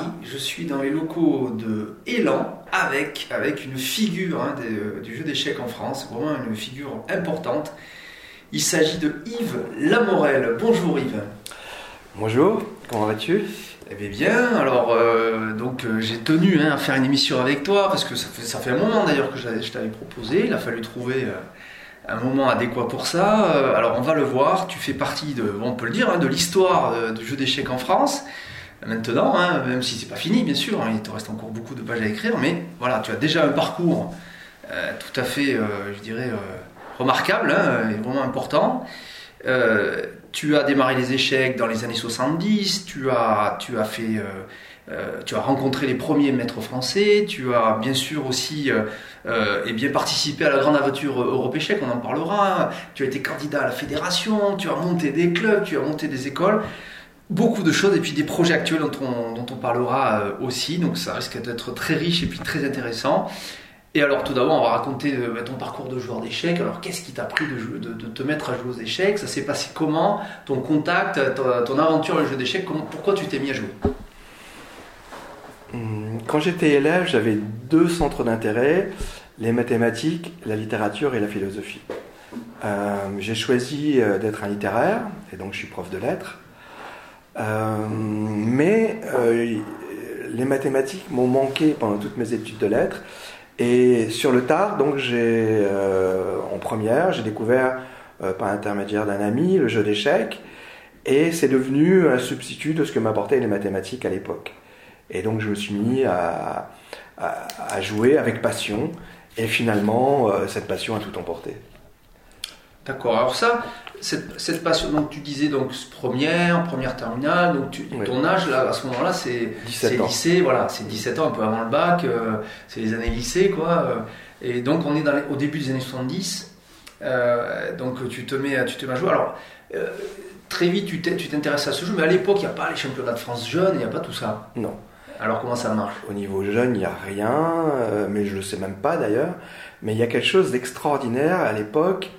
Paris. Je suis dans les locaux de Elan avec, avec une figure hein, euh, du jeu d'échecs en France, vraiment une figure importante. Il s'agit de Yves Lamorel. Bonjour Yves. Bonjour, comment vas-tu? Eh bien, alors euh, donc j'ai tenu hein, à faire une émission avec toi parce que ça fait, ça fait un moment d'ailleurs que je t'avais proposé. Il a fallu trouver un moment adéquat pour ça. Euh, alors on va le voir, tu fais partie de, on peut le dire, hein, de l'histoire du jeu d'échecs en France. Maintenant, hein, même si c'est pas fini, bien sûr, hein, il te reste encore beaucoup de pages à écrire, mais voilà, tu as déjà un parcours euh, tout à fait, euh, je dirais, remarquable et vraiment important. tu as démarré les échecs dans les années 70, tu as, tu as fait euh, tu as rencontré les premiers maîtres français, tu as bien sûr aussi euh, euh, et bien participé à la grande aventure Européchec, on en parlera, tu as été candidat à la fédération, tu as monté des clubs, tu as monté des écoles, beaucoup de choses et puis des projets actuels dont on, parlera aussi, donc ça risque d'être très riche et puis très intéressant. Et alors tout d'abord, on va raconter bah, ton parcours de joueur d'échecs. Alors qu'est-ce qui t'a pris de, te mettre à jouer aux échecs? Ça s'est passé comment? Ton contact, ton, aventure au jeu d'échecs, pourquoi tu t'es mis à jouer? Hum, quand j'étais élève, j'avais deux centres d'intérêt, les mathématiques, la littérature et la philosophie. Euh, j'ai choisi euh, d'être un littéraire, et donc je suis prof de lettres. Euh, mais les mathématiques m'ont manqué pendant toutes mes études de lettres. Et sur le tard, donc j'ai en première, j'ai découvert par intermédiaire d'un ami le jeu d'échecs, et c'est devenu un substitut de ce que m'apportaient les mathématiques à l'époque. Et donc je me suis mis à, jouer avec passion. Et finalement, euh, cette passion a tout emporté. D'accord. Alors ça, cette, passion, donc tu disais donc première, première terminale, donc ton âge là, à ce moment-là, c'est lycée, voilà, c'est 17 ans, un peu avant le bac, euh, c'est les années lycée, quoi. Euh. et donc on est dans au début des années 70, donc tu te mets, tu te mets à jouer. Alors très vite, tu t'intéresses à ce jeu, mais à l'époque, il n'y a pas les championnats de France jeunes, il n'y a pas tout ça. Non. Alors comment ça marche? Au niveau jeune, il n'y a rien, euh, mais je ne le sais même pas d'ailleurs. Mais il y a quelque chose d'extraordinaire à l'époque.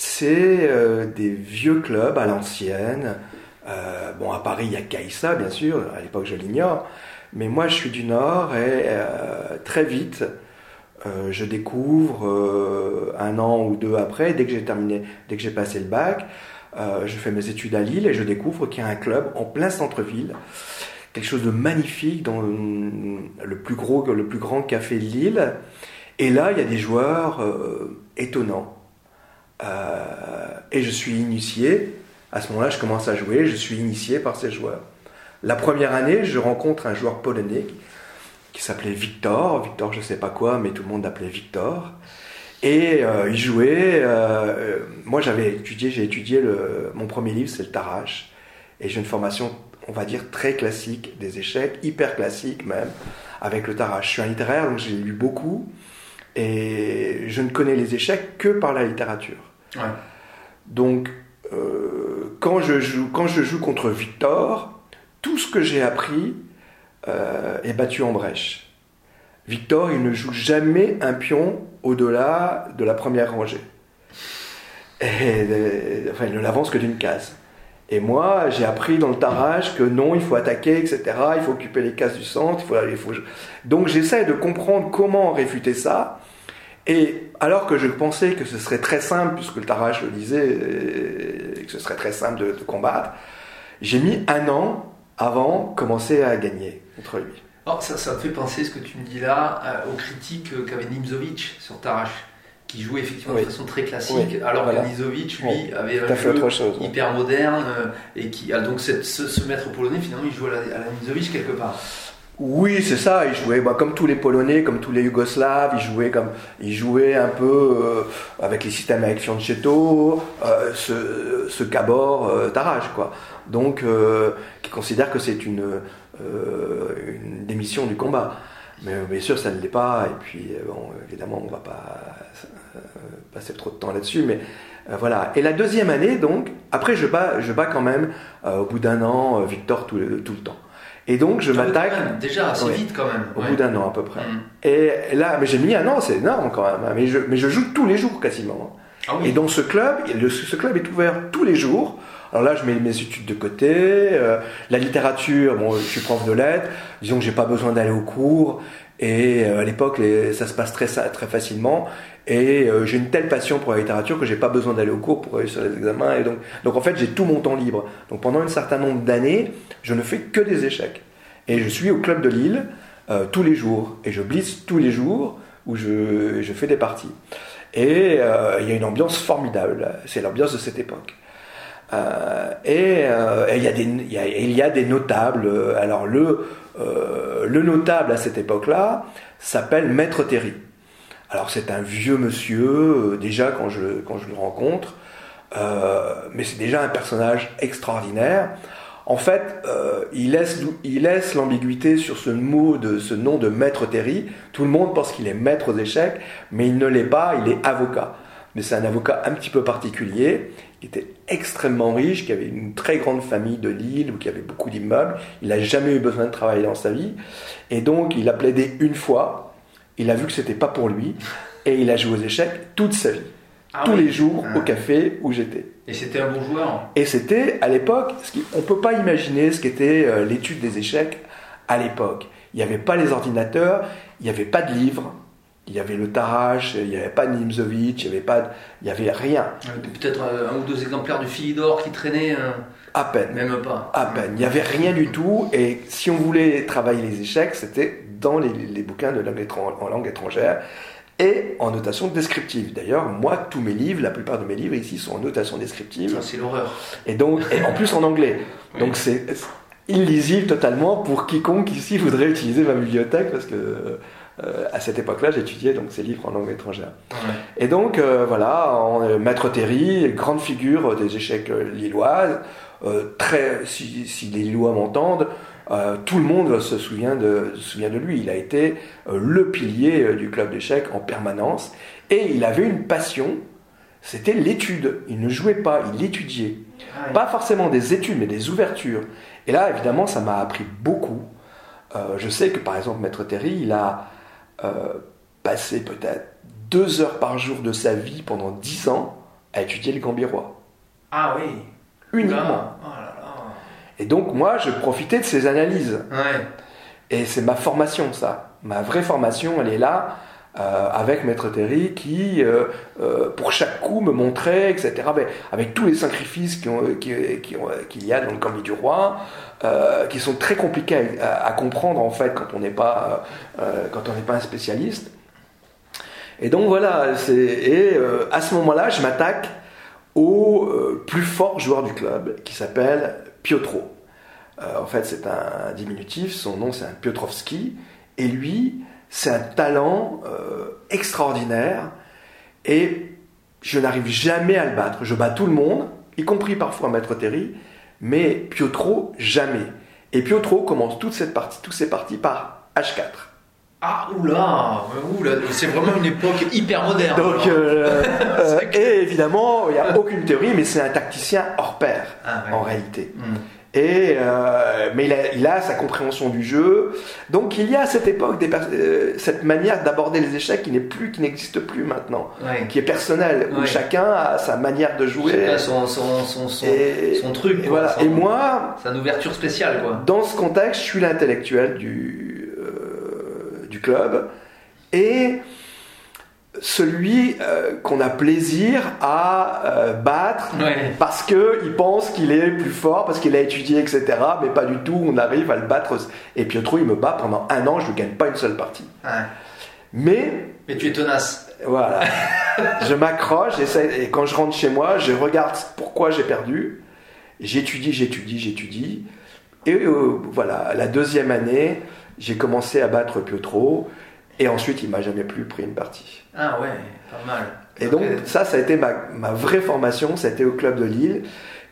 C'est euh, des vieux clubs à l'ancienne. Euh, bon, à Paris, il y a Caïssa, bien sûr. À l'époque, je l'ignore. Mais moi, je suis du Nord et très vite, je découvre un an ou deux après, dès que j'ai terminé, dès que j'ai passé le bac, je fais mes études à Lille et je découvre qu'il y a un club en plein centre-ville quelque chose de magnifique dans le plus gros, le plus grand café de Lille. Et là, il y a des joueurs euh, étonnants. Euh, et je suis initié. À ce moment-là, je commence à jouer. Je suis initié par ces joueurs. La première année, je rencontre un joueur polonais qui, s'appelait Victor. Victor, je ne sais pas quoi, mais tout le monde l'appelait Victor. Et euh, il jouait. moi, j'avais étudié, j'ai étudié mon premier livre, c'est le Tarrache. Et j'ai une formation on va dire, très classique des échecs, hyper classique même, avec le tarage. Je suis un littéraire, donc j'ai lu beaucoup, et je ne connais les échecs que par la littérature. Donc, euh, quand, je joue, quand je joue contre Victor, tout ce que j'ai appris euh, est battu en brèche. Victor, il ne joue jamais un pion au-delà de la première rangée. Et, euh, enfin, il ne l'avance que d'une case. Et moi, j'ai appris dans le tarage que non, il faut attaquer, etc. Il faut occuper les cases du centre. Il faut, Donc j'essaie de comprendre comment réfuter ça. Et alors que je pensais que ce serait très simple, puisque le tarage le disait, que ce serait très simple de, combattre, j'ai mis un an avant de commencer à gagner contre lui. Alors ça, ça me fait penser ce que tu me dis là aux critiques qu'avait Nimzovic sur Tarrache qui jouait effectivement de façon très classique, alors que Nizovic, lui, avait un jeu hyper moderne, euh, et qui a donc cette, ce, maître polonais, finalement, il jouait à la, à quelque part. Oui, c'est ça. Il jouait bah, comme tous les Polonais, comme tous les Yougoslaves. Il jouait comme, il jouait un peu euh, avec les systèmes avec Fianchetto, euh, ce, ce Cabor euh, Taraj, quoi. Donc, qui considère que c'est une, une démission du combat. Mais bien sûr, ça ne l'est pas. Et puis, bon, évidemment, on ne va pas euh, passer trop de temps là-dessus, mais euh, voilà. Et la deuxième année, donc, après, je bats, je bats quand même, euh, au bout d'un an, Victor tout tout le temps. Et donc, je m'attaque. Déjà assez vite quand même. Au bout d'un an à peu près. Mm. Et là, mais j'ai mis un an, c'est énorme quand même. Hein. Mais je, mais je joue tous les jours quasiment. Ah et dans ce club, ce club est ouvert tous les jours Alors là, je mets mes études de côté. euh, la littérature, bon, je suis prof de lettres. Disons que j'ai pas besoin d'aller au cours. Et euh, à l'époque, ça se passe très, très facilement. Et euh, j'ai une telle passion pour la littérature que j'ai pas besoin d'aller au cours pour réussir les examens. Et donc, donc en fait, j'ai tout mon temps libre. Donc pendant un certain nombre d'années, je ne fais que des échecs. Et je suis au club de Lille euh, tous les jours. Et je blitz tous les jours où je, je fais des parties. Et il y a une ambiance formidable. C'est l'ambiance de cette époque. Euh, et et il y a des notables. Alors le, euh, le notable à cette époque-là s'appelle Maître Terry. Alors c'est un vieux monsieur, euh, déjà quand je, le rencontre, euh, mais c'est déjà un personnage extraordinaire. En fait, il laisse, il laisse l'ambiguïté sur ce mot, de, ce nom de Maître Terry. Tout le monde pense qu'il est maître aux échecs, mais il ne l'est pas, il est avocat. Mais c'est un avocat un petit peu particulier, qui était extrêmement riche, qui avait une très grande famille de Lille, qui avait beaucoup d'immeubles. Il n'a jamais eu besoin de travailler dans sa vie. Et donc, il a plaidé une fois, il a vu que c'était pas pour lui, et il a joué aux échecs toute sa vie. Ah tous oui. les jours Ah. au café où j'étais. Et c'était un bon joueur. Et c'était à l'époque, on ne peut pas imaginer ce qu'était euh, l'étude des échecs à l'époque. Il n'y avait pas les ordinateurs, il n'y avait pas de livres, il y avait le Tarrasch, il n'y avait pas de Nimzovitch, il n'y avait pas, il y avait rien, Peut-être euh, un ou deux exemplaires du Philidor qui traînaient, euh, à peine, même pas. à peine. Il n'y avait rien du tout. Et si on voulait travailler les échecs, c'était dans les, les bouquins de en langue étrangère et en notation descriptive. D'ailleurs, moi, tous mes livres, la plupart de mes livres ici sont en notation descriptive. Ça, C'est l'horreur. Et donc, et en plus en anglais. Oui. Donc c'est illisible totalement pour quiconque ici voudrait utiliser ma bibliothèque parce que euh, à cette époque-là, j'étudiais donc ces livres en langue étrangère. Ouais. Et donc euh, voilà, en, euh, Maître Terry, grande figure des échecs lilloises, très si, si les Lillois m'entendent. tout le monde se souvient de, se souvient de lui. Il a été le pilier du club d'échecs en permanence. Et il avait une passion, c'était l'étude. Il ne jouait pas, il étudiait. Pas forcément des études, mais des ouvertures. Et là, évidemment, ça m'a appris beaucoup. Je sais que, par exemple, Maître Terry, il a euh, passé peut-être deux heures par jour de sa vie pendant dix ans à étudier le gambirois. Ah oui. Uniquement. Oh là Et donc, moi, je profitais de ses analyses. Ouais. Et c'est ma formation, ça. Ma vraie formation, elle est là, euh, avec Maître Terry, qui, euh, euh, pour chaque coup, me montrait, etc., mais avec tous les sacrifices qu'il y a dans le Gambit du Roi, qui sont très compliqués à, comprendre, en fait, quand on n'est pas, un spécialiste. Et donc, voilà, et à ce moment-là, je m'attaque au plus fort joueur du club, qui s'appelle Piotro. En fait, c'est un diminutif, son nom c'est un Piotrowski, et lui, c'est un talent euh, extraordinaire, et je n'arrive jamais à le battre. Je bats tout le monde, y compris parfois Maître Terry, mais Piotro, jamais. Et Piotro commence toute cette partie, toutes ces parties par H4. Ah oula, oula, c'est vraiment une époque hyper moderne. Donc, euh, euh, et évidemment, il n'y a aucune théorie, mais c'est un tacticien hors pair, Ah, ouais. en réalité. Hmm. Et, euh, mais il a, il a sa compréhension du jeu. Donc il y a à cette époque des euh, cette manière d'aborder les échecs qui n'est plus, qui n'existe plus maintenant, Ouais. qui est personnelle, où Ouais. chacun a sa manière de jouer. Chacun son, son, son, son, Et, son truc. et quoi, voilà. son- Et moi, C'est une ouverture spéciale, quoi. dans ce contexte, je suis l'intellectuel du, euh, du club et celui euh, qu'on a plaisir à euh, battre Ouais. parce qu'il pense qu'il est plus fort, parce qu'il a étudié, etc. Mais pas du tout, on arrive à le battre. Et Pietro, il me bat pendant un an, je ne gagne pas une seule partie. Ouais. Mais Mais tu es tenace. voilà, je m'accroche j'essaie- et quand je rentre chez moi, je regarde pourquoi j'ai perdu. J'étudie, j'étudie, j'étudie. Et euh, voilà, la deuxième année, j'ai commencé à battre Pietro. Et ensuite, il m'a jamais plus pris une partie. Ah ouais, pas mal. Et donc, ça, ça a été ma, ma vraie formation. C'était au club de Lille,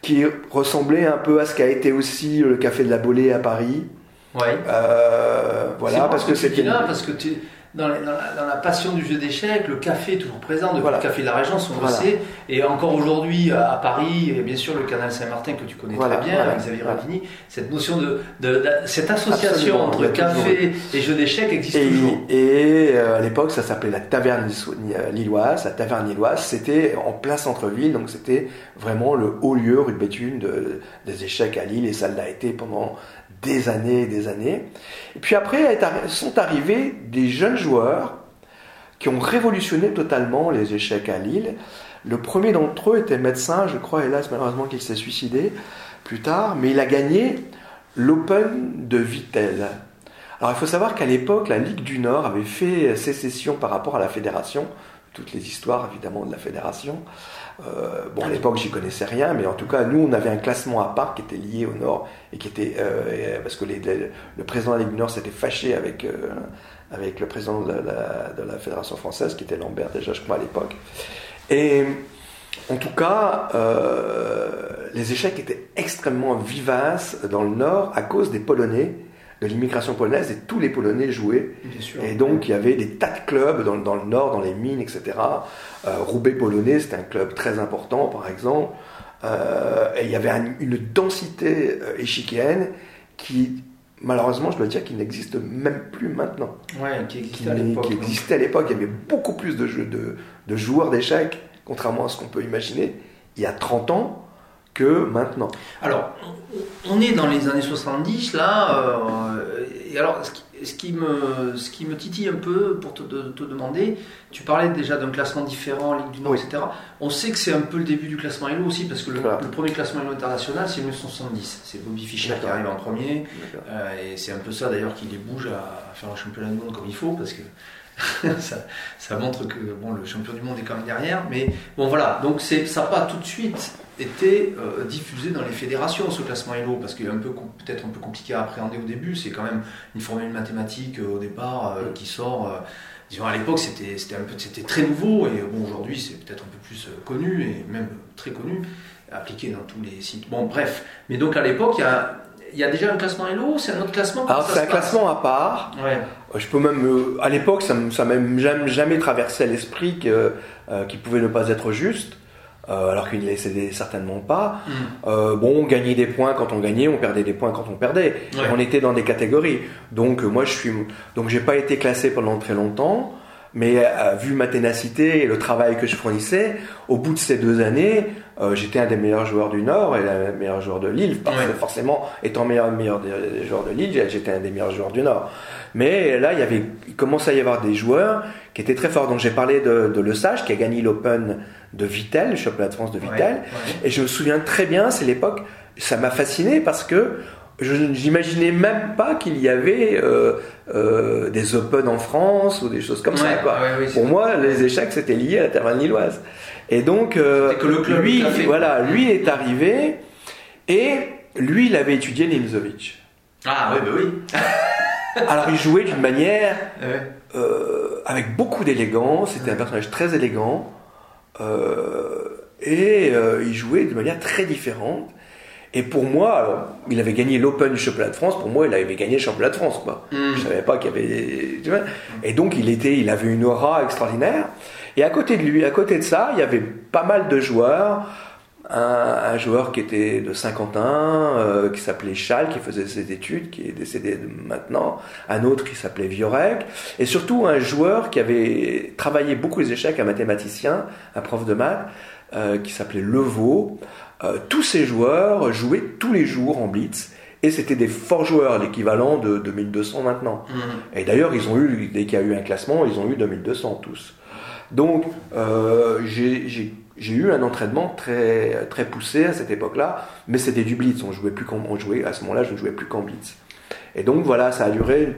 qui ressemblait un peu à ce qu'a été aussi le Café de la Bolée à Paris. Ouais. Euh, voilà, parce ce que c'était. dis là, parce que tu... dans, la, dans, la, passion du jeu d'échecs, le café est toujours présent, depuis le café de la Régence, on le sait. Et encore aujourd'hui, à Paris, et bien sûr le canal Saint-Martin que tu connais très bien, avec Xavier Ravini, cette notion de, de, cette association entre café et jeu d'échecs existe toujours. Et euh, à l'époque, ça s'appelait la taverne lilloise. La taverne lilloise, c'était en plein centre-ville, donc c'était vraiment le haut lieu, rue de Béthune, de, des échecs à Lille, et ça l'a été pendant des années et des années. Et puis après sont arrivés des jeunes joueurs qui ont révolutionné totalement les échecs à Lille. Le premier d'entre eux était médecin, je crois, hélas, malheureusement qu'il s'est suicidé plus tard, mais il a gagné l'Open de Vittel. Alors il faut savoir qu'à l'époque, la Ligue du Nord avait fait sécession par rapport à la fédération, toutes les histoires évidemment de la fédération. Euh, bon, à l'époque, j'y connaissais rien, mais en tout cas, nous, on avait un classement à part qui était lié au Nord et qui était euh, parce que le président de la Ligue du Nord s'était fâché avec euh, avec le président de la, fédération française, qui était Lambert déjà, je crois à l'époque. Et en tout cas, les échecs étaient extrêmement vivaces dans le Nord à cause des Polonais de l'immigration polonaise et tous les Polonais jouaient. Et donc il y avait des tas de clubs dans, dans le nord, dans les mines, etc. Euh, Roubaix polonais, c'était un club très important par exemple. Euh, et il y avait une densité euh, échiquienne qui, malheureusement, je dois dire, qu'il n'existe même plus maintenant. Ouais, qui existait à l'époque. Qui existait à l'époque. Il y avait beaucoup plus de, jeux, de, de joueurs d'échecs, contrairement à ce qu'on peut imaginer, il y a 30 ans que maintenant. Alors, on est dans les années 70 là, euh, et alors ce qui, me, ce qui me titille un peu pour te, te demander, tu parlais déjà d'un classement différent, Ligue du Nord, etc. On sait que c'est un peu le début du classement Elo aussi, parce que le, premier classement Elo international c'est 1970. C'est Bobby Fischer qui arrive en premier, euh, et c'est un peu ça d'ailleurs qui les bouge à, faire un championnat du monde comme il faut, parce que ça, ça, montre que bon, le champion du monde est quand même derrière. Mais bon voilà, donc ça pas tout de suite été euh, diffusé dans les fédérations, ce classement Elo, parce qu'il est peut-être un peu compliqué à appréhender au début. C'est quand même une formule mathématique euh, au départ euh, qui sort. disons à l'époque c'était c'était un peu c'était très nouveau et bon aujourd'hui c'est peut-être un peu plus connu et même très connu, appliqué dans tous les sites. Bon bref, mais donc à l'époque il y a il y a déjà un classement Elo C'est un autre classement Alors c'est un classement à part. Ouais. Je peux même, à l'époque, ça m'a même jamais, jamais traversé l'esprit qu'il pouvait ne pas être juste. Euh, alors qu'il ne les certainement pas. Mm. Euh, bon, on gagnait des points quand on gagnait, on perdait des points quand on perdait. On était dans des catégories. Donc euh, moi, je suis, donc j'ai pas été classé pendant très longtemps. Mais vu ma ténacité et le travail que je fournissais, au bout de ces deux années, j'étais un des meilleurs joueurs du Nord et le meilleur joueur de Lille. Parce que forcément, étant meilleur, meilleur des joueurs de Lille, j'étais un des meilleurs joueurs du Nord. Mais là, il y avait, il commençait à y avoir des joueurs qui étaient très forts. Donc j'ai parlé de, de Le Sage qui a gagné l'Open de Vitel, le championnat de France de Vitel. Et je me souviens très bien, c'est l'époque, ça m'a fasciné parce que je n'imaginais même pas qu'il y avait euh, euh, des Open en France ou des choses comme ça. Quoi. Pour moi, les échecs c'était lié à la terre lilloise. Et donc, euh, lui, voilà, lui est arrivé et lui, il avait étudié Nimzovic. Ah oui, bah oui. Alors il jouait d'une manière avec beaucoup d'élégance. C'était un personnage très élégant. Euh, et euh, il jouait de manière très différente. Et pour moi, alors, il avait gagné l'Open du championnat de France. Pour moi, il avait gagné le championnat de France. Quoi. Mm. Je savais pas qu'il y avait. Tu vois et donc, il était, il avait une aura extraordinaire. Et à côté de lui, à côté de ça, il y avait pas mal de joueurs un, joueur qui était de Saint-Quentin, euh, qui s'appelait Chal, qui faisait ses études, qui est décédé maintenant, un autre qui s'appelait Viorek, et surtout un joueur qui avait travaillé beaucoup les échecs, un mathématicien, un prof de maths, euh, qui s'appelait Levaux. Euh, tous ces joueurs jouaient tous les jours en blitz, et c'était des forts joueurs, l'équivalent de 2200 maintenant. Mmh. Et d'ailleurs, ils ont eu, dès qu'il y a eu un classement, ils ont eu 2200 tous. Donc, j'ai j'ai eu un entraînement très, très poussé à cette époque-là, mais c'était du blitz. On jouait plus on jouait, à ce moment-là, je ne jouais plus qu'en blitz. Et donc voilà, ça a duré une,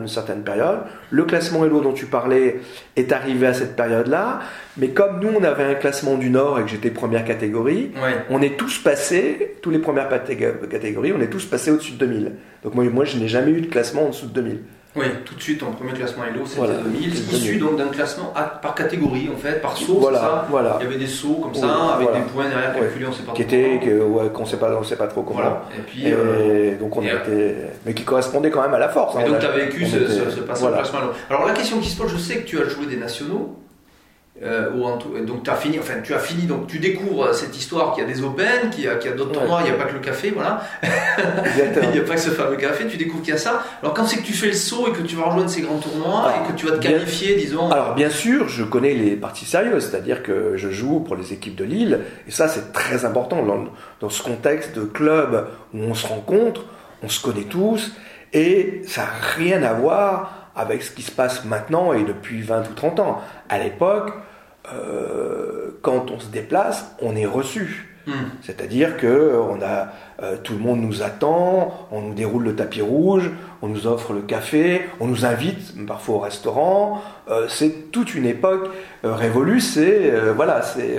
une, certaine période. Le classement Elo dont tu parlais est arrivé à cette période-là, mais comme nous on avait un classement du Nord et que j'étais première catégorie, on est tous passés, tous les premières catégories, on est tous passés au-dessus de 2000. Donc moi, moi je n'ai jamais eu de classement en dessous de 2000. Oui, tout de suite, ton premier classement Elo, c'était Voilà, 2000, c'était issu 2000. donc d'un classement à- par catégorie, en fait, par saut, Voilà, c'est ça voilà. Il y avait des sauts comme Oui, ça, avec voilà. des points derrière Ouais. calculés, on sait pas Qui trop était, que, ouais, qu'on sait pas, on sait pas trop comment. Voilà, et puis... Et euh, donc on et, était, mais qui correspondait quand même à la force. Mais hein, donc on tu as vécu ce, était- ce, ce passage classement. Alors la question qui se pose, je sais que tu as joué des nationaux, euh, ou en tout- donc tu as fini, enfin tu as fini, donc tu découvres euh, cette histoire qu'il y a des Open, qu'il y a, d'autres Ouais. tournois, il n'y a pas que le café, voilà. Il n'y a pas que ce fameux café, tu découvres qu'il y a ça. Alors quand c'est que tu fais le saut et que tu vas rejoindre ces grands tournois Alors, et que tu vas te bien- qualifier, disons. Alors bien sûr, je connais les parties sérieuses, c'est-à-dire que je joue pour les équipes de Lille, et ça c'est très important dans, dans ce contexte de club où on se rencontre, on se connaît tous, et ça n'a rien à voir avec ce qui se passe maintenant et depuis 20 ou 30 ans. À l'époque, euh, quand on se déplace, on est reçu. Hmm. C'est-à-dire que on a, euh, tout le monde nous attend, on nous déroule le tapis rouge, on nous offre le café, on nous invite parfois au restaurant. Euh, c'est toute une époque euh, révolue. C'est euh, voilà, c'est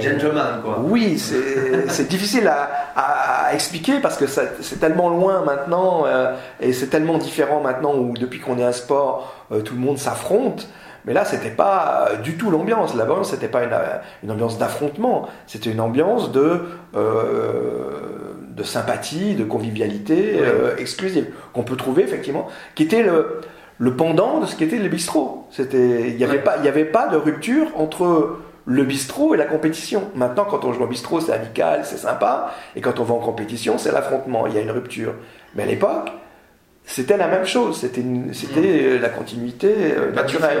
gentleman, quoi. oui, c'est difficile à, à- à expliquer parce que c'est tellement loin maintenant euh, et c'est tellement différent maintenant où depuis qu'on est un sport, euh, tout le monde s'affronte. Mais là, c'était pas euh, du tout l'ambiance. Là-bas, c'était pas une, une ambiance d'affrontement. C'était une ambiance de euh, de sympathie, de convivialité euh, exclusive qu'on peut trouver effectivement, qui était le le pendant de ce qu'était le bistrot. C'était, il n'y avait Ouais. pas, il y avait pas de rupture entre le bistrot et la compétition. Maintenant, quand on joue au bistrot, c'est amical, c'est sympa, et quand on va en compétition, c'est l'affrontement. Il y a une rupture. Mais à l'époque, c'était la même chose. C'était, euh, la continuité euh, naturelle.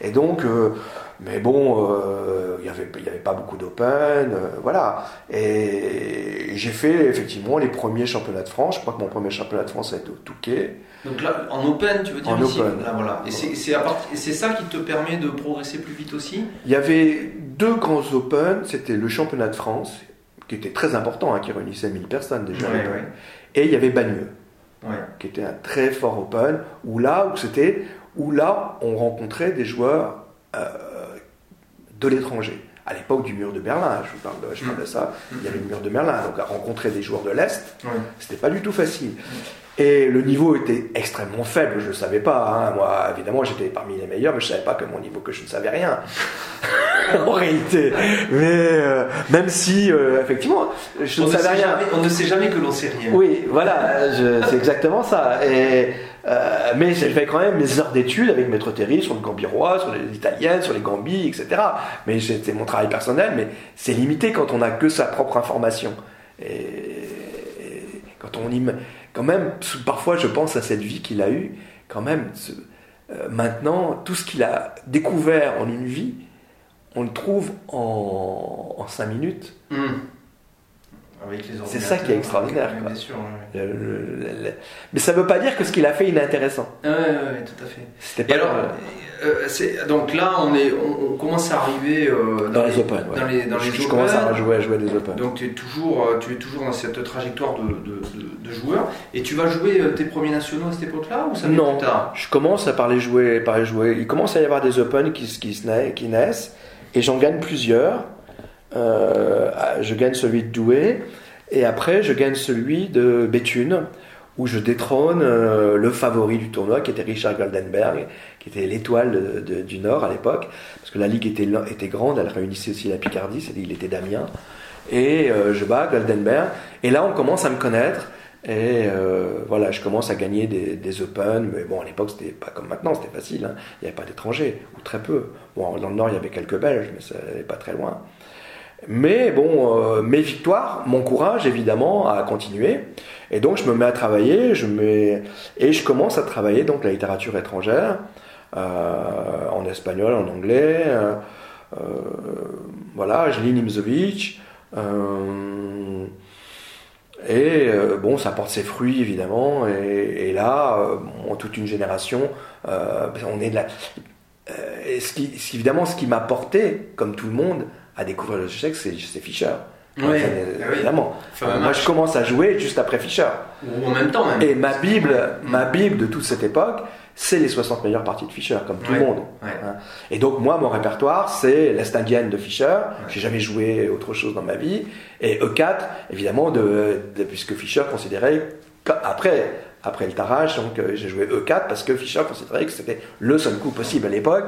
Et donc, euh, mais bon, euh, il n'y avait, y avait pas beaucoup d'open, voilà. Et j'ai fait effectivement les premiers championnats de France. Je crois que mon premier championnat de France a été au Touquet. Donc là, en open, tu veux dire En ici open. Là, voilà. Et c'est ça qui te permet de progresser plus vite aussi? Il y avait deux grands open. C'était le championnat de France, qui était très important, hein, qui réunissait 1000 personnes déjà. Ouais, ouais. Et il y avait Bagneux, Ouais. qui était un très fort open, où là, où c'était, où là, on rencontrait des joueurs euh, de l'étranger. À l'époque du mur de Berlin, je vous parle de, je parle de ça, il y avait le mur de Berlin, donc à rencontrer des joueurs de l'Est, Ouais. c'était pas du tout facile. Et le niveau était extrêmement faible, je ne savais pas. hein. Moi, évidemment, j'étais parmi les meilleurs, mais je savais pas que mon niveau, que je ne savais rien. en réalité. Mais euh, même si, euh, effectivement, je On ne ne, savais sait rien. jamais, on ne sait jamais que l'on sait rien. Oui, voilà, c'est exactement ça. Et, euh, mais j'ai fait quand même mes heures d'études avec Maître Terry sur le gambirois, sur les italiennes, sur les gambis, etc. Mais c'était mon travail personnel, mais c'est limité quand on n'a que sa propre information. Et, et quand on y met- quand même, parfois je pense à cette vie qu'il a eue, quand même, ce- euh, maintenant, tout ce qu'il a découvert en une vie, on le trouve en, en cinq minutes. Hmm. C'est ça qui est extraordinaire, Ouais, quoi. bien sûr. ouais. Le- le- le- Mais ça ne veut pas dire que ce qu'il a fait est inintéressant. Ouais, ouais, ouais, tout à fait. Et pas alors, euh, c'est- donc là, on, est, on, on commence à arriver euh, dans les Open. ouais. Dans les, dans je, les je Open. commence à jouer, à jouer des Open. Donc tu es, toujours, euh, tu es toujours dans cette trajectoire de, de, de- de joueur. Et tu vas jouer euh, tes premiers nationaux à cette époque-là ou ça vient Non. plus tard Je commence à parler jouer, parler jouer. Il commence à y avoir des Open qui, qui, se na- qui naissent et j'en gagne plusieurs. Euh, je gagne celui de Douai et après je gagne celui de Béthune où je détrône euh, le favori du tournoi qui était Richard Goldenberg, qui était l'étoile du Nord à l'époque, parce que la ligue était, grande, elle réunissait aussi la Picardie, c'est-à-dire il était d'Amiens. Et euh, je bats Goldenberg. Et là, on commence à me connaître. Et euh, voilà, je commence à gagner des, des Open. Mais bon, à l'époque, c'était pas comme maintenant, c'était facile. hein. Il n'y avait pas d'étrangers, ou très peu. Bon, dans le Nord, il y avait quelques Belges, mais ça n'allait pas très loin. Mais bon, euh, mes victoires m'encouragent évidemment à continuer. Et donc, je me mets à travailler. Je mets... Et je commence à travailler donc la littérature étrangère, en espagnol, en anglais. euh, euh, voilà, je lis euh, et euh, bon, ça porte ses fruits évidemment. Et, là, euh, toute une génération, euh, on est de la. euh, et ce qui, évidemment, ce qui m'a porté, comme tout le monde, à découvrir le c'est c'est Fischer. Enfin, ah oui. évidemment. Moi, je commence à jouer juste après Fischer. Ou en même temps même. Et ma Bible, Mm. ma Bible de toute cette époque, c'est les 60 meilleures parties de Fischer, comme tout Ouais, le monde. ouais. Hein. Et donc moi, mon répertoire, c'est l'Est indienne de Fischer. J'ai jamais joué autre chose dans ma vie. Et E4, évidemment, de, de- puisque Fischer considérait, qu'après, après le tarage, donc euh, j'ai joué E4 parce que Fischer considérait que c'était le seul coup possible à l'époque.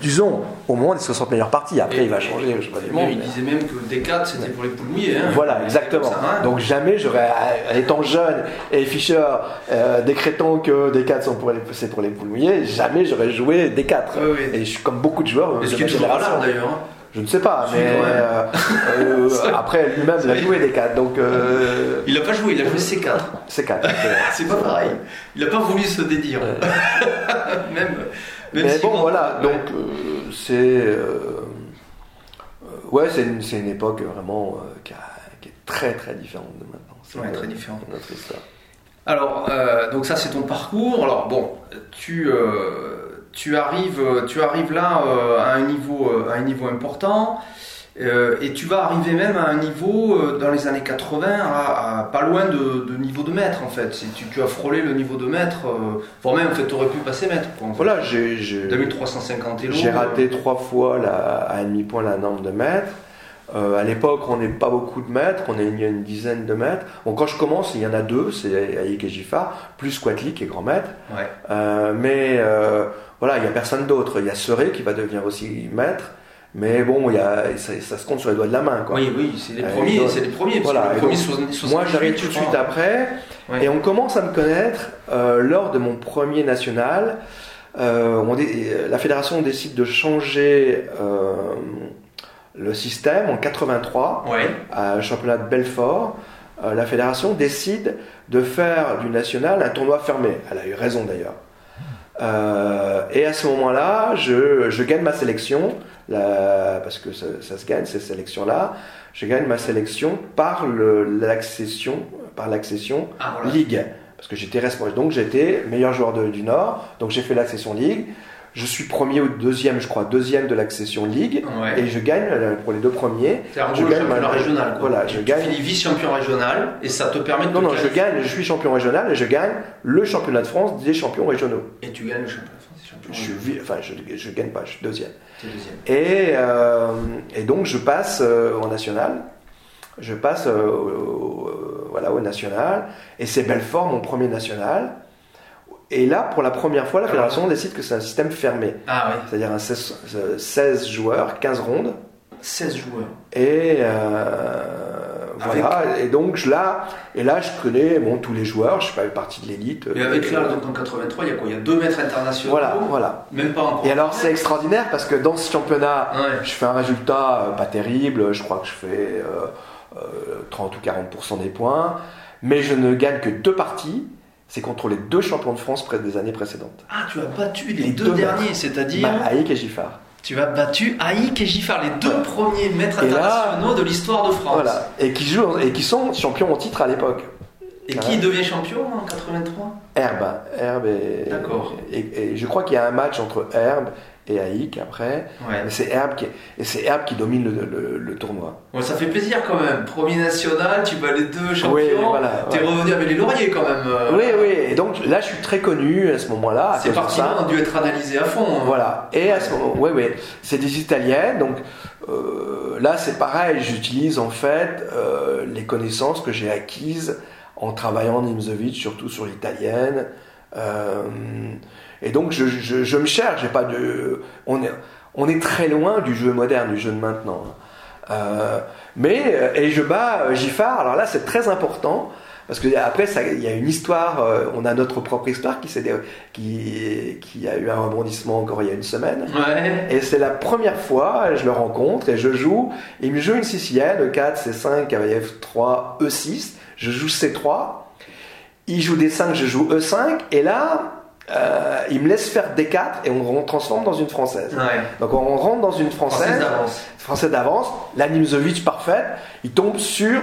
Disons, au moment des 60 meilleures parties. Après, il va changer, je sais pas du monde. Il mais- disait même que D4 c'était pour les poules mouillées. hein. Voilà, exactement. ça, hein. Donc jamais j'aurais, en étant jeune et Fischer euh, décrétant que D4 sont pour les, c'est pour les poules mouillées, jamais j'aurais joué D4. Ouais, ouais. Et je suis comme beaucoup de joueurs Est-ce qu'il d'ailleurs hein? Je ne sais pas, mais euh, euh, après lui-même il a joué D4, donc euh, Il a pas joué, il a joué C4. c'est 4. C'est pas pareil. Il a pas voulu se dédire. même, même Mais si bon, on- voilà, Ouais. donc c'est. ouais, c'est une, une époque vraiment qui, a- qui est très très différente de maintenant. C'est Ouais, très différente. Notre histoire. Alors, donc ça c'est ton parcours. Alors bon, tu, tu, arrives, tu arrives là euh, à, un niveau, euh, à un niveau important euh, et tu vas arriver même à un niveau euh, dans les années 80 à, à pas loin de, de niveau de maître en fait. Si tu, tu as frôlé le niveau de maître, euh, voire même en fait tu aurais pu passer maître. Quoi, en fait. Voilà, j'ai. j'ai- 2350 élo. J'ai raté trois fois la, à un demi-point la norme de. Euh, à l'époque, on n'est pas beaucoup de mètres, on est il y a une dizaine de mètres. Bon, quand je commence, il y en a deux, c'est Aïk et plus Quatli qui est grand maître. Ouais. Euh, mais euh, voilà, il n'y a personne d'autre. Il y a Seré qui va devenir aussi maître. Mais bon, il y a, ça, ça se compte sur les doigts de la main. Quoi. Oui, oui, c'est les Euh, premiers, c'est les premiers. Parce voilà, que et les premiers donc, 70, Moi, j'arrive tout de suite après. Ouais. Et on commence à me connaître euh, lors de mon premier national. Euh, on dé- la fédération décide de changer euh, le système en 83 Ouais. à un championnat de Belfort. Euh, la fédération décide de faire du national un tournoi fermé. Elle a eu raison d'ailleurs. Euh, et à ce moment-là, je, je gagne ma sélection, la- parce que ça, ça se gagne ces sélections-là. Je gagne ma sélection par l'accession, par l'accession Ah, voilà. Ligue. Parce que j'étais responsable. Donc j'étais meilleur joueur de- du Nord. Donc j'ai fait l'accession Ligue. Je suis premier ou deuxième, je crois, deuxième de l'accession Ligue. Ouais. Et je gagne euh, pour les deux premiers. En je gagne championnat régional. Quoi. Voilà, je tu gagne. finis vice-champion régional et ça te permet de Non, te non, je gagne, je suis champion régional et je gagne le championnat de France des champions régionaux. Et tu gagnes le championnat de France, c'est champion Je suis, enfin, je, je gagne pas, je suis deuxième. Deuxième. Et, euh, et donc je passe euh, au national. Je passe euh, au, au- voilà, au national. Et c'est Belfort, mon premier national. Et là, pour la première fois, la fédération décide que c'est un système fermé. Ah oui, C'est-à-dire un 16, euh, 16 joueurs, 15 rondes. 16 joueurs. Et euh, voilà. Et donc là, et là, je connais bon, tous les joueurs. Je fais partie de l'élite. Et avec là, donc en 83, il y a quoi? Il y a deux maîtres internationaux. Voilà, voilà. Même pas encore. Et alors c'est extraordinaire parce que dans ce championnat, Ouais. je fais un résultat euh, pas terrible, je crois que je fais euh, euh, 30 ou 40% des points, mais je ne gagne que deux parties, c'est contre les deux champions de France près des années précédentes. Ah, tu as battu les, Les deux, deux derniers, c'est-à-dire Bah, Haïk et Giffard. tu as battu Haïk et Giffard, les deux premiers maîtres Et là- internationaux de l'histoire de France. Voilà. Et qui jouent et qui sont champions en titre à l'époque. Et qui devient champion en 83 Herbe, Herbe et, D'accord. et, et je crois qu'il y a un match entre Herbe et Haïk après, Ouais. mais c'est Herbe qui et c'est Herbe qui domine le, le- le tournoi. Bon, ça fait plaisir quand même. Premier national, tu bats les deux champions. Oui, voilà, T'es ouais. revenu avec les lauriers quand même. euh. Oui, oui. Et donc là, je suis très connu à ce moment-là. à Ces cause de ça. parties-là ont dû être analysées à fond. hein. Voilà. Et à ce moment, oui, oui, c'est des Italiennes. Donc euh, là, c'est pareil. J'utilise en fait euh, les connaissances que j'ai acquises en travaillant en Nimzovic, surtout sur l'italienne. Euh, et donc, je, je, je me cherche. J'ai pas de. On est, on est très loin du jeu moderne, du jeu de maintenant. Euh, mais euh, et je bats euh, Giffard. Alors là, c'est très important. Parce que après, ça- il y a une histoire, on a notre propre histoire qui, a eu un rebondissement encore il y a une semaine. Ouais. Et c'est la première fois, je le rencontre et je joue. Il me joue une sicilienne, E4, C5, cavalier F3, E6. Je joue C3. Il joue D5, je joue E5. Et là, euh, il me laisse faire D4 et on, on transforme dans une française. Ouais. Donc on rentre dans une Française française, d'avance. français d'avance. La Nimzovic parfaite. Il tombe sur.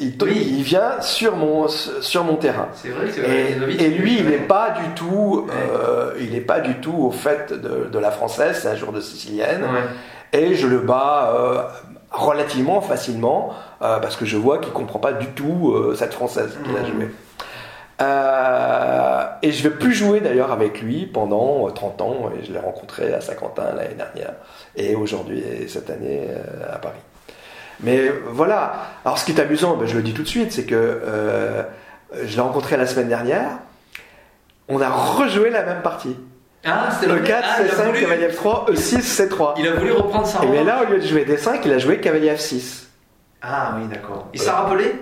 Il, to- Oui. il vient sur mon, sur mon terrain. C'est vrai Et, Ivanovic, et lui, il n'est pas du tout, euh, il n'est pas du tout au fait de, de la française. C'est un jour de sicilienne, Ouais. et je le bats euh, relativement facilement euh, parce que je vois qu'il comprend pas du tout euh, cette française qu'il a Mhm. jouée. Euh, et je vais plus jouer d'ailleurs avec lui pendant euh, 30 ans. Et je l'ai rencontré à Saint-Quentin l'année dernière et aujourd'hui et cette année euh, à Paris. Mais voilà. Alors, ce qui est amusant, ben, je le dis tout de suite, c'est que euh, euh, je l'ai rencontré la semaine dernière. On a rejoué la même partie. Ah, c'était Le 4, ah, il a C5, voulu- cavalier F3, E6, C3. Il a voulu reprendre ça. Et main. là, au lieu de jouer D5, il a joué cavalier F6. Ah oui, d'accord. Il s'est rappelé?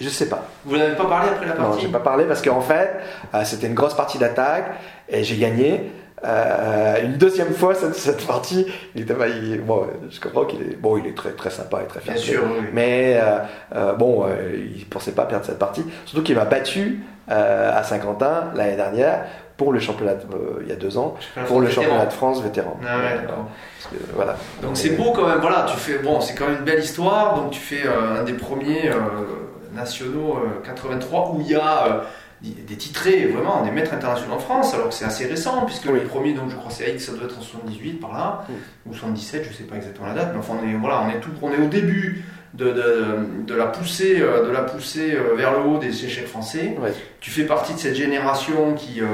Je sais pas. Vous n'avez pas parlé après la Non, partie j'ai pas parlé parce qu'en fait, euh, c'était une grosse partie d'attaque et j'ai gagné. Euh, une deuxième fois cette, cette partie, il était, pas- il- bon, je comprends qu'il est, bon, il est très très sympa et très Bien fier. sûr, oui. Mais euh, bon, il pensait pas perdre cette partie. Surtout qu'il m'a battu à Saint-Quentin l'année dernière pour le championnat, de- euh, il y a deux ans, pour le Vétéran. championnat de France vétéran. Ah ouais, que, voilà. Donc c'est beau quand même, voilà, tu fais, bon, c'est quand même une belle histoire, donc tu fais euh, un des premiers nationaux euh, 83 où il y a euh, des titrés, vraiment, des maîtres internationaux en France, alors que c'est assez récent, puisque Oui. le premier, donc je crois c'est AX, ça doit être en 78 par là, Oui. ou 77, je sais pas exactement la date, mais enfin on est, voilà, on est, tout, on est au début de, de, de la poussée, euh, de la poussée euh, vers le haut des échecs français. Tu fais partie de cette génération qui, euh,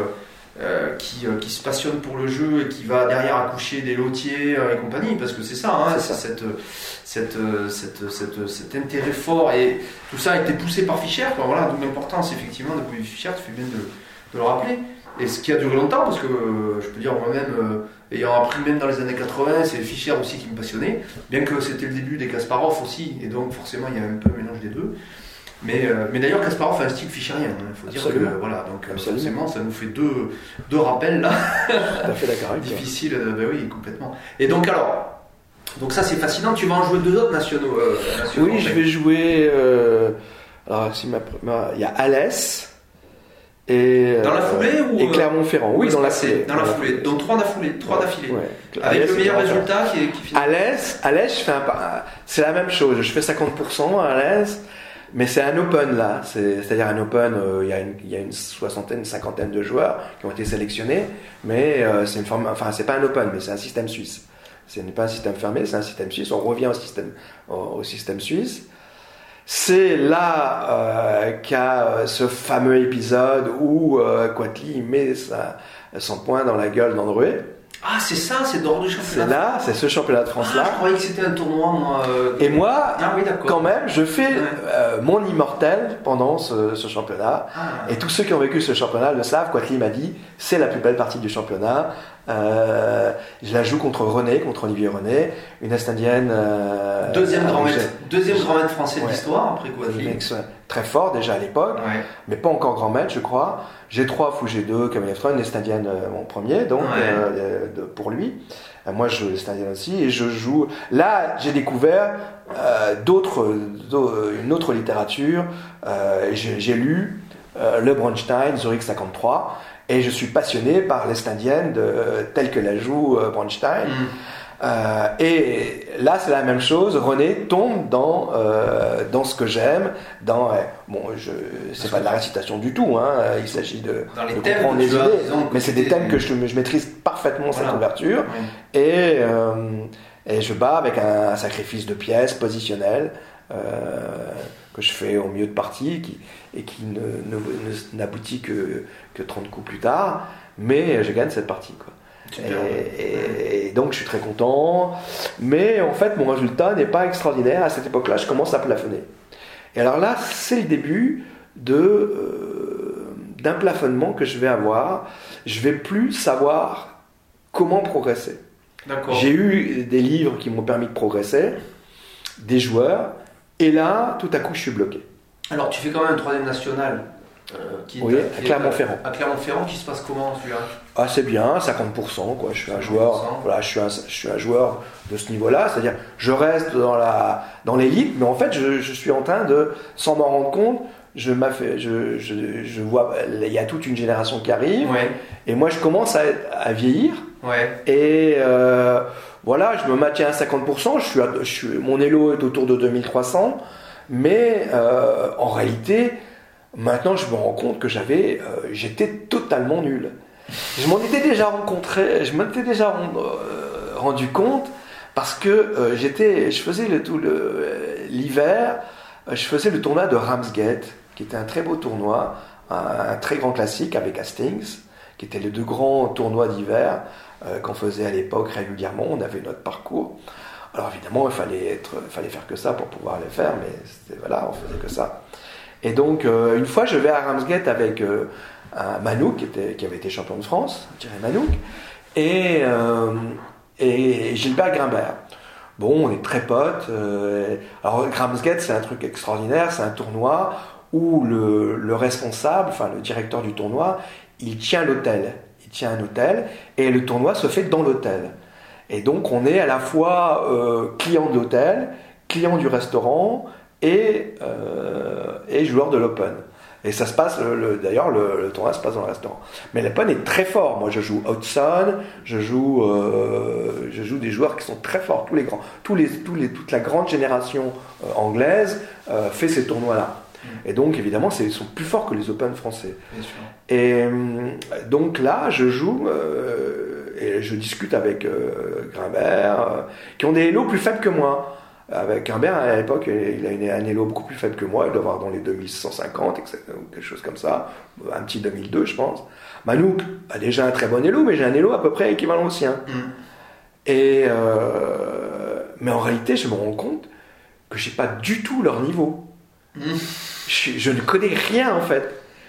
euh, qui, euh, qui se passionne pour le jeu et qui va derrière accoucher des lotiers euh, et compagnie, parce que c'est ça, hein, C'est c'est cette, cette, cette, cette- cet intérêt fort et tout ça a été poussé par Fischer, quoi, voilà, d'où l'importance effectivement de Bobby Fischer, tu fais bien de, de le rappeler. Et ce qui a duré longtemps, parce que je peux dire moi-même, ayant appris même dans les années 80, c'est Fischer aussi qui me passionnait, bien que c'était le début des Kasparov aussi, et donc forcément il y a un peu un mélange des deux. Mais, euh, mais d'ailleurs, Kasparov a un style fichérien, il faut dire que voilà, donc euh, Absolument. forcément ça nous fait deux, deux rappels là, Tout à fait d'accord euh, ben oui, complètement. Et donc alors, donc ça c'est fascinant, tu vas en jouer deux autres nationaux. euh, nationaux, Oui, je vais jouer. euh, alors, si ma, ma- il y a Alès et. Dans la euh, foulée ou Et Clermont-Ferrand. Oui, dans la foulée. Dans la foulée. Donc trois d'affilée, trois d'affilée. Ouais. Avec Alès le meilleur résultat qui finit. Alès, Alès, je fais un c'est la même chose. Je fais 50% à Alès, mais c'est un open là. C'est- C'est-à-dire un open, euh, il y a une- soixantaine, cinquantaine de joueurs qui ont été sélectionnés, mais euh, c'est une forme, enfin c'est pas un open, mais c'est un système suisse. Ce n'est pas un système fermé, c'est un système suisse. On revient au système, au, système suisse. C'est là euh, qu'a ce fameux épisode où Quatli met son poing dans la gueule d'André. Ah, c'est ça, c'est dehors du C'est championnat. là, c'est ce championnat de Ah, France-là. je croyais que c'était un tournoi, moi. euh, Et moi, Ah oui, quand même, je fais Ouais. euh, mon immortel pendant ce, ce championnat. Ah, Et tous ceux qui ont vécu ce championnat le savent. Quatli m'a dit, c'est la plus belle partie du championnat. Euh, je la joue contre René, contre Olivier René, une Est-Indienne. euh, deuxième grand maître, deuxième grand maître français de l'histoire après mec très fort déjà à l'époque, Ouais. mais pas encore grand maître, je crois. G3, fou G2, Cavalier F3, une Est-Indienne euh, mon premier, donc Ouais. pour lui. Moi, je joue l'Est-Indienne aussi, et je joue. Là, j'ai découvert d'autres, d'au- une autre littérature. J'ai, j'ai lu euh, Le Bronstein, Zurich 53, et je suis passionné par l'Est-Indienne de, telle que la joue euh, Bronstein. Mm. Euh, et là, c'est la même chose. René tombe dans, euh, dans ce que j'aime. Dans, euh, bon, je, c'est pas de la récitation du tout. Hein, il s'agit de, Dans les de thèmes comprendre les idées. Mais c'est des thèmes que je, je maîtrise parfaitement cette ouverture. Et, et je bats avec un, un sacrifice de pièces positionnel que je fais au milieu de partie qui, et qui n'aboutit que, que 30 coups plus tard. Mais je gagne cette partie. Quoi. Et, donc je suis très content. Mais en fait, mon résultat n'est pas extraordinaire. À cette époque-là, je commence à plafonner. Et alors là, c'est le début de, euh, d'un plafonnement que je vais avoir. Je vais plus savoir comment progresser. J'ai eu des livres qui m'ont permis de progresser, des joueurs, et là, tout à coup, je suis bloqué. Alors, tu fais quand même un troisième national. euh, qui est Oui, à Clermont-Ferrand. À Clermont-Ferrand, qui se passe comment celui-là? Ah, c'est bien, 50%, quoi. Je suis un 50%. joueur, voilà, je suis un, je suis un joueur de ce niveau-là, c'est-à-dire, je reste dans la, dans l'élite, mais en fait, je, je suis en train de, sans m'en rendre compte, je, je, je, je vois, il y a toute une génération qui arrive, Ouais, et moi, je commence à, à vieillir, ouais. et euh, voilà, je me maintiens à 50%, je suis, à- je suis, mon élo est autour de 2300, mais euh, en réalité, maintenant je me rends compte que j'avais, euh, j'étais totalement nul. Je m'en étais déjà rencontré, je m'en étais déjà euh, rendu compte parce que j'étais, je faisais le tout l'hiver, je faisais le tournoi de Ramsgate, qui était un très beau tournoi, un, un très grand classique avec Hastings, qui étaient les deux grands tournois d'hiver qu'on faisait à l'époque régulièrement. On avait notre parcours. Alors évidemment, il fallait, faire que ça pour pouvoir les faire, mais voilà, on faisait que ça. Et donc, euh, une fois, je vais à Ramsgate avec euh, Manouk, qui, avait été champion de France, Thierry euh, et Gilbert Grimbert. Bon, on est très potes. alors, Ramsgate, c'est un truc extraordinaire, c'est un tournoi où le, le responsable, enfin le directeur du tournoi, il tient l'hôtel. Il tient un hôtel et le tournoi se fait dans l'hôtel. Et donc, on est à la fois euh, client de l'hôtel, client du restaurant et, euh, et joueur de l'Open. Et ça se passe, le- le- d'ailleurs, le, le tournoi se passe dans le restaurant. Mais l'Open est très fort. Moi, je joue Hudson, je joue, euh, je joue des joueurs qui sont très forts. Tous les grands, tous les, tous les, toute la grande génération euh, anglaise euh, fait ces tournois-là. Et donc, évidemment, ils sont plus forts que les Open français. Bien sûr. Et donc là, je joue et je discute avec euh, Grimbert, euh, qui ont des Hello plus faibles que moi. Avec Grimbert, à l'époque, il a une- un Hello beaucoup plus faible que moi, il doit avoir dans les 2150, etc., ou quelque chose comme ça, un petit 2002, je pense. Manouk a déjà un très bon Hello, mais j'ai un Hello à peu près équivalent au sien. Mm. Et euh, mais en réalité, je me rends compte que j'ai pas du tout leur niveau. Mm. Je, je ne connais rien en fait.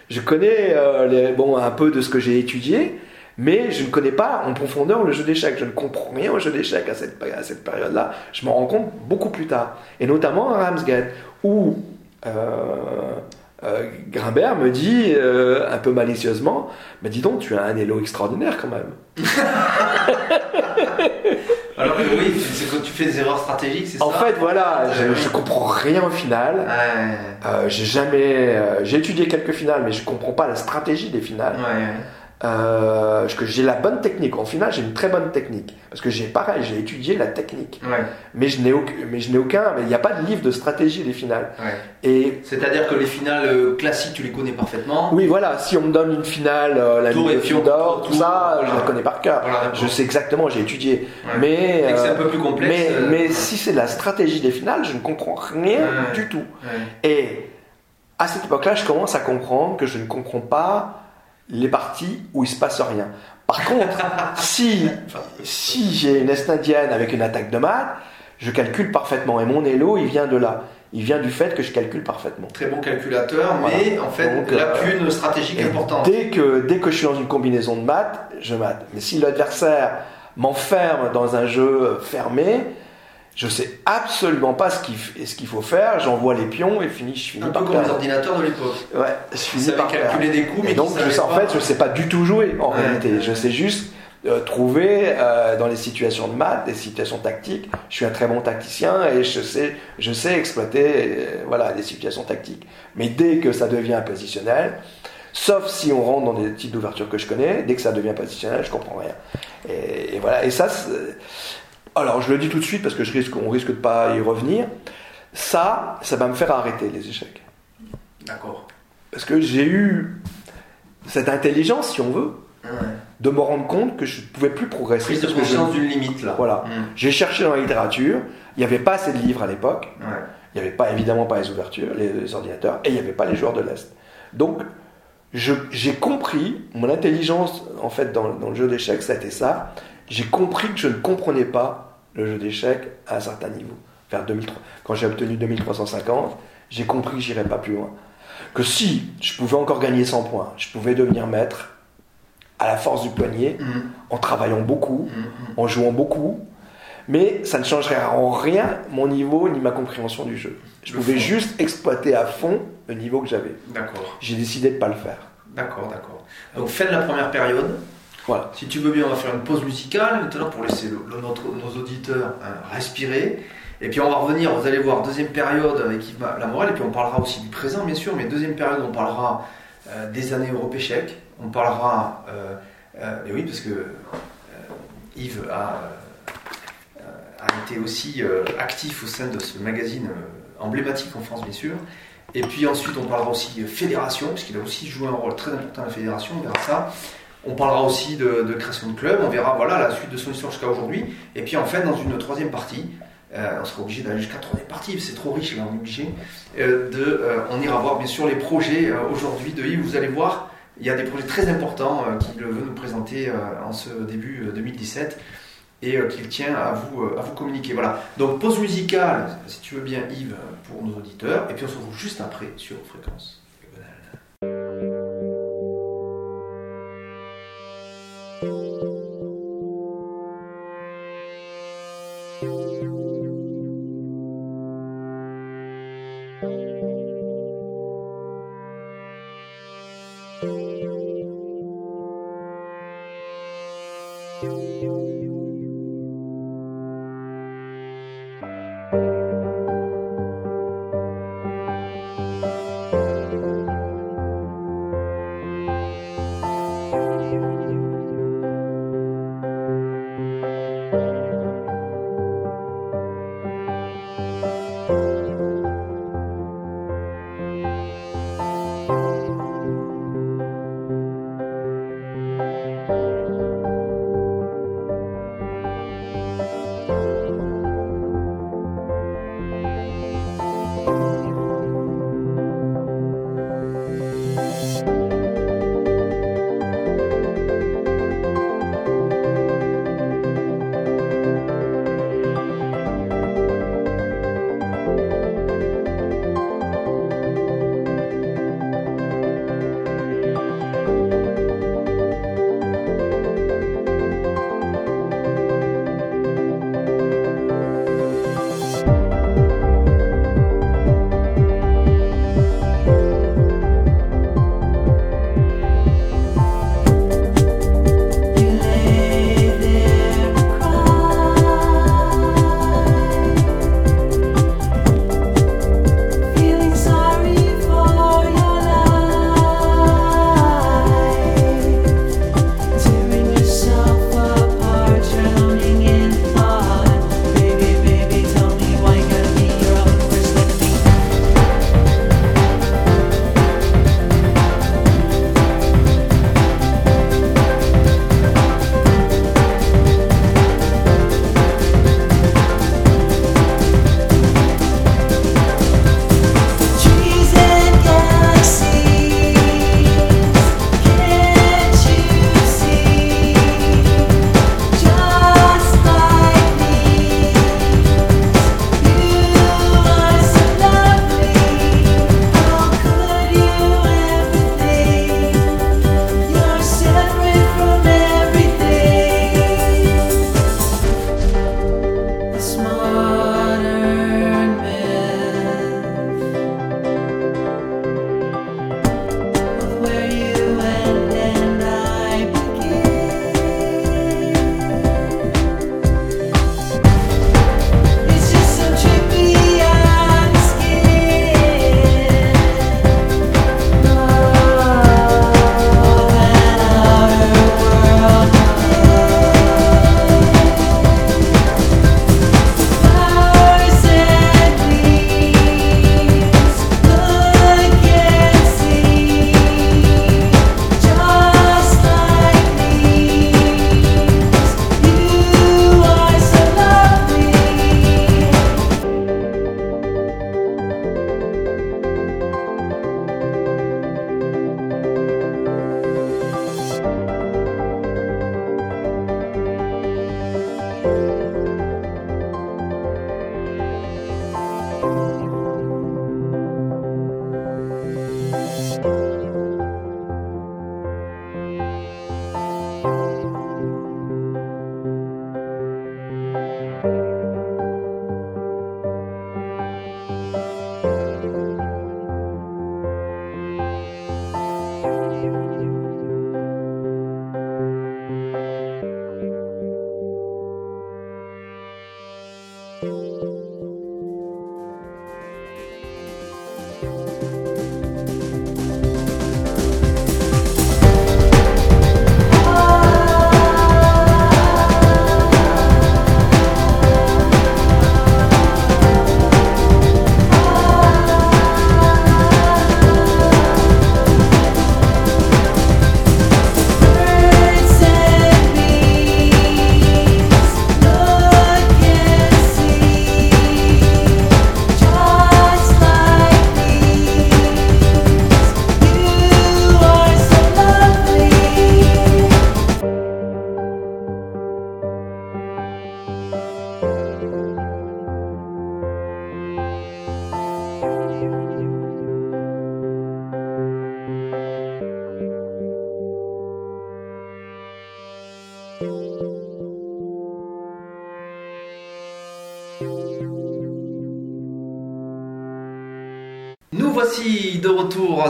Je connais euh, les- bon, un peu de ce que j'ai étudié, mais je ne connais pas en profondeur le jeu d'échecs. Je ne comprends rien au jeu d'échecs à cette, à cette période-là. Je m'en rends compte beaucoup plus tard. Et notamment à Ramsgate, où euh, euh, Grimbert me dit, euh, un peu malicieusement, mais dis donc, tu as un élo extraordinaire quand même. Alors que oui, c'est quand tu fais des erreurs stratégiques, c'est ça En fait, voilà, je, je comprends rien au final. Ouais, Euh, j'ai jamais, euh, j'ai étudié quelques finales, mais je comprends pas la stratégie des finales. ouais. Euh, parce que j'ai la bonne technique. En finale, j'ai une très bonne technique. Parce que j'ai pareil, j'ai étudié la technique. ouais, Mais je n'ai aucun, mais je n'ai aucun, mais il n'y a pas de livre de stratégie des finales. ouais. Et C'est-à-dire que les finales euh, classiques, tu les connais parfaitement. oui, voilà, si on me donne une finale, euh, la Tour Ligue et de pion, d'or, tout ça, je la connais par cœur. Voilà. Je sais exactement, j'ai étudié. Ouais. Mais, c'est un peu plus complexe. mais, euh, mais si c'est la stratégie des finales, je ne comprends rien Ouais. du tout. ouais. Et à cette époque-là, je commence à comprendre que je ne comprends pas les parties où il se passe rien. Par contre, si, si j'ai une Est indienne avec une attaque de maths, je calcule parfaitement. Et mon Elo, il vient de là. Il vient du fait que je calcule parfaitement. Très bon calculateur, mais en fait, Donc, euh, lacune stratégique importante. dès que, dès que je suis dans une combinaison de maths, je mate. Mais si l'adversaire m'enferme dans un jeu fermé, je sais absolument pas ce qu'il faut faire. J'envoie les pions et fini, je finis Un peu par comme les ordinateurs de l'époque. Ouais, je finis par calculer des coups, mais Et donc, je sais, en fait, je sais pas du tout jouer en Ouais, réalité. Je sais juste euh, trouver euh, dans les situations de maths, des situations tactiques. Je suis un très bon tacticien et je sais, je sais exploiter euh, voilà, des situations tactiques. Mais dès que ça devient positionnel, sauf si on rentre dans des types d'ouverture que je connais, dès que ça devient positionnel, je comprends rien. Et, et voilà. Et ça, alors je le dis tout de suite parce que je risque, on risque de pas y revenir. Ça, ça va me faire arrêter les échecs. D'accord. Parce que j'ai eu cette intelligence, si on veut, Ouais. de me rendre compte que je ne pouvais plus progresser. Prise de conscience d'une limite là. Voilà. Mm. J'ai cherché dans la littérature, il n'y avait pas assez de livres à l'époque, Ouais. il n'y avait pas évidemment pas les ouvertures, les, les ordinateurs, et il n'y avait pas les joueurs de l'Est. Donc, j'ai compris, mon intelligence en fait dans, dans le jeu d'échecs, ça a été ça, j'ai compris que je ne comprenais pas le jeu d'échecs à un certain niveau. Vers 2003, quand j'ai obtenu 2350, j'ai compris que j'irais pas plus loin. Que si je pouvais encore gagner 100 points, je pouvais devenir maître à la force du poignet, Mm. en travaillant beaucoup, Mm. en jouant beaucoup, mais ça ne changerait en rien mon niveau ni ma compréhension du jeu. Je Le pouvais fond. juste exploiter à fond le niveau que j'avais. D'accord. J'ai décidé de ne pas le faire. D'accord, d'accord. Donc fin de la première période. Voilà. Si tu veux bien, on va faire une pause musicale maintenant pour laisser nos auditeurs hein, respirer. Et puis on va revenir, vous allez voir, deuxième période avec Yves Lamorel, et puis on parlera aussi du présent bien sûr, mais deuxième période on parlera euh, des années Européchèques, on parlera, euh, euh, mais oui parce que euh, Yves a, euh, été aussi euh, actif au sein de ce magazine euh, emblématique en France bien sûr. Et puis ensuite on parlera aussi euh, fédération, puisqu'il a aussi joué un rôle très important à la fédération, on verra ça. On parlera aussi de, création de club, on verra la suite de son histoire jusqu'à aujourd'hui. Et puis en fait, dans une troisième partie, euh, on sera obligé d'aller jusqu'à la troisième partie, c'est trop riche là, on est obligé. euh, euh, ira voir bien sûr les projets aujourd'hui de Yves. Vous allez voir, il y a des projets très importants qu'il veut nous présenter en ce début euh, 2017. et qu'il tient à vous, à vous communiquer. Voilà. Donc pause musicale, si tu veux bien Yves, pour nos auditeurs, et puis on se retrouve juste après sur Fréquence.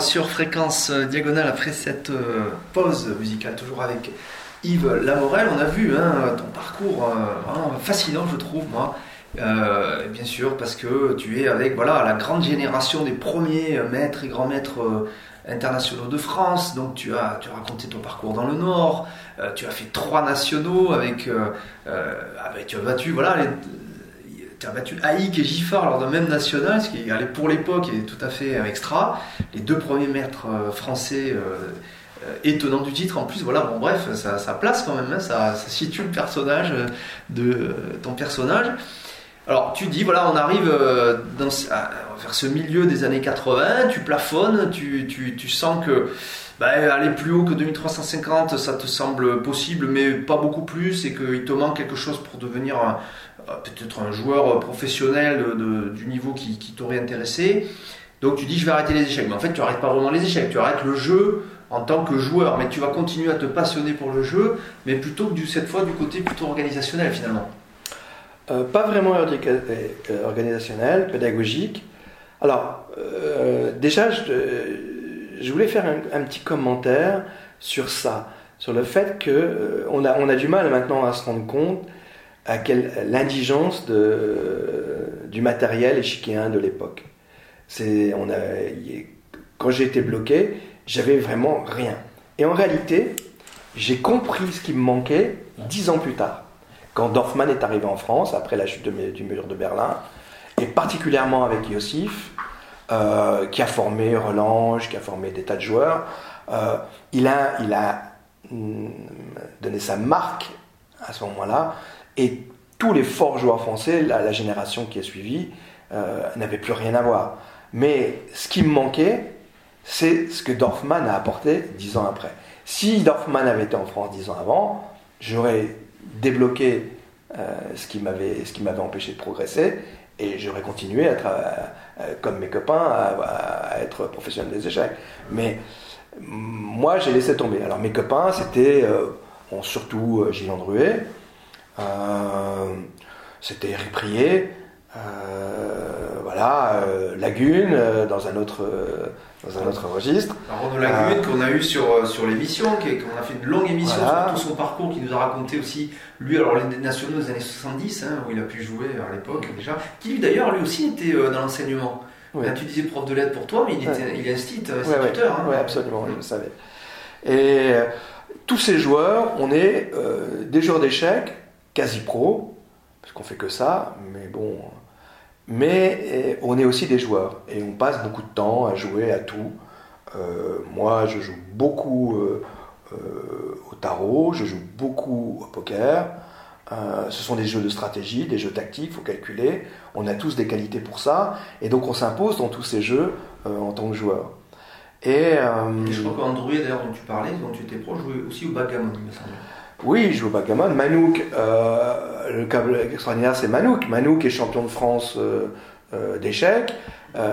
Sur fréquence diagonale après cette euh, pause musicale, toujours avec Yves Lamorel. On a vu hein, ton parcours euh, fascinant, je trouve, moi. Euh, bien sûr, parce que tu es avec voilà, la grande génération des premiers maîtres et grands maîtres internationaux de France. Donc tu as, tu raconté ton parcours dans le Nord. tu as fait trois nationaux avec, avec tu as battu voilà, les, as battu Haïk et Giffard lors d'un même national, ce qui pour l'époque est tout à fait extra. Les deux premiers maîtres euh, français euh, étonnants du titre. En plus, voilà, bon, bref, ça, place quand même, hein, ça, situe le personnage euh, de ton personnage. Alors, tu dis, voilà, on arrive vers ce milieu des années 80, tu plafonnes, tu, tu, sens que bah, aller plus haut que 2350, ça te semble possible, mais pas beaucoup plus, et qu'il te manque quelque chose pour devenir peut-être un joueur professionnel du niveau qui, t'aurait intéressé. Donc tu dis je vais arrêter les échecs. Mais en fait tu n'arrêtes pas vraiment les échecs, tu arrêtes le jeu en tant que joueur. Mais tu vas continuer à te passionner pour le jeu, mais plutôt que cette fois du côté plutôt organisationnel finalement. Euh, pas vraiment euh, organisationnel, pédagogique. Alors, euh, déjà, je, voulais faire un, petit commentaire sur ça, sur le fait a, on a du mal maintenant à se rendre compte à l'indigence du matériel échiquéen de l'époque. Quand j'ai été bloqué, j'avais vraiment rien. Et en réalité, j'ai compris ce qui me manquait dix ans plus tard, quand Dorfman est arrivé en France après la chute du mur de Berlin, et particulièrement avec Yossif, euh, qui a formé Relange, qui a formé des tas de joueurs. Euh, il a, il a mm, donné sa marque à ce moment-là et tous les forts joueurs français, la, génération qui a suivi, euh, n'avaient plus rien à voir. Mais ce qui me manquait, c'est ce que Dorfman a apporté dix ans après. Si Dorfman avait été en France dix ans avant, j'aurais débloqué euh, ce qui m'avait empêché de progresser et j'aurais continué à être, euh, comme mes copains à, être professionnel des échecs. Mais moi, j'ai laissé tomber. Alors mes copains, c'était surtout Gilles Andruet, euh, c'était Eric Prier, euh, voilà, euh, Lagune dans un autre dans un autre registre. Renaud Lagune qu'on a eu sur, sur l'émission, qu'on a fait une longue émission sur tout son parcours, qui nous a raconté aussi, lui, alors les nationaux des années 70, hein, où il a pu jouer à l'époque déjà, qui lui d'ailleurs, lui aussi était dans l'enseignement. tu disais prof de lettres pour toi, mais il, était, il est instituteur. Oui, hein. absolument, je le savais. Et tous ces joueurs, on est des joueurs d'échecs quasi pro, parce qu'on fait que ça, mais bon. Mais eh, on est aussi des joueurs et on passe beaucoup de temps à jouer à tout. Euh, moi, je joue beaucoup euh, euh, au tarot, je joue beaucoup au poker. ce sont des jeux de stratégie, des jeux tactiques, il faut calculer. On a tous des qualités pour ça, et donc on s'impose dans tous ces jeux en tant que joueur. Et, je crois qu'Android, d'ailleurs, dont tu parlais, dont tu étais pro, jouait aussi au backgammon, il me semble. Oui, il joue au backgammon. Manouk, euh, le câble extraordinaire, c'est Manouk. Manouk est champion de France euh, euh, d'échecs.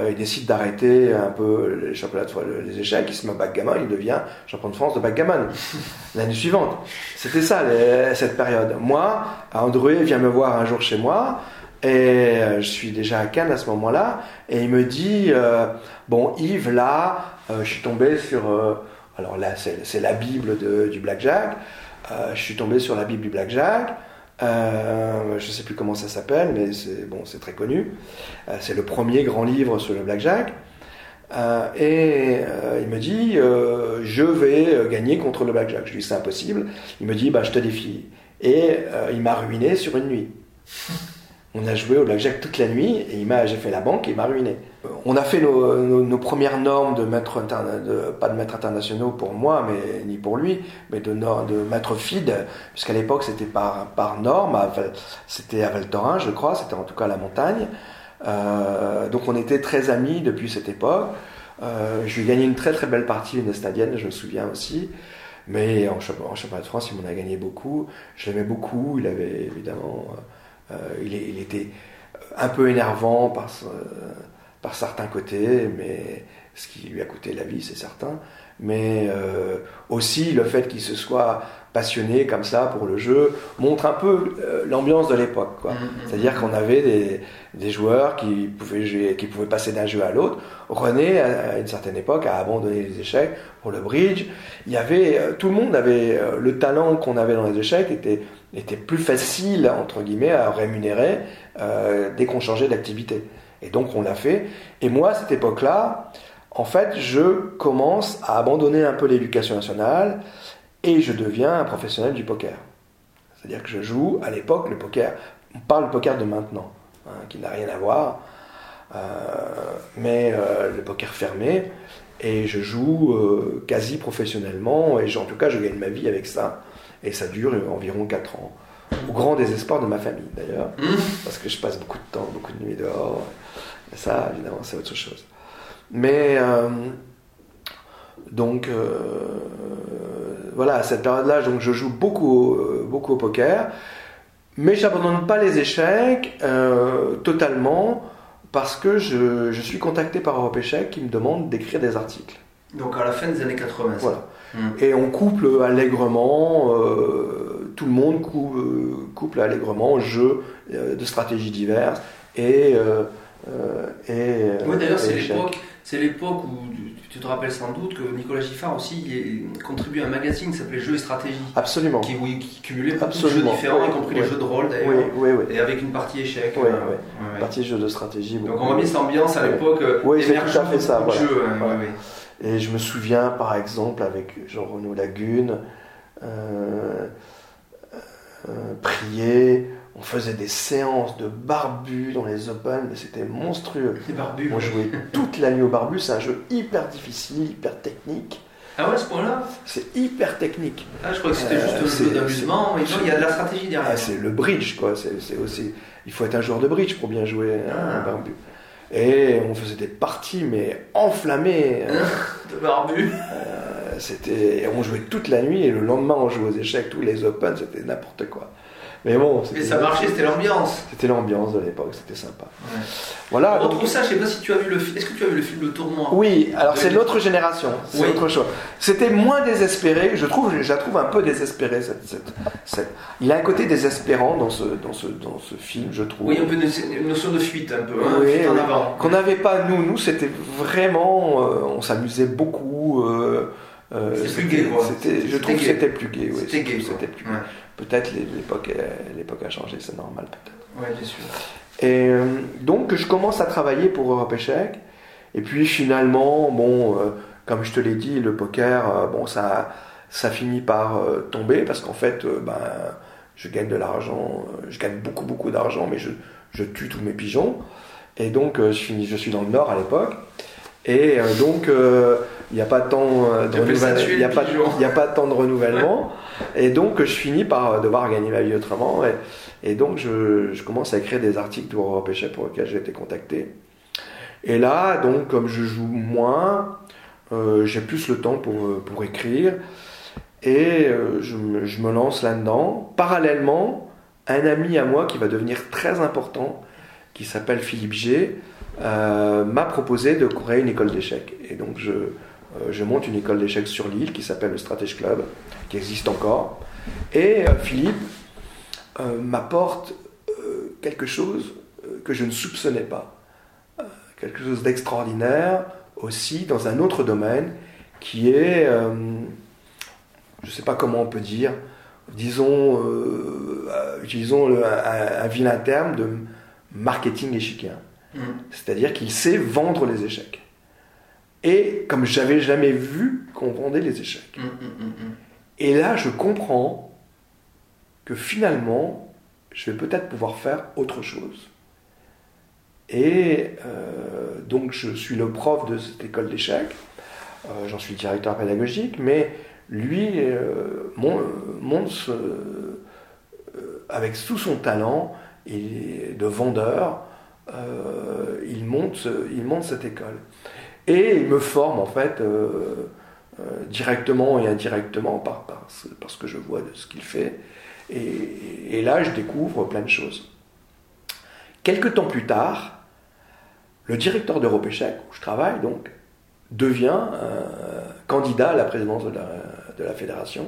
il décide d'arrêter un peu les championnats de les échecs. Il se met au backgammon. Il devient champion de France de backgammon l'année suivante. C'était ça, cette période. Moi, André vient me voir un jour chez moi. Et je suis déjà à Cannes à ce moment-là. Et il me dit Bon, Yves, là, je suis tombé sur. alors là, c'est la Bible du blackjack. Euh, je suis tombé sur la Bible du Blackjack. Euh, je ne sais plus comment ça s'appelle, mais c'est bon, c'est très connu. Euh, c'est le premier grand livre sur le blackjack. et il me dit, je vais gagner contre le blackjack. Je lui dis, c'est impossible. Il me dit, bah, je te défie. Et il m'a ruiné sur une nuit. On a joué au blackjack toute la nuit et il m'a, j'ai fait la banque et il m'a ruiné. On a fait nos, premières normes de maître de, pas de maître internationaux pour moi, mais ni pour lui, mais de, de maître FID, puisqu'à l'époque c'était par, par norme, c'était à Val je crois, c'était en tout cas à la montagne. Euh, donc on était très amis depuis cette époque. Euh, je lui ai gagné une très très belle partie, une estadienne, je me souviens aussi. Mais en, championnat de France, il m'en a gagné beaucoup. Je l'aimais beaucoup. Il avait évidemment euh, il, était un peu énervant par, par certains côtés, mais, ce qui lui a coûté la vie, c'est certain, mais euh, aussi le fait qu'il se soit passionné comme ça pour le jeu montre un peu euh, l'ambiance de l'époque. quoi. Mm, mm, C'est-à-dire qu'on avait des, des joueurs qui pouvaient, jouer- qui pouvaient passer d'un jeu à l'autre. René, à à une certaine époque, a abandonné les échecs pour le bridge. Il y avait, euh, tout le monde avait euh, le talent qu'on avait dans les échecs était, était plus facile entre guillemets à rémunérer euh, dès qu'on changeait d'activité. Et donc on l'a fait. Et moi, à cette époque-là, en fait, je commence à abandonner un peu l'éducation nationale et je deviens un professionnel du poker. C'est-à-dire que je joue à l'époque le poker. On parle poker de maintenant, hein, qui n'a rien à voir, euh, mais euh, le poker fermé. Et je joue quasi professionnellement, et en tout cas, je gagne ma vie avec ça. Et ça dure environ 4 ans. Au grand désespoir de ma famille, d'ailleurs, Mm. parce que je passe beaucoup de temps, beaucoup de nuits dehors. Et ça, évidemment, c'est autre chose. Mais euh, donc euh, voilà, à cette période-là, donc je joue beaucoup, euh, beaucoup au poker, mais j'abandonne pas les échecs totalement parce que je, je suis contacté par Europe Échecs qui me demande d'écrire des articles. Donc à la fin des années 80. ça. Voilà. Et on couple allègrement, euh, tout le monde cou- euh, couple allègrement jeux euh, de stratégies diverses et euh, et Oui, d'ailleurs, c'est l'époque, c'est l'époque où tu te rappelles sans doute que Nicolas Giffard aussi il contribuait à un magazine qui s'appelait Jeux et Stratégie, Absolument. qui, oui, qui cumulait beaucoup de jeux différents, y compris oui. les jeux de rôle d'ailleurs, Oui, oui, oui. et avec une partie échec. Oui, euh, ouais. Partie jeux de stratégie. Donc on remet cette ambiance à l'époque. Oui, c'est tout à fait ça, voilà. jeux, hein, Voilà. Et je me souviens, par exemple, avec Jean-Renaud Lagune, euh, euh, prier, on faisait des séances de barbu dans les Open, mais c'était monstrueux. Barbus. On jouait toute la nuit au barbu, c'est un jeu hyper difficile, hyper technique. Ah ouais, à ce point-là? C'est hyper technique. Ah, je crois que c'était Euh, juste un c'est- jeu d'amusement, mais il y a de la stratégie derrière. Ah, c'est le bridge, quoi. C'est aussi, il faut être un joueur de bridge pour bien jouer Ah. un barbu. Et on faisait des parties, mais enflammées. de barbus. Euh, C'était, on jouait toute la nuit et le lendemain on jouait aux échecs, tous les Open, c'était n'importe quoi. Mais bon, Mais c'était, ça marchait, c'était l'ambiance. c'était l'ambiance de l'époque, c'était sympa. Ouais. Voilà. On retrouve ça, je sais pas si tu as vu le film. Est-ce que tu as vu le film Le Tournoi oui, alors c'est notre génération, c'est Oui. autre chose. C'était moins désespéré, je trouve, je la trouve un peu désespérée. Cette, cette- cette- Il a un côté désespérant dans ce, dans ce, dans ce film, je trouve. Oui, un peu une, notion de fuite, un peu, hein, Oui, fuite en oui. avant. Qu'on n'avait pas nous, nous c'était vraiment, euh, on s'amusait beaucoup. euh, euh, C'est plus gai, quoi. c'était- je C'était trouve que gai. c'était plus gay. Oui, C'était. C'était plus Ouais. Peut-être l'époque, euh, l'époque a changé, c'est normal peut-être. Ouais, bien sûr. Et euh, donc je commence à travailler pour Europe Échec. Et puis finalement, bon, euh, comme je te l'ai dit, le poker, euh, bon, ça, ça finit par euh, tomber parce qu'en fait, ben, je gagne de l'argent, je gagne beaucoup beaucoup d'argent, mais je, je tue tous mes pigeons. Et donc je, finis, je suis dans le Nord à l'époque. Et donc il n'y a pas tant euh, de renouvellement. Il n'y a, pas- pigeons. il y a pas tant de renouvellement. Et donc je finis par devoir gagner ma vie autrement. Et, et donc, je, je commence à écrire des articles pour Europe Échec pour lesquels j'ai été contacté. Et là, donc, comme je joue moins, euh, j'ai plus le temps pour, euh, pour écrire. Et euh, je, me, je me lance là-dedans. Parallèlement, un ami à moi qui va devenir très important, qui s'appelle Philippe G, euh, m'a proposé de créer une école d'échecs. Et donc, je, euh, je monte une école d'échecs sur l'île qui s'appelle le Stratège Club, qui existe encore. Et euh, Philippe euh, m'apporte euh, quelque chose euh, que je ne soupçonnais pas. Euh, quelque chose d'extraordinaire aussi dans un autre domaine qui est, euh, je ne sais pas comment on peut dire, disons, euh, euh, utilisons le- un, un vilain terme de marketing échiquien. Mhm. C'est-à-dire qu'il sait vendre les échecs. Et comme j'avais jamais vu qu'on vendait les échecs. Mhm, mhm, mhm. Et là, je comprends que finalement, je vais peut-être pouvoir faire autre chose. Et euh, donc, je suis le prof de cette école d'échecs. Euh, J'en suis directeur pédagogique, mais lui euh, mon- euh, avec tout son talent de vendeur, il, monte, il monte cette école. Et il me forme en fait euh, euh, directement et indirectement par, par ce, que je vois de ce qu'il fait. Et, là, je découvre plein de choses. Quelques temps plus tard, le directeur d'Europe Échec, où je travaille donc, devient candidat à la présidence de la, de la fédération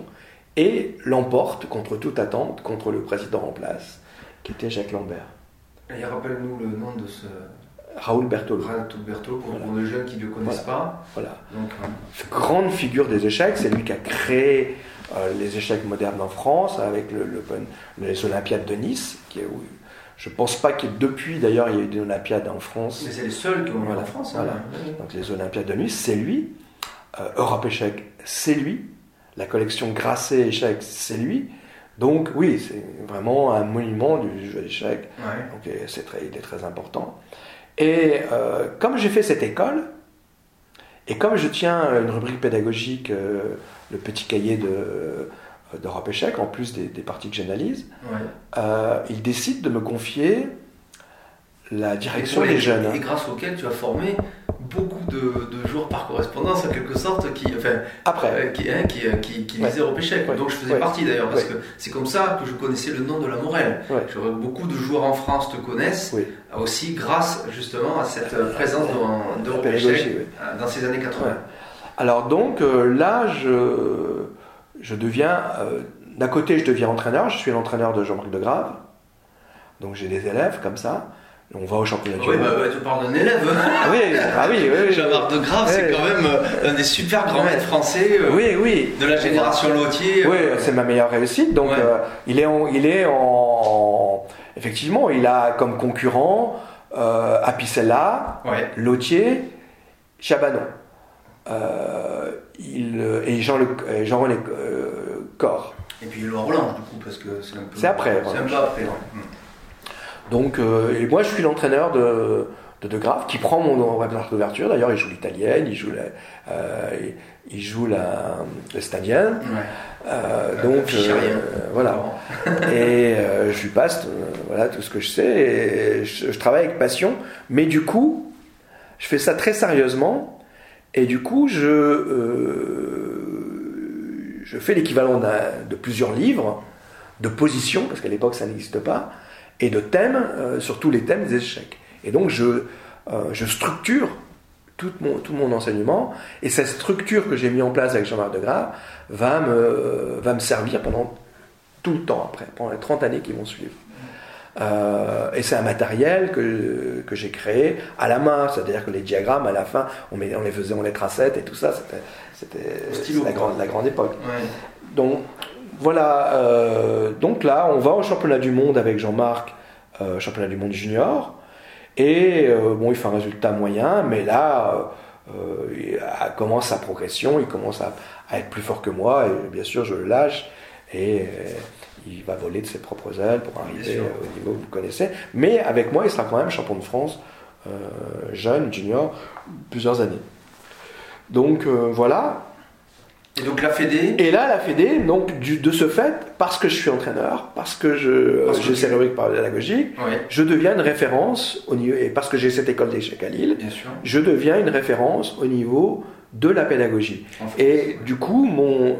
et l'emporte contre toute attente contre le président en place, qui était Jacques Lambert. Et rappelle-nous le nom de ce. Raoul Bertolo. Raoul Bertolo, pour, les jeunes qui ne le connaissent pas. Voilà. Donc, Grande figure des échecs, c'est lui qui a créé euh, les échecs modernes en France avec le, les Olympiades de Nice, qui est, je ne pense pas que depuis, d'ailleurs, il y a eu des Olympiades en France. Mais c'est les seuls qui ont eu en France. Hein. Donc les Olympiades de Nice, c'est lui. Euh, Europe Échec, c'est lui. La collection Grasset Échec, c'est lui. Donc oui, c'est vraiment un monument du jeu d'échecs. Donc c'est très, il est très important. Et euh, comme j'ai fait cette école, et comme je tiens une rubrique pédagogique, euh, le petit cahier de d'Europe Échec, en plus des, parties que j'analyse, il décide de me confier la direction des jeunes. Et grâce auquel tu as formé beaucoup de, de, jours par correspondance en quelque sorte qui enfin après. euh, qui, hein, qui, euh, qui, qui lisaient donc je faisais partie d'ailleurs parce que c'est comme ça que je connaissais le nom de la Morelle beaucoup de joueurs en France te connaissent aussi grâce justement à cette euh, présence dans ces années 80 alors donc là je je deviens d'un côté je deviens entraîneur. Je suis l'entraîneur de Jean-Marc de Grave donc j'ai des élèves comme ça on va au championnat du oui, Bah, tu parles d'un élève. Ah oui, ah oui, oui, Jean-Marc de Grave, c'est quand même euh, un des super grands maîtres français euh, oui, oui. de la génération Lautier. Oui, c'est ma meilleure réussite. Donc, euh, il, est en, il est en. Effectivement, il a comme concurrent Apicella, Lautier, Chabanon. il, et Jean-René Jean Corps. Et puis Laurent Roland, du coup, parce que c'est un peu. C'est après. C'est un peu après. Donc, euh, et moi, je suis l'entraîneur de, de De Graaf, qui prend mon répertoire d'ouverture. D'ailleurs, il joue l'italienne, il joue la, euh, il joue la, l'estadienne. Euh, donc, voilà. et je lui passe voilà, tout ce que je sais. Et je, travaille avec passion. Mais du coup, je fais ça très sérieusement. Et du coup, je, je fais l'équivalent de plusieurs livres de position, parce qu'à l'époque, ça n'existe pas et de thèmes, euh, sur tous les thèmes des échecs. Et donc je, euh, je structure tout mon, tout mon enseignement, et cette structure que j'ai mis en place avec Jean-Marc Degrave va me, va me servir pendant tout le temps après, pendant les 30 années qui vont suivre. Euh, et c'est un matériel que, que j'ai créé à la main, c'est-à-dire que les diagrammes à la fin, on, met, on les faisait lettres à 7 et tout ça, c'était la grande, la grande époque. Donc voilà, euh, donc là, on va au championnat du monde avec Jean-Marc, euh, championnat du monde junior, et euh, bon, il fait un résultat moyen, mais là, il commence sa progression, il commence à, être plus fort que moi, et bien sûr, je le lâche, et il va voler de ses propres ailes pour arriver au niveau que vous connaissez. Mais avec moi, il sera quand même champion de France, jeune, junior, plusieurs années. Donc voilà, et donc la Fédé Et là, la Fédé, donc du, de ce fait, parce que je suis entraîneur, parce que je j'ai ces rubriques pédagogiques, je deviens une référence au niveau, et parce que j'ai cette école d'échecs à Lille, je deviens une référence au niveau de la pédagogie. Et du coup, mon, euh,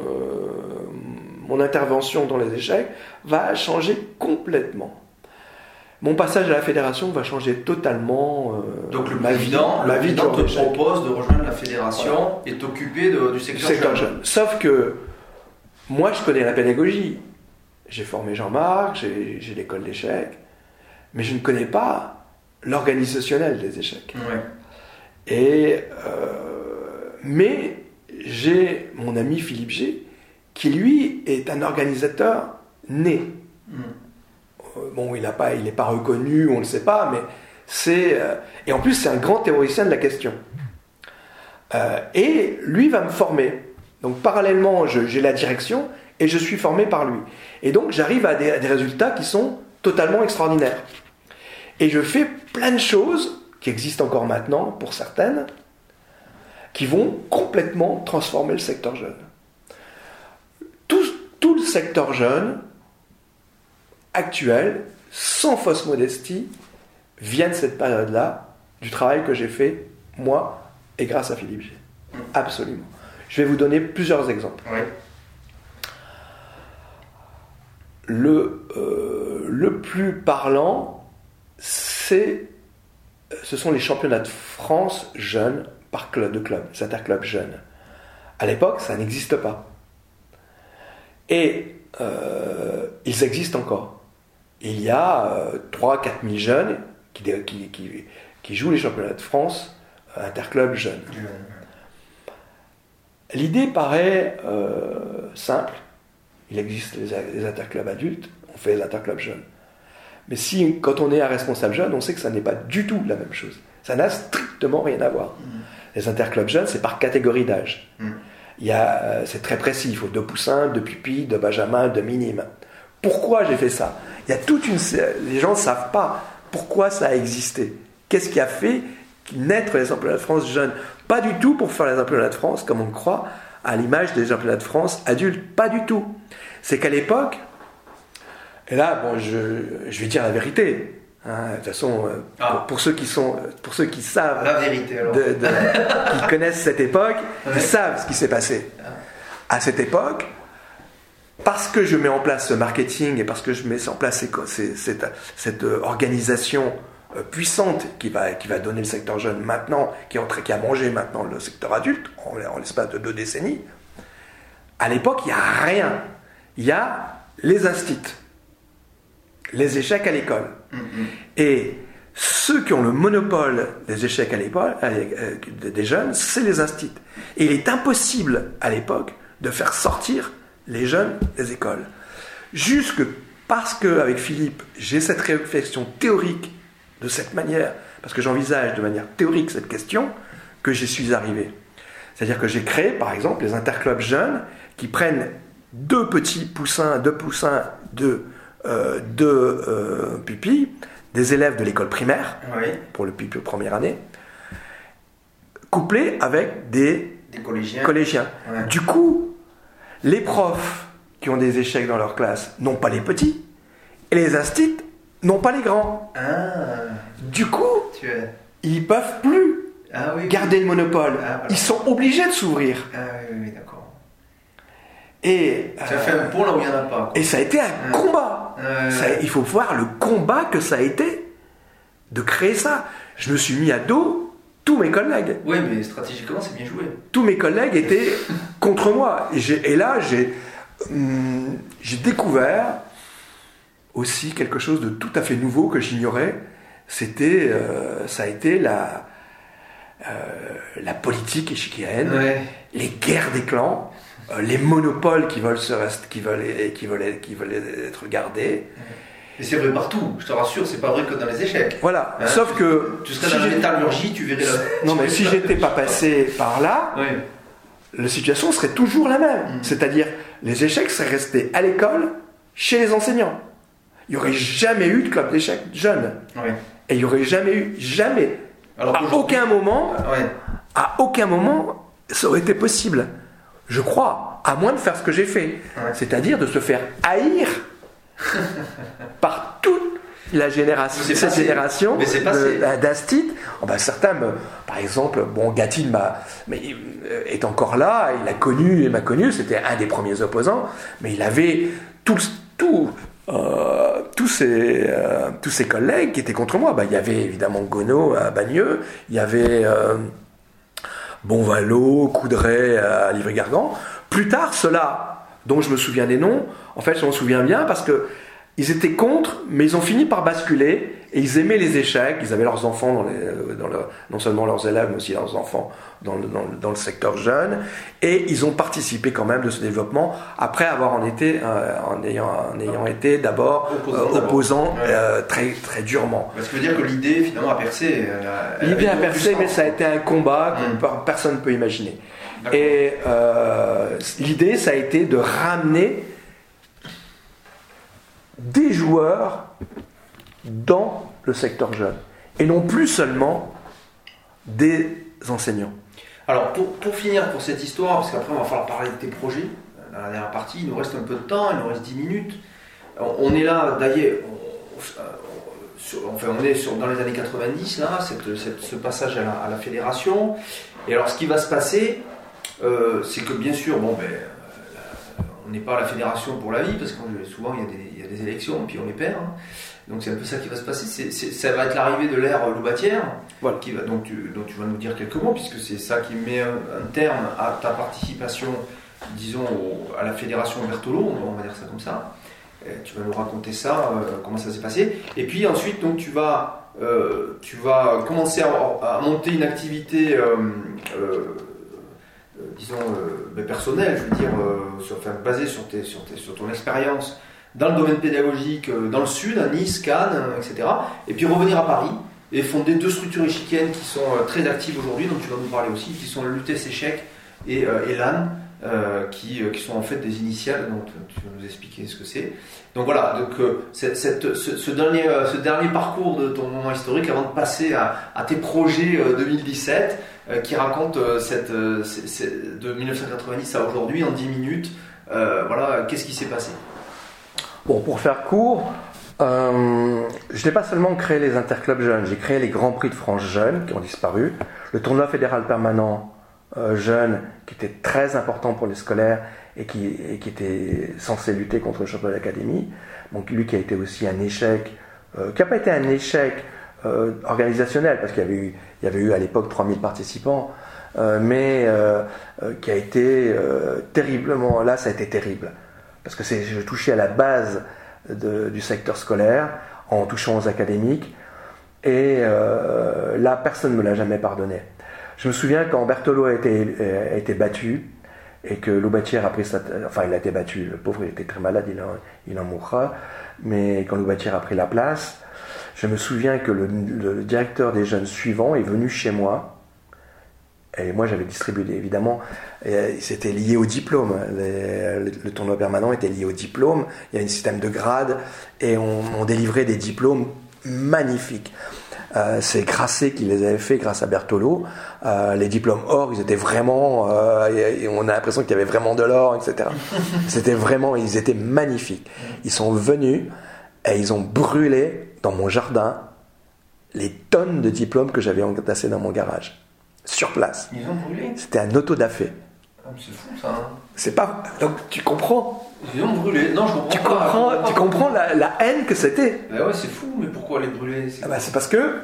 mon intervention dans les échecs va changer complètement mon passage à la fédération va changer totalement euh, Donc le ma président, vie, ma vie te propose de rejoindre la fédération et t'occuper du secteur, jeune. Sauf que moi, je connais la pédagogie. J'ai formé Jean-Marc, j'ai l'école d'échecs, mais je ne connais pas l'organisationnel des échecs. Et euh, mais j'ai mon ami Philippe G, qui lui est un organisateur né. Hmm. Bon, il n'est pas, reconnu, on ne le sait pas, mais c'est. Euh, et en plus, c'est un grand théoricien de la question. Euh, et lui va me former. Donc, parallèlement, j'ai la direction et je suis formé par lui. Et donc, j'arrive à, des, résultats qui sont totalement extraordinaires. Et je fais plein de choses qui existent encore maintenant pour certaines, qui vont complètement transformer le secteur jeune. Tout le secteur jeune actuelle, sans fausse modestie, vient de cette période-là, du travail que j'ai fait, moi, et grâce à Philippe G. Absolument. Je vais vous donner plusieurs exemples. Le, euh, le plus parlant, c'est, ce sont les championnats de France jeunes par club de club, les interclubs jeunes. À l'époque, ça n'existe pas. Et euh, ils existent encore. Il y a 3-4 000 jeunes qui, qui, qui, jouent les championnats de France euh, interclubs jeunes. L'idée paraît euh, simple. Il existe les, interclubs adultes, on fait les interclubs jeunes. Mais si, quand on est un responsable jeune, on sait que ça n'est pas du tout la même chose. Ça n'a strictement rien à voir. Mm. Les interclubs jeunes, c'est par catégorie d'âge. Mm. Euh, c'est très précis. Il faut deux poussins, deux pupilles, deux benjamins, deux minimes. Pourquoi j'ai fait ça? Il y a toute une. Les gens ne savent pas pourquoi ça a existé. Qu'est-ce qui a fait naître les championnats de France jeunes? Pas du tout pour faire les championnats de France, comme on le croit, à l'image des championnats de France adultes. Pas du tout. C'est qu'à l'époque, et là, bon, je, je vais dire la vérité. Hein, de toute façon, euh, ah. pour, ceux qui sont, pour ceux qui savent, la vérité, alors. qui connaissent cette époque, ils savent ce qui s'est passé. À cette époque, parce que je mets en place ce marketing et parce que je mets en place cette, cette, euh, organisation euh, puissante qui va, qui va donner le secteur jeune maintenant, qui, a mangé maintenant le secteur adulte en, en l'espace de deux décennies, à l'époque, il n'y a rien. Il y a les instits les échecs à l'école. Mm-hmm. Et ceux qui ont le monopole des échecs à l'école, euh, des jeunes, c'est les instituts. Et il est impossible à l'époque de faire sortir les jeunes des écoles. Jusque parce qu'avec Philippe, j'ai cette réflexion théorique de cette manière, parce que j'envisage de manière théorique cette question, que j'y suis arrivé. C'est-à-dire que j'ai créé, par exemple, les interclubs jeunes qui prennent deux petits poussins, deux poussins de euh, de euh, pupilles, des élèves de l'école primaire, pour le pupille première année, couplés avec des, collégiens. Du coup, les profs qui ont des échecs dans leur classe n'ont pas les petits, et les instits n'ont pas les grands. Ah. Du coup, tu ils peuvent plus ah garder le monopole. Ah, ils sont obligés de s'ouvrir. oui, d'accord. Et, ça fait un pont là où il n'y en a pas. Et ça a été un combat. il faut voir le combat que ça a été de créer ça. Je me suis mis à dos tous mes collègues. Oui, mais stratégiquement, c'est bien joué. Tous mes collègues étaient contre moi. Et, et là, hum, j'ai découvert aussi quelque chose de tout à fait nouveau que j'ignorais. C'était, euh, ça a été la, euh, la politique échiquienne, les guerres des clans. Euh, les monopoles qui veulent, se qui, veulent, qui, veulent, qui veulent être gardés. Et c'est vrai partout, je te rassure, c'est pas vrai que dans les échecs. Voilà, hein sauf que. Tu serais dans la métallurgie, tu verrais la. Non, mais si j'étais pas passé par là, la situation serait toujours la même. Mm. C'est-à-dire, les échecs seraient restés à l'école, chez les enseignants. Il n'y aurait jamais eu de club d'échecs jeunes. Et il n'y aurait jamais eu, jamais, Alors, à aucun moment, à aucun moment, ça aurait été possible je crois, à moins de faire ce que j'ai fait, c'est-à-dire de se faire haïr par toute la génération, cette génération d'Astit. Oh ben, certains, par exemple, bon, Gatine mais, euh, est encore là, il a connu, il m'a connu, c'était un des premiers opposants, mais il avait tout, tout, euh, tous, ses, euh, tous ses collègues qui étaient contre moi. Ben, il y avait évidemment Gono à Bagneux, il y avait Bonvalo, Coudray à Livry-Gargan. Plus tard, ceux-là, dont je me souviens des noms, en fait, je m'en souviens bien parce que ils étaient contre, mais ils ont fini par basculer et ils aimaient les échecs. Ils avaient leurs enfants, dans les, euh, dans le, non seulement leurs élèves, mais aussi leurs enfants dans le, dans, le, secteur jeune. Et ils ont participé quand même de ce développement après avoir en, été, euh, en, ayant, en ayant été d'abord opposants euh, très, très durement. Ce qui veut dire que l'idée finalement a percé. L'idée a percé, mais ça a été un combat que hum. personne ne peut imaginer. Et l'idée, ça a été de ramener des joueurs dans le secteur jeune et non plus seulement des enseignants. Alors pour, finir pour cette histoire, parce qu'après on va falloir parler de tes projets, dans la dernière partie, il nous reste un peu de temps, il nous reste 10 minutes. On est là, d'ailleurs, on est sur, dans les années 90, là, ce passage à la, fédération. Et alors ce qui va se passer, euh, c'est que bien sûr, bon, ben, on n'est pas à la fédération pour la vie, parce que souvent il y, a des, il y a des élections, puis on les perd. hein. Donc c'est un peu ça qui va se passer. Ça va être l'arrivée de l'ère Loubatière, Voilà. qui va, tu, dont tu vas nous dire quelques mots, puisque c'est ça qui met un, un terme à ta participation, disons, au- à la fédération Bertolo, on va dire ça comme ça. Euh, tu vas nous raconter ça, euh, comment ça s'est passé. Et puis ensuite, donc, tu, vas, euh, tu vas commencer à, à monter une activité, euh, euh, euh, disons, euh, personnelle, je veux dire, euh, basée sur, tes, sur, ton expérience dans le domaine pédagogique, euh, dans le sud, à Nice, Cannes, euh, etc. Et puis revenir à Paris et fonder deux structures échiquiennes qui sont euh, très actives aujourd'hui, dont tu vas nous parler aussi, qui sont l'UTS Échec et, euh, et l'AN, euh, qui, euh, qui sont en fait des initiales, donc tu vas nous expliquer ce que c'est. Donc voilà, donc, euh, cette- ce, dernier, euh, ce dernier parcours de ton moment historique avant de passer à, tes projets euh, 2017 euh, qui racontent euh, cette, euh, de 1990 à aujourd'hui en 10 minutes. Euh, voilà, qu'est-ce qui s'est passé? Bon, pour faire court, euh, je n'ai pas seulement créé les interclubs jeunes, j'ai créé les Grands Prix de France jeunes qui ont disparu, le tournoi fédéral permanent euh, jeune qui était très important pour les scolaires et qui, était censé lutter contre le championnat d'académie, donc lui qui a été aussi un échec, euh, qui n'a pas été un échec euh, organisationnel parce qu'il y avait eu, y avait eu à l'époque 3000 participants, euh, mais euh, qui a été terriblement, là ça a été terrible parce que je touchais à la base du secteur scolaire en touchant aux académiques, et là, personne ne me l'a jamais pardonné. Je me souviens quand Bertolo a été, a été battu, et que Loubatière a pris sa... Enfin, il a été battu, le pauvre, il était très malade, il en, il en mourra, mais quand Loubatière a pris la place, je me souviens que le, le directeur des jeunes suivants est venu chez moi, et moi, j'avais distribué, évidemment, et c'était lié au diplôme. Les- le, le tournoi permanent était lié au diplôme. Il y a un système de grades et on, on délivrait des diplômes magnifiques. Euh, c'est Grasset qui les avait fait grâce à Bertolo. Euh, les diplômes or, ils étaient vraiment, euh, et- et on a l'impression qu'il y avait vraiment de l'or, etc. C'était vraiment, ils étaient magnifiques. Ils sont venus et ils ont brûlé dans mon jardin les tonnes de diplômes que j'avais entassés dans mon garage, sur place. Ils ont brûlé C'était un autodafé. Ah, mais C'est fou ça. hein. C'est pas. Donc tu comprends. Ils ont brûlé. Non, je comprends Tu pas. comprends, tu comprends la, la haine que c'était. Bah ouais, c'est fou, mais pourquoi les brûler? C'est Ah bah, c'est parce que euh,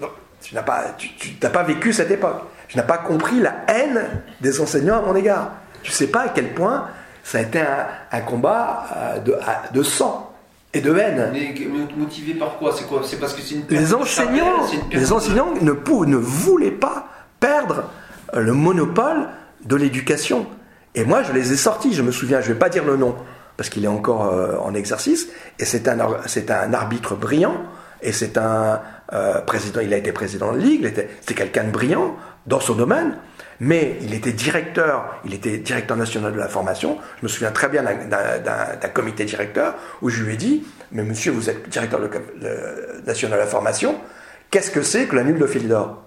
non, tu n'as pas, tu, tu n'as pas vécu cette époque. Tu n'as pas compris la haine des enseignants à mon égard. Tu sais pas à quel point ça a été un, un combat euh, de sang et de haine. Mais motivé par quoi? C'est quoi? C'est parce que c'est une Les de enseignants, une les enseignants ne, ne voulaient pas perdre euh, le monopole de l'éducation. Et moi, je les ai sortis. Je me souviens, je ne vais pas dire le nom parce qu'il est encore euh, en exercice. Et c'est un, c'est un arbitre brillant. Et c'est un euh, président. Il a été président de ligue. il était- C'était quelqu'un de brillant dans son domaine. Mais il était directeur, il était directeur national de la formation. Je me souviens très bien d'un- comité directeur où je lui ai dit Mais monsieur, vous êtes directeur de- national de la formation, qu'est-ce que c'est que la nulle de Philidor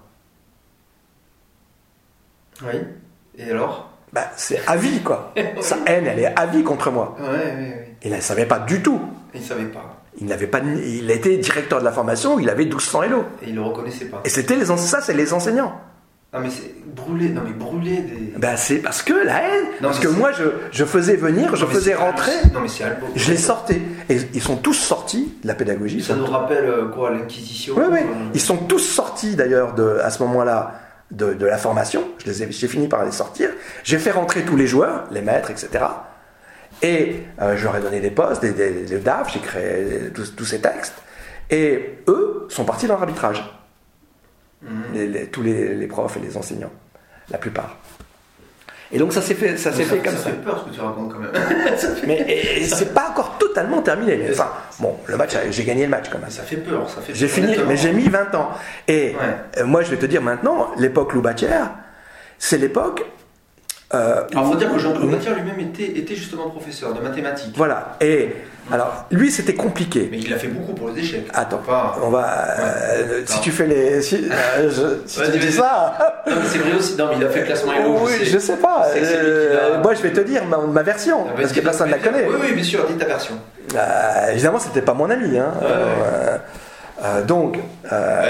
Oui. Et alors? Bah, C'est à vie, quoi. Sa haine, elle est à vie contre moi. Ouais, ouais, ouais. Il ne savait pas du tout. Ils savaient pas. Il n'avait pas, il était directeur de la formation, il avait 1200 Hello. Et ils le reconnaissaient pas. Et c'était les, ça, c'est les enseignants. Non, mais c'est brûler. Non, mais brûler des. Ben, c'est parce que la haine, Non, parce que moi, je, je faisais venir, je Non, faisais rentrer, Non, mais c'est Albo. je les sortais. Et ils sont tous sortis de la pédagogie. Ça nous rappelle euh, quoi L'Inquisition Oui, oui. euh, Ils sont tous sortis d'ailleurs de, à ce moment-là de, de la formation. Je les ai- J'ai fini par les sortir. J'ai fait rentrer tous les joueurs, les maîtres, etc. Et euh, je leur ai donné des postes, des, des, des DAF, j'ai créé tous, ces textes. Et eux sont partis dans l'arbitrage. Les- les- tous les, les profs et les enseignants, la plupart. Et donc ça s'est fait, ça s'est ça, fait comme ça ça. fait peur ce que tu racontes quand même. Mais c'est pas encore totalement terminé. Enfin, bon, le match, j'ai gagné le match quand même. Ça fait peur. Ça fait J'ai fini, mais j'ai mis 20 ans. Et Ouais. euh, moi, je vais te dire maintenant, l'époque Loubatière, c'est l'époque. Euh, Alors, faut dire que Jean-Claude Mathieu lui-même était, était justement professeur de mathématiques. Voilà. Et alors, lui, c'était compliqué. Mais il a fait beaucoup pour les échecs. Attends, Pas- on va. euh, si tu fais les. Si, euh, je- si tu dis ça. C'est vrai aussi. Non, mais il a fait le classement Elo. oui, je sais pas. Lui qui Euh, moi, je vais te dire ma, ma version, Ah, parce que personne ne la connaît. Oui, oui, bien sûr, dis ta version. Évidemment, c'était pas mon ami. Hein. Ouais. Euh, donc, euh,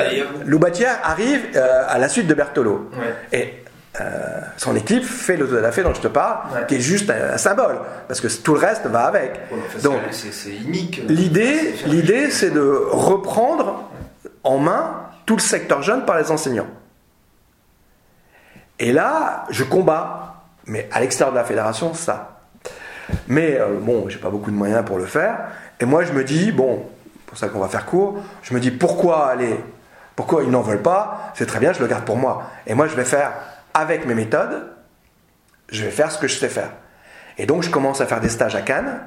arrive euh, à la suite de Bertolo. Ouais. Et euh, son équipe fait le la fée dont je te parle, Ouais. qui est juste un, un symbole, parce que tout le reste va avec. Ouais, enfin, Donc, c'est- unique. L'idée, C'est faire l'idée, c'est de reprendre en main tout le secteur jeune par les enseignants. Et là, je combats, mais à l'extérieur de la fédération, ça. Mais euh, bon, j'ai pas beaucoup de moyens pour le faire. Et moi, je me dis, bon, pour ça qu'on va faire court, je me dis pourquoi aller, pourquoi ils n'en veulent pas, c'est très bien, je le garde pour moi. Et moi, je vais faire avec mes méthodes, je vais faire ce que je sais faire. Et donc, je commence à faire des stages à Cannes.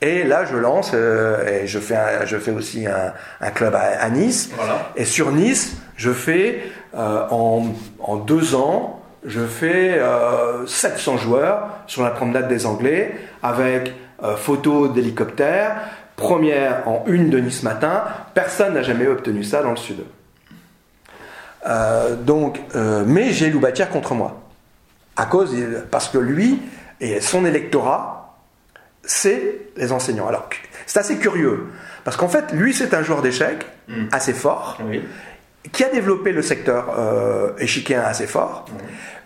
Et là, je lance, euh, et je fais, un- je fais aussi un, un club à, à Nice. Voilà. Et sur Nice, je fais euh, en, en deux ans, je fais euh, 700 joueurs sur la promenade des Anglais avec euh, photos d'hélicoptères, première en une de Nice matin. Personne n'a jamais obtenu ça dans le sud. Euh, donc, euh, mais j'ai Loubatière contre moi. À cause, parce que lui et son électorat, c'est les enseignants. Alors, c'est assez curieux. Parce qu'en fait, lui, c'est un joueur d'échecs Mm. assez fort, Oui. qui a développé le secteur euh, échiquéen assez fort.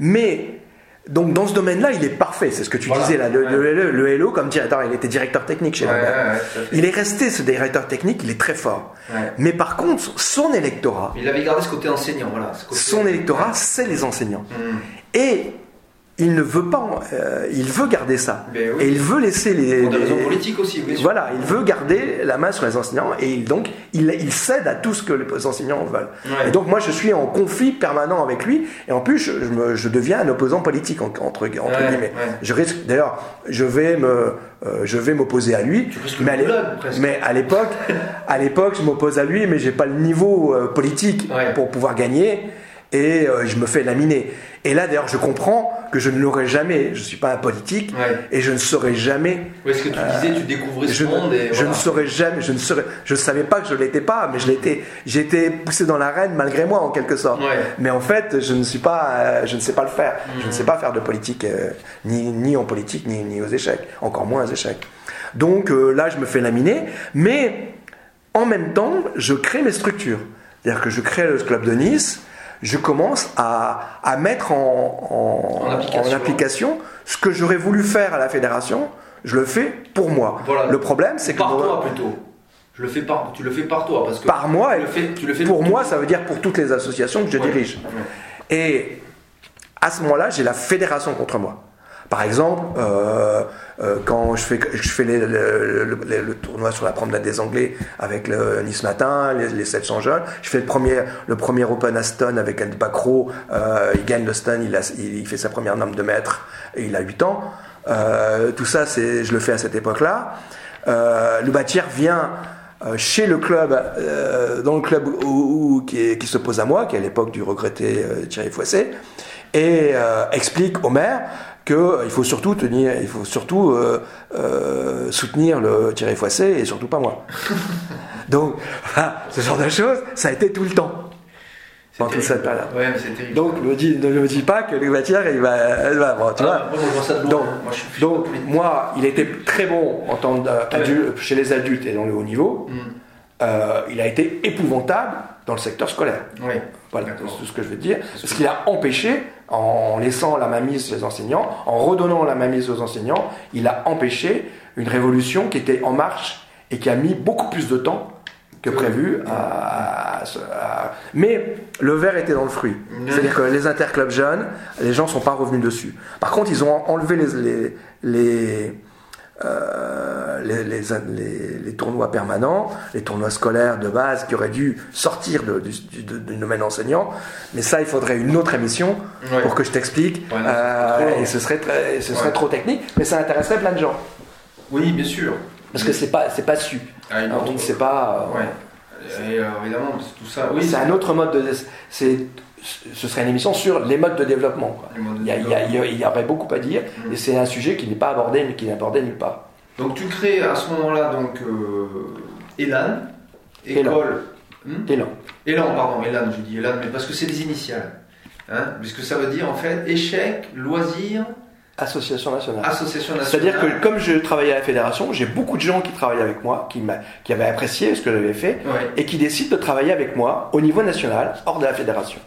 Mais, donc, dans ce domaine-là, il est parfait. C'est ce que tu Voilà. disais là. Le, Ouais. le, le- le Hello, comme directeur, il était directeur technique chez Ouais. Il est resté ce directeur technique, il est très fort. Mais par contre, son électorat, Il avait gardé ce côté enseignant, voilà. ce côté- son électorat, c'est les enseignants. Mm. Et il ne veut pas, euh, il veut garder ça. Ben oui. Et il veut laisser les. Pour des les- raisons politiques aussi, bien sûr. Voilà, il veut garder la main sur les enseignants et il, donc il, il cède à tout ce que les enseignants veulent. Ouais. Et donc moi je suis en conflit permanent avec lui et en plus je, je me- je deviens un opposant politique en- entre, entre Ouais, guillemets. ouais. Je risque d'ailleurs je vais me euh, je vais m'opposer à lui. Mais à mais à l'époque à l'époque je m'oppose à lui mais j'ai pas le niveau euh, politique pour pouvoir gagner et je me fais laminer. Et là d'ailleurs je comprends que je ne l'aurai jamais. Je suis pas un politique Ouais. et je ne saurai jamais Oui, ce que tu disais, tu découvrais ce je, monde et je voilà. ne saurais jamais, je ne saurais, je savais pas que je l'étais pas, mais je l'étais, j'étais poussé dans l'arène malgré moi en quelque sorte. Ouais. Mais en fait, je ne suis pas, euh, je ne sais pas le faire. Je ne sais pas faire de politique, euh, ni, ni en politique, ni, ni aux échecs, encore moins aux échecs. Donc euh, là, je me fais laminer, mais en même temps, je crée mes structures. C'est-à-dire que je crée le club de Nice, je commence à, à mettre en, en- En application. en application ce que j'aurais voulu faire à la fédération, je le fais pour moi. Voilà. Le problème, c'est que par moi- toi plutôt. Je le fais par, tu le fais par toi parce que par moi, tu et le fais, tu le fais pour moi, ça veut dire pour toutes les associations que je Ouais. dirige. Ouais. Et à ce moment-là, j'ai la fédération contre moi. Par exemple, euh, euh, quand je fais, je fais les- le, le- le- le tournoi sur la promenade des Anglais avec le Nice Matin, les, les 700 jeunes, je fais le premier, le premier Open à Stone avec Andy Bacro, euh, il gagne le Stone, il, a- il, fait sa première norme de mètre et il a 8 ans. Euh, tout ça, je le fais à cette époque-là. Euh, Loubatière vient euh, chez le club, euh, dans le club où, où- qui, est- qui s'oppose à moi, qui est à l'époque du regretté Thierry Foissé, et euh, explique au maire qu'il faut surtout tenir, il faut surtout euh, euh, soutenir le Thierry Foissé et surtout pas moi. Donc, voilà, ce genre de choses, ça a été tout le temps. C'est Pendant toute terrible. cette période. Ouais, mais c'est terrible. Donc, ne me dis, ne me dis pas que le Matière, il va, il va- bon, tu Ah, vois. moi. Donc, Moi, je suis donc, plus- moi, il était très bon en tant qu'adulte- chez les adultes et dans le haut niveau. Mm. Euh, il a été épouvantable dans le secteur scolaire. Ouais. Voilà, c'est tout ce que je veux dire. Parce qu'il a empêché, en laissant la mainmise sur les enseignants, en redonnant la mainmise aux enseignants, il a empêché une révolution qui était en marche et qui a mis beaucoup plus de temps que prévu à, à- à- mais le verre était dans le fruit Mhm. c'est à dire que les interclubs jeunes les gens sont pas revenus dessus par contre ils ont enlevé les les, les euh, les, les, les- les tournois permanents, les tournois scolaires de base qui auraient dû sortir de- du, du- du- du domaine enseignant. Mais ça, il faudrait une autre émission Ouais. pour que je t'explique. Ouais, Euh, et ce serait, très, ce serait Ouais. trop technique, mais ça intéresserait plein de gens. Oui, bien sûr. Parce que c'est pas, c'est pas su. Ah, Alors, on ne sait pas. euh. Et euh, évidemment, tout ça. Oui, c'est un autre mode de. C'est, ce serait une émission sur les modes de développement. quoi. Les modes de Il y, a- il aurait beaucoup à dire, Mm. et c'est un sujet qui n'est pas abordé, qui n'est abordé nulle part. Donc tu crées à ce moment-là donc euh, Elan, Elan. école. Hmm Élan. Elan, pardon, Elan, je dis Elan, mais parce que c'est des initiales. Hein, puisque ça veut dire en fait échec, loisir, Association nationale. association nationale. C'est-à-dire que comme je travaillais à la fédération, j'ai beaucoup de gens qui travaillaient avec moi, qui, avaient apprécié ce que j'avais fait, Ouais. et qui décident de travailler avec moi au niveau national, hors de la fédération.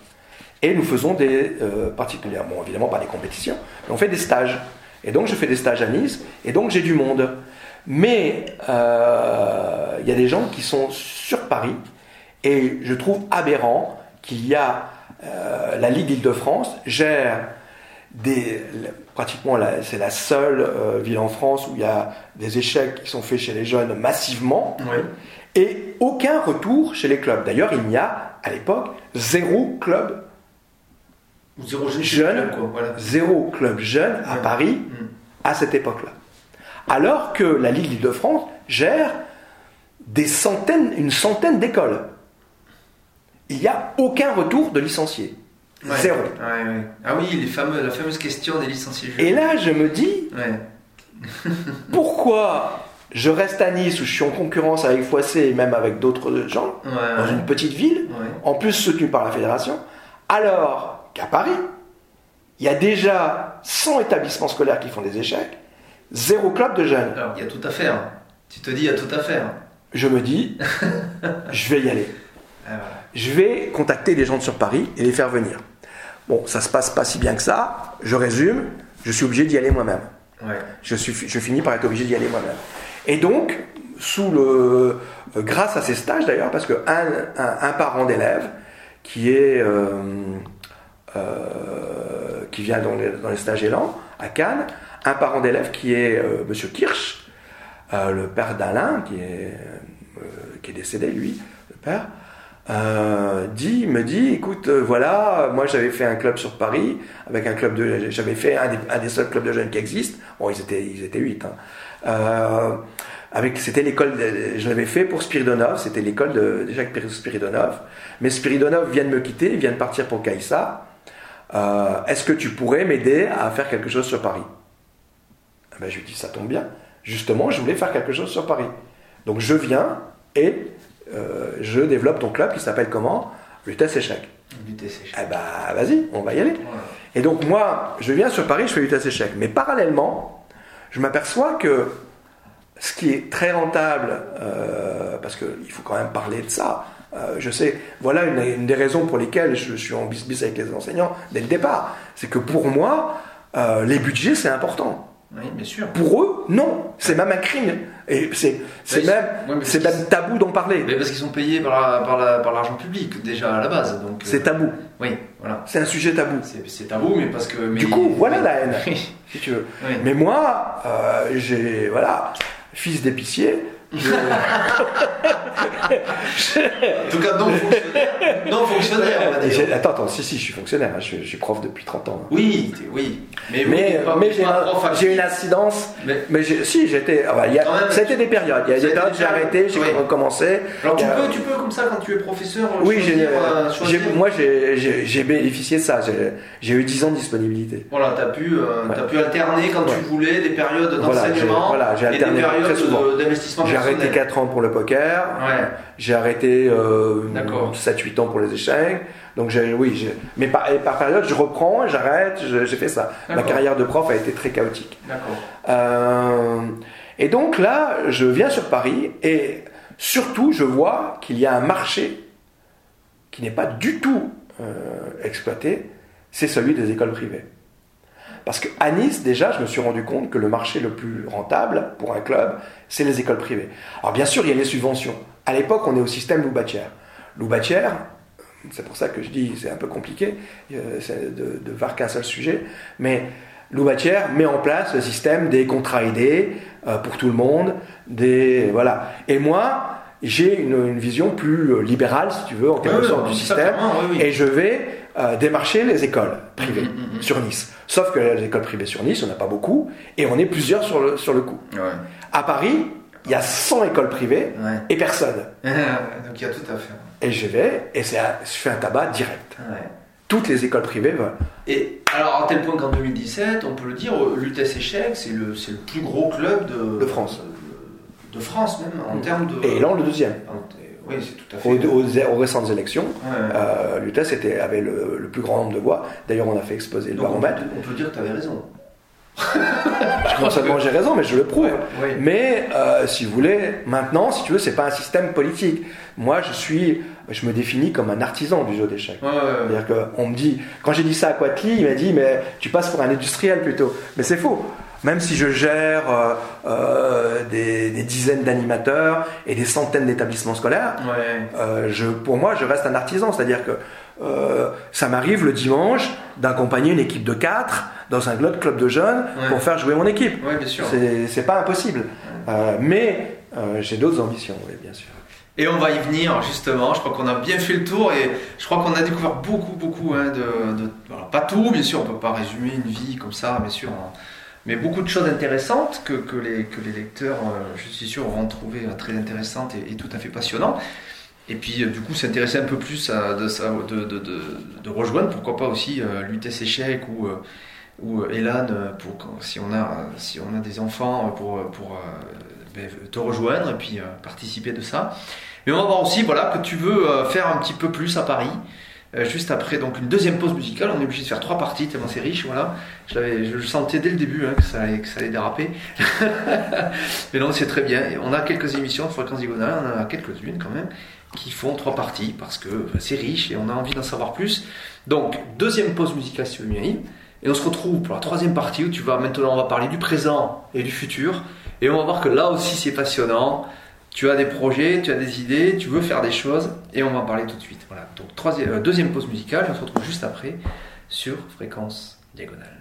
Et nous faisons des, euh, particulièrement, évidemment pas des compétitions, mais on fait des stages. Et donc je fais des stages à Nice, et donc j'ai du monde. Mais euh, il y a des gens qui sont sur Paris, et je trouve aberrant qu'il y a euh, la Ligue Île-de-France gère des, pratiquement c'est la seule ville en France où il y a des échecs qui sont faits chez les jeunes massivement, et aucun retour chez les clubs. D'ailleurs, il n'y a à l'époque zéro club Zéro jeune, zéro club jeune à Paris mm. à cette époque-là. Alors que la Ligue Île-de-France gère des centaines, une centaine d'écoles. Il n'y a aucun retour de licenciés. Zéro. ah oui, les fameux, la fameuse question des licenciés. Et là, je me dis, pourquoi je reste à Nice où je suis en concurrence avec Foissé et même avec d'autres gens, dans une petite ville, en plus soutenue par la fédération, alors qu'à Paris, il y a déjà 100 établissements scolaires qui font des échecs, zéro club de jeunes. Alors, il y a tout à faire. Tu te dis, il y a tout à faire. Je me dis, je vais y aller. Ah, je vais contacter des gens sur Paris et les faire venir. Bon, ça se passe pas si bien que ça. Je résume, je suis obligé d'y aller moi-même. Je, suis, je finis par être obligé d'y aller moi-même. Et donc, sous le, euh, grâce à ces stages d'ailleurs, parce que un, parent d'élève qui est euh, euh, qui vient dans les, dans les, stages élans à Cannes, un parent d'élève qui est euh, Monsieur Kirsch, euh, le père d'Alain, qui est, qui est décédé, lui, le père, dit, me dit, écoute, voilà, moi j'avais fait un club sur Paris, avec un club de, j'avais fait un des, un des, seuls clubs de jeunes qui existent. Bon, ils étaient, ils étaient huit. Hein. avec, c'était l'école, je l'avais fait pour Spiridonov, c'était l'école de, de Jacques Spiridonov. Mais Spiridonov vient de me quitter, il vient de partir pour Caïssa. Euh, est-ce que tu pourrais m'aider à faire quelque chose sur Paris? Eh ben, Je lui dis, ça tombe bien. Justement, je voulais faire quelque chose sur Paris. Donc je viens et euh, je développe ton club qui s'appelle comment? Lutèce Échec. Lutèce Échec. Eh ben, vas-y, on va y aller. Et donc moi, je viens sur Paris, je fais Lutèce Échec. Mais parallèlement, je m'aperçois que ce qui est très rentable, euh, parce qu'il faut quand même parler de ça, euh, je sais, voilà une, des raisons pour lesquelles je, suis en bis-bis avec les enseignants dès le départ. C'est que pour moi, euh, les budgets, c'est important. Oui, bien sûr. Pour eux, non. C'est même un crime. Et c'est même, même tabou d'en parler. Mais parce qu'ils sont payés par, par, l'argent public, déjà à la base. donc C'est tabou. Euh, oui, voilà. C'est un sujet tabou. C'est tabou, mais parce que. du coup, voilà la haine, si tu veux. Mais moi, j'ai. Voilà, fils d'épicier, en tout cas, non fonctionnaire. Non fonctionnaire, on va dire. Attends, attends, si, si, je suis fonctionnaire, hein, je, suis prof depuis 30 ans. Hein. Oui, oui. Mais, mais, mais j'ai une incidence. Mais, mais si, j'étais. Ah bah, C'était des périodes. Il y a des périodes, j'ai arrêté, j'ai recommencé. Alors tu, peux, tu peux, comme ça, quand tu es professeur, oui, j'ai, moi j'ai bénéficié de ça. J'ai eu 10 ans de disponibilité. Voilà, tu as, pu, euh, as pu alterner quand tu voulais des périodes d'enseignement voilà, j'ai alterné et des périodes d'investissement arrêté 4 ans pour le poker. J'ai arrêté 7-8 euh, ans pour les échecs. Donc oui, mais par, par, période, je reprends, j'arrête, j'ai fait ça. Ma carrière de prof a été très chaotique. Euh, et donc là, je viens sur Paris et surtout, je vois qu'il y a un marché qui n'est pas du tout euh, exploité, c'est celui des écoles privées. Parce qu'à Nice, déjà, je me suis rendu compte que le marché le plus rentable pour un club, c'est les écoles privées. Alors bien sûr, il y a les subventions. À l'époque, on est au système Loubatière. Loubatière, c'est pour ça que je dis c'est un peu compliqué euh, de, de voir qu'un seul sujet, mais Loubatière met en place le système des contrats aidés euh, pour tout le monde, des voilà. Et moi, j'ai une, vision plus euh, libérale, si tu veux, en quelque sorte, du système, et je vais démarcher les écoles privées mm, mm, mm, sur Nice. Sauf que les écoles privées sur Nice, on n'a pas beaucoup, et on est plusieurs sur le, sur le coup. À Paris, il y a 100 écoles privées et personne. Donc il y a tout à faire. Et je vais, et je fais un tabac direct. Toutes les écoles privées veulent. Et alors, à tel point qu'en 2017, on peut le dire, l'UTS Échec, c'est le, le, plus gros club de, de France. De, France même, en mm. termes de. Et Elan, le deuxième. Oui, c'est tout à fait. Aux, récentes élections, euh, l'UTS avait le, plus grand nombre de voix. D'ailleurs, on a fait exposer le baromètre. On peut, dire que tu avais raison. Non seulement j'ai raison, mais je le prouve. Ouais. Mais euh, si vous voulez, maintenant, si tu veux, c'est pas un système politique. Moi, je suis, je me définis comme un artisan du jeu d'échecs. Ouais, ouais, ouais. C'est-à-dire qu'on me dit, quand j'ai dit ça à Quatli, il m'a dit, mais tu passes pour un industriel plutôt. Mais c'est faux. Même si je gère euh, euh, des, des dizaines d'animateurs et des centaines d'établissements scolaires, je, pour moi, je reste un artisan. C'est-à-dire que euh, ça m'arrive le dimanche d'accompagner une équipe de quatre dans un club de jeunes Ouais. pour faire jouer mon équipe. Ouais. C'est pas impossible. Euh, mais euh, j'ai d'autres ambitions, oui, bien sûr. Et on va y venir justement, je crois qu'on a bien fait le tour et je crois qu'on a découvert beaucoup, beaucoup hein, de, de- alors, pas tout, bien sûr, on peut pas résumer une vie comme ça, bien sûr, hein, mais beaucoup de choses intéressantes que, que, les, que les lecteurs, je suis sûr, auront trouvé euh, très intéressantes et, et tout à fait passionnantes. Et puis, euh, du coup, s'intéresser un peu plus à, de, de, rejoindre, pourquoi pas aussi euh, l'UTS échec ou, euh, ou Elan, pour, si, on a, si on a des enfants, pour, pour ben, te rejoindre et puis participer de ça. Mais on va voir aussi voilà, que tu veux faire un petit peu plus à Paris. Juste après donc une deuxième pause musicale, on est obligé de faire trois parties tellement c'est riche. Voilà, je, je le sentais dès le début hein, que, ça allait, déraper. Mais non, c'est très bien. On a quelques émissions de Fréquence Diagonale, on en a quelques-unes quand même, qui font trois parties parce que bah, c'est riche et on a envie d'en savoir plus. Donc, deuxième pause musicale si bien, Yves. Et on se retrouve pour la troisième partie où tu vas maintenant, on va parler du présent et du futur. Et on va voir que là aussi c'est passionnant. Tu as des projets, tu as des idées, tu veux faire des choses et on va en parler tout de suite. Voilà. Donc troisième, euh, deuxième pause musicale, on se retrouve juste après sur Fréquence Diagonale.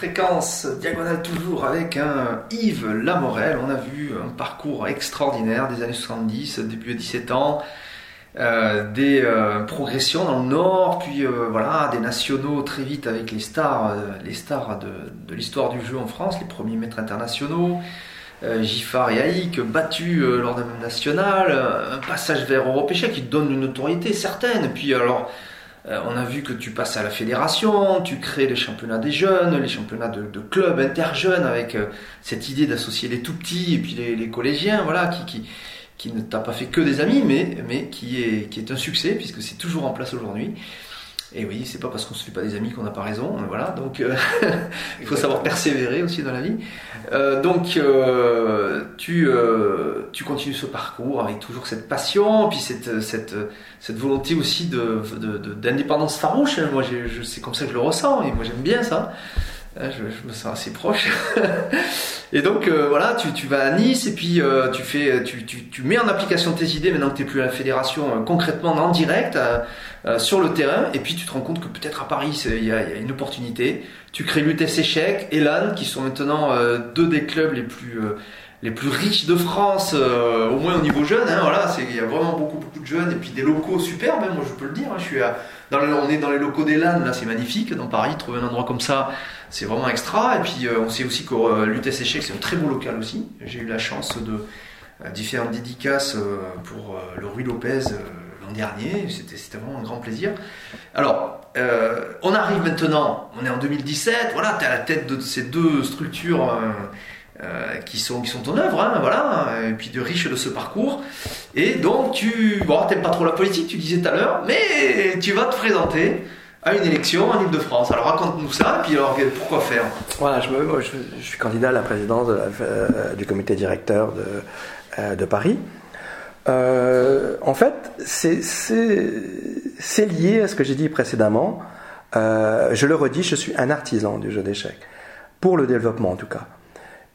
Fréquence diagonale toujours avec un Yves Lamorel. On a vu un parcours extraordinaire des années 70, début de 17 ans, euh, des euh, progressions dans le Nord, puis euh, voilà des nationaux très vite avec les stars, les stars de, l'histoire du jeu en France, les premiers maîtres internationaux. Giffard et Haïk battus lors d'un même national, un passage vers Européchec qui donne une notoriété certaine. Puis alors, euh, on a vu que tu passes à la fédération, tu crées les championnats des jeunes, les championnats de, clubs interjeunes avec euh, cette idée d'associer les tout petits et puis les, collégiens, voilà, qui, qui, ne t'a pas fait que des amis, mais, mais qui, est, qui est un succès puisque c'est toujours en place aujourd'hui. Et oui, c'est pas parce qu'on se fait pas des amis qu'on n'a pas raison, voilà. Donc, euh, il faut savoir persévérer aussi dans la vie. Euh, donc, euh, tu, tu continues ce parcours avec toujours cette passion, puis cette, cette, cette volonté aussi de, d'indépendance farouche. Moi, je, c'est comme ça que je le ressens, et moi j'aime bien ça. Hein, je, me sens assez proche. et donc euh, voilà, tu, vas à Nice et puis euh, tu, fais, tu, mets en application tes idées maintenant que tu n'es plus à la fédération euh, concrètement en direct sur le terrain. Et puis tu te rends compte que peut-être à Paris il y, a une opportunité. Tu crées l'UTS Échec, Elan, qui sont maintenant deux des clubs les plus les plus riches de France, au moins au niveau jeune. Hein, voilà, il y a vraiment beaucoup beaucoup de jeunes et puis des locaux superbes. Hein, moi je peux le dire. Hein, je suis à, on est dans les locaux d'Elan, là c'est magnifique. Dans Paris, trouver un endroit comme ça c'est vraiment extra. Et puis euh, on sait aussi que euh, l'UTS Échec, c'est un très beau local aussi. J'ai eu la chance de euh, différentes dédicaces pour le Rui Lopez l'an dernier. C'était vraiment un grand plaisir. Alors, on arrive maintenant, on est en 2017, voilà, tu es à la tête de ces deux structures. Qui sont qui en œuvre, hein, voilà, et puis de riches de ce parcours. Et donc tu, bon, t'aimes pas trop la politique, tu disais tout à l'heure, mais tu vas te présenter à une élection en Ile-de-France. Alors raconte-nous ça, et puis alors pourquoi faire? Voilà, je, suis candidat à la présidence euh, du comité directeur de, euh, Paris. Euh, en fait, c'est lié à ce que j'ai dit précédemment. je le redis, je suis un artisan du jeu d'échecs, pour le développement en tout cas.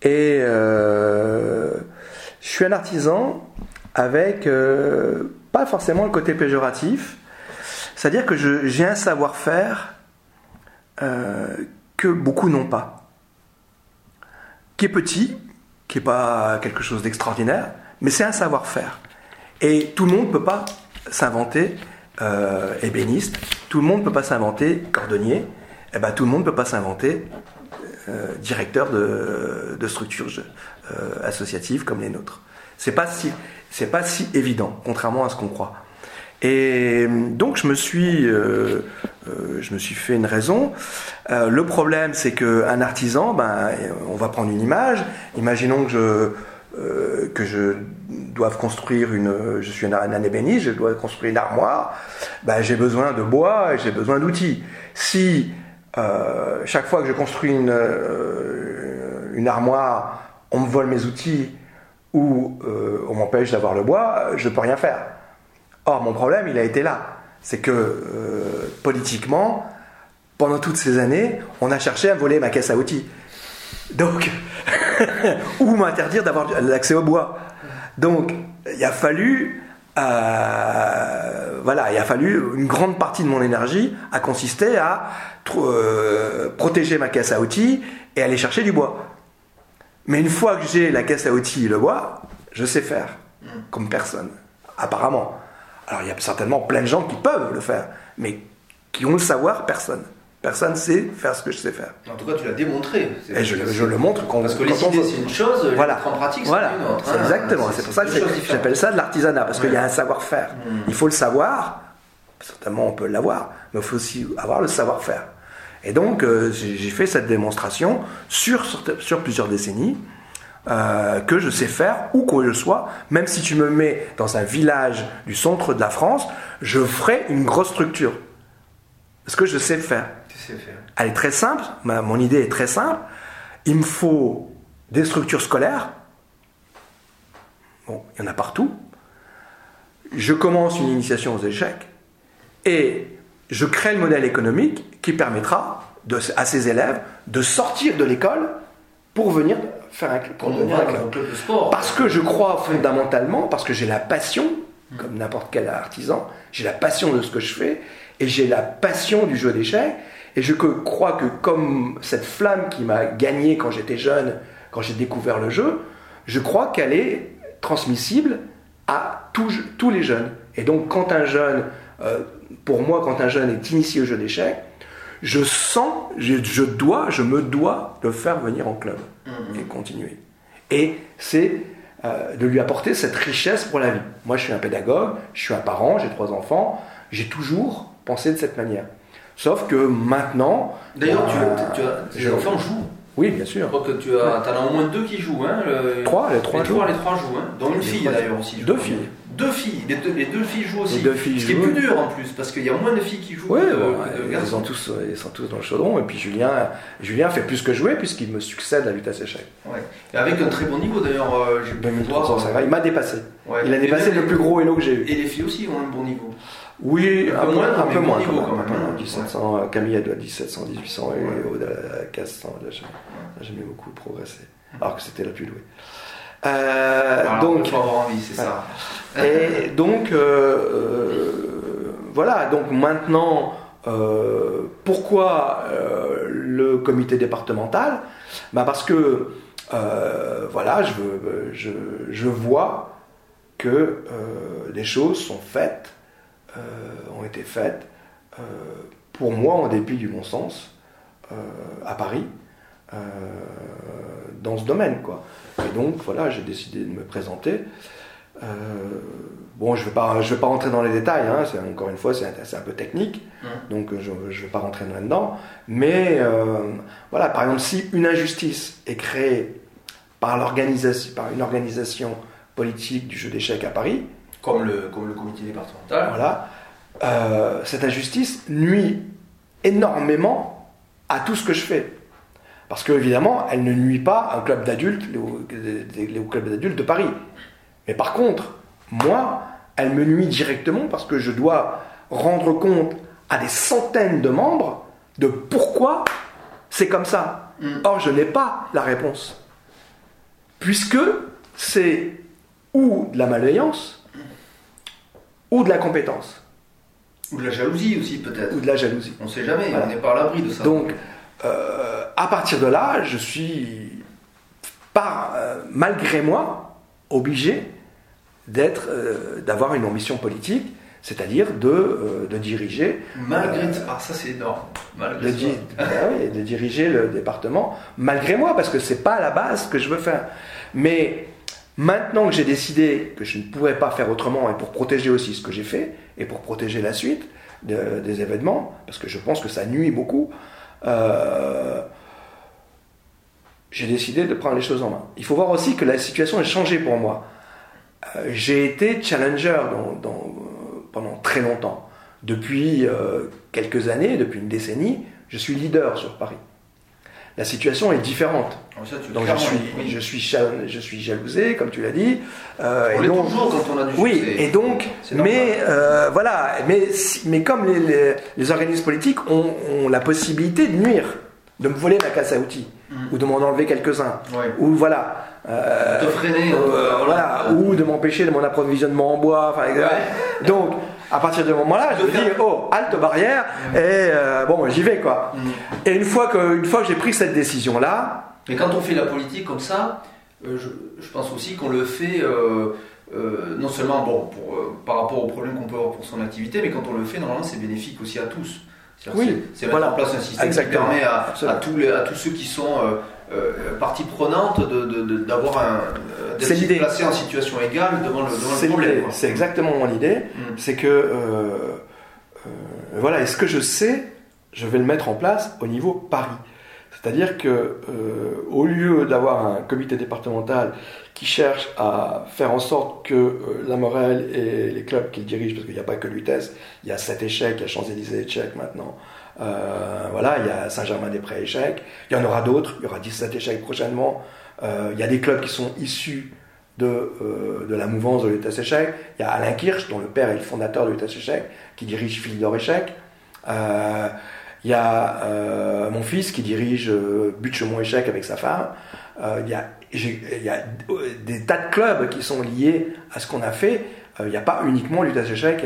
Et je suis un artisan avec pas forcément le côté péjoratif, c'est-à-dire que j'ai un savoir-faire euh, que beaucoup n'ont pas, qui est petit, qui n'est pas quelque chose d'extraordinaire, mais c'est un savoir-faire. Et tout le monde ne peut pas s'inventer euh, ébéniste, tout le monde ne peut pas s'inventer cordonnier, et eh ben, tout le monde ne peut pas s'inventer euh, directeur de, structures euh, associatives comme les nôtres. C'est pas si c'est pas si évident, contrairement à ce qu'on croit. Et donc je me suis, euh, je me suis fait une raison. Le problème, c'est qu'un artisan, ben, on va prendre une image. Imaginons que je, que je construire une, je suis un, je dois construire une armoire. Ben, j'ai besoin de bois et j'ai besoin d'outils. Si chaque fois que je construis une, une armoire, on me vole mes outils ou on m'empêche d'avoir le bois, je peux rien faire. Or, mon problème, il a été là. C'est que euh, politiquement, pendant toutes ces années, on a cherché à voler ma caisse à outils. Donc, ou m'interdire d'avoir l'accès au bois. Donc, il a fallu, euh, voilà, il a fallu une grande partie de mon énergie a consisté à euh, protéger ma caisse à outils et aller chercher du bois. Mais une fois que j'ai la caisse à outils et le bois, je sais faire, comme personne, apparemment. Alors il y a certainement plein de gens qui peuvent le faire, mais qui ont le savoir, personne. Personne ne sait faire ce que je sais faire. En tout cas, tu l'as démontré. Et je, le montre quand Parce que les idées, c'est une chose, voilà. en pratique, c'est voilà. une autre. Hein. Exactement. C'est pour ça que j'appelle ça de l'artisanat, parce qu'il y a un savoir-faire. Hmm. Il faut le savoir, certainement on peut l'avoir, mais il faut aussi avoir le savoir-faire. Et donc, euh, j'ai fait cette démonstration sur, sur plusieurs décennies. Euh, que je sais faire où que je sois, même si tu me mets dans un village du centre de la France, je ferai une grosse structure. Parce que je sais le faire. Tu sais faire. Elle est très simple, mon idée est très simple. Il me faut des structures scolaires. Bon, il y en a partout. Je commence une initiation aux échecs et je crée le modèle économique qui permettra à ces élèves de sortir de l'école pour venir faire un, pour devenir un club. de sport. Parce que je crois fondamentalement, parce que j'ai la passion, comme n'importe quel artisan, j'ai la passion de ce que je fais, et j'ai la passion du jeu d'échecs, Et je crois que comme cette flamme qui m'a gagné quand j'étais jeune, quand j'ai découvert le jeu, je crois qu'elle est transmissible à tous, tous les jeunes. Et donc quand un jeune, euh, pour moi, quand un jeune est initié au jeu d'échecs, je sens, je, dois, je me dois de le faire venir en club mhm. et continuer. Et c'est euh, de lui apporter cette richesse pour la vie. Moi, je suis un pédagogue, je suis un parent, j'ai trois enfants, j'ai toujours pensé de cette manière. Sauf que maintenant. D'ailleurs, tu, tes enfants jouent. Oui, bien sûr. Je crois que tu as, en as au moins deux qui jouent. Hein, Trois, les trois les jouent. Trois, les trois jouent, hein, dont une fille d'ailleurs aussi. Deux filles. Deux filles, les deux, les deux filles jouent aussi. Les deux filles Ce qui est plus dur en plus, parce qu'il y a moins de filles qui jouent ouais, que, bon, de ils, sont tous, ils sont tous dans le chaudron, et puis Julien, Julien fait plus que jouer, puisqu'il me succède à Lutas Échec. Ouais. Et avec un très bon niveau d'ailleurs. Euh, 2300, ça va. Il m'a dépassé. Ouais. Il a dépassé le plus gros Elo que j'ai eu. Et les filles aussi ont un bon niveau. Oui, un, peu moins, un peu moins. Niveau, quand même, hein. 1700, ouais. Camille, elle doit 1700, 1800 et Aude à 1500. Là, j'ai jamais beaucoup progressé. Alors que c'était la plus douée. Euh, voilà, donc, faut avoir envie, c'est ça. Et donc, euh, euh, voilà. Donc maintenant, euh, pourquoi euh, le comité départemental? Bah Parce que, euh, voilà, je, je, je, vois que les choses sont faites, ont été faites, pour moi, en dépit du bon sens, à Paris. dans ce domaine. Quoi. Et donc, voilà, j'ai décidé de me présenter. Euh, bon, je ne vais, pas, je vais pas rentrer dans les détails, hein, encore une fois, c'est un, un, peu technique, donc je ne vais pas rentrer là-dedans. Mais euh, voilà, par exemple, si une injustice est créée par, l'organisation, par une organisation politique du jeu d'échecs à Paris, comme le, comme le comité départemental, voilà, euh, cette injustice nuit énormément à tout ce que je fais. Parce qu'évidemment, elle ne nuit pas un club d'adultes, au club d'adultes de Paris. Mais par contre, moi, elle me nuit directement parce que je dois rendre compte à des centaines de membres de pourquoi c'est comme ça. Mm. Or, je n'ai pas la réponse. Puisque c'est ou de la malveillance ou de la compétence. Ou de la jalousie aussi, peut-être. Ou de la jalousie. On ne sait jamais, on n'est pas à l'abri de ça. Donc, euh, à partir de là, je suis, par, euh, malgré moi, obligé d'être, euh, d'avoir une ambition politique, c'est-à-dire de, de diriger. Malgré ah ça c'est énorme. Malgré de, ah de diriger le département, malgré moi, parce que c'est pas la base que je veux faire. Mais maintenant que j'ai décidé que je ne pourrais pas faire autrement, et pour protéger aussi ce que j'ai fait, et pour protéger la suite des événements, parce que je pense que ça nuit beaucoup, euh, j'ai décidé de prendre les choses en main. Il faut voir aussi que la situation a changé pour moi. Euh, j'ai été challenger pendant très longtemps. Depuis euh, quelques années, depuis une décennie, je suis leader sur Paris. La situation est différente. Ah, donc je suis, je, suis je suis jalousé, comme tu l'as dit. Euh, on et donc, toujours quand on a du Oui, et donc, mais voilà, mais, mais comme les, organismes politiques ont, ont, la possibilité de nuire, de me voler ma casse à outils, mm. ou de m'en enlever quelques-uns, ou voilà, euh, de freiner. Euh, voilà, ou de m'empêcher de mon approvisionnement en bois. Enfin, Donc, à partir de ce moment-là, je me dis, oh, halte barrière, et euh, bon, j'y vais, quoi. Mm. Et une fois que, une fois que j'ai pris cette décision-là. Mais quand on fait la politique comme ça, je, je, pense aussi qu'on le fait. non seulement bon, pour, par rapport aux problèmes qu'on peut avoir pour son activité, mais quand on le fait, normalement, c'est bénéfique aussi à tous. Oui, c'est mettre en place un système qui permet à, à, tous les, à, tous ceux qui sont euh, partie prenante d'avoir de, un euh, d'être placé en situation égale devant le, devant le problème. C'est exactement mon idée. Mm. C'est que euh, voilà, et ce que je sais, je vais le mettre en place au niveau Paris. C'est-à-dire que au lieu d'avoir un comité départemental qui cherche à faire en sorte que la Morelle et les clubs qu'il dirige, parce qu'il n'y a pas que l'UTES, il y a sept échecs, il y a Champs-Élysées échecs maintenant, euh, voilà, il y a Saint-Germain-des-Prés échecs. Il y en aura d'autres. Il y aura 17 échecs prochainement. Euh, il y a des clubs qui sont issus de, euh, de la mouvance de l'État échec. Il y a Alain Kirsch, dont le père est le fondateur de l'État échec, qui dirige Philippe d'Or échec. il y a mon fils qui dirige Butchemont échec avec sa femme. il, y a, des tas de clubs qui sont liés à ce qu'on a fait. Il n'y a pas uniquement l'État échec.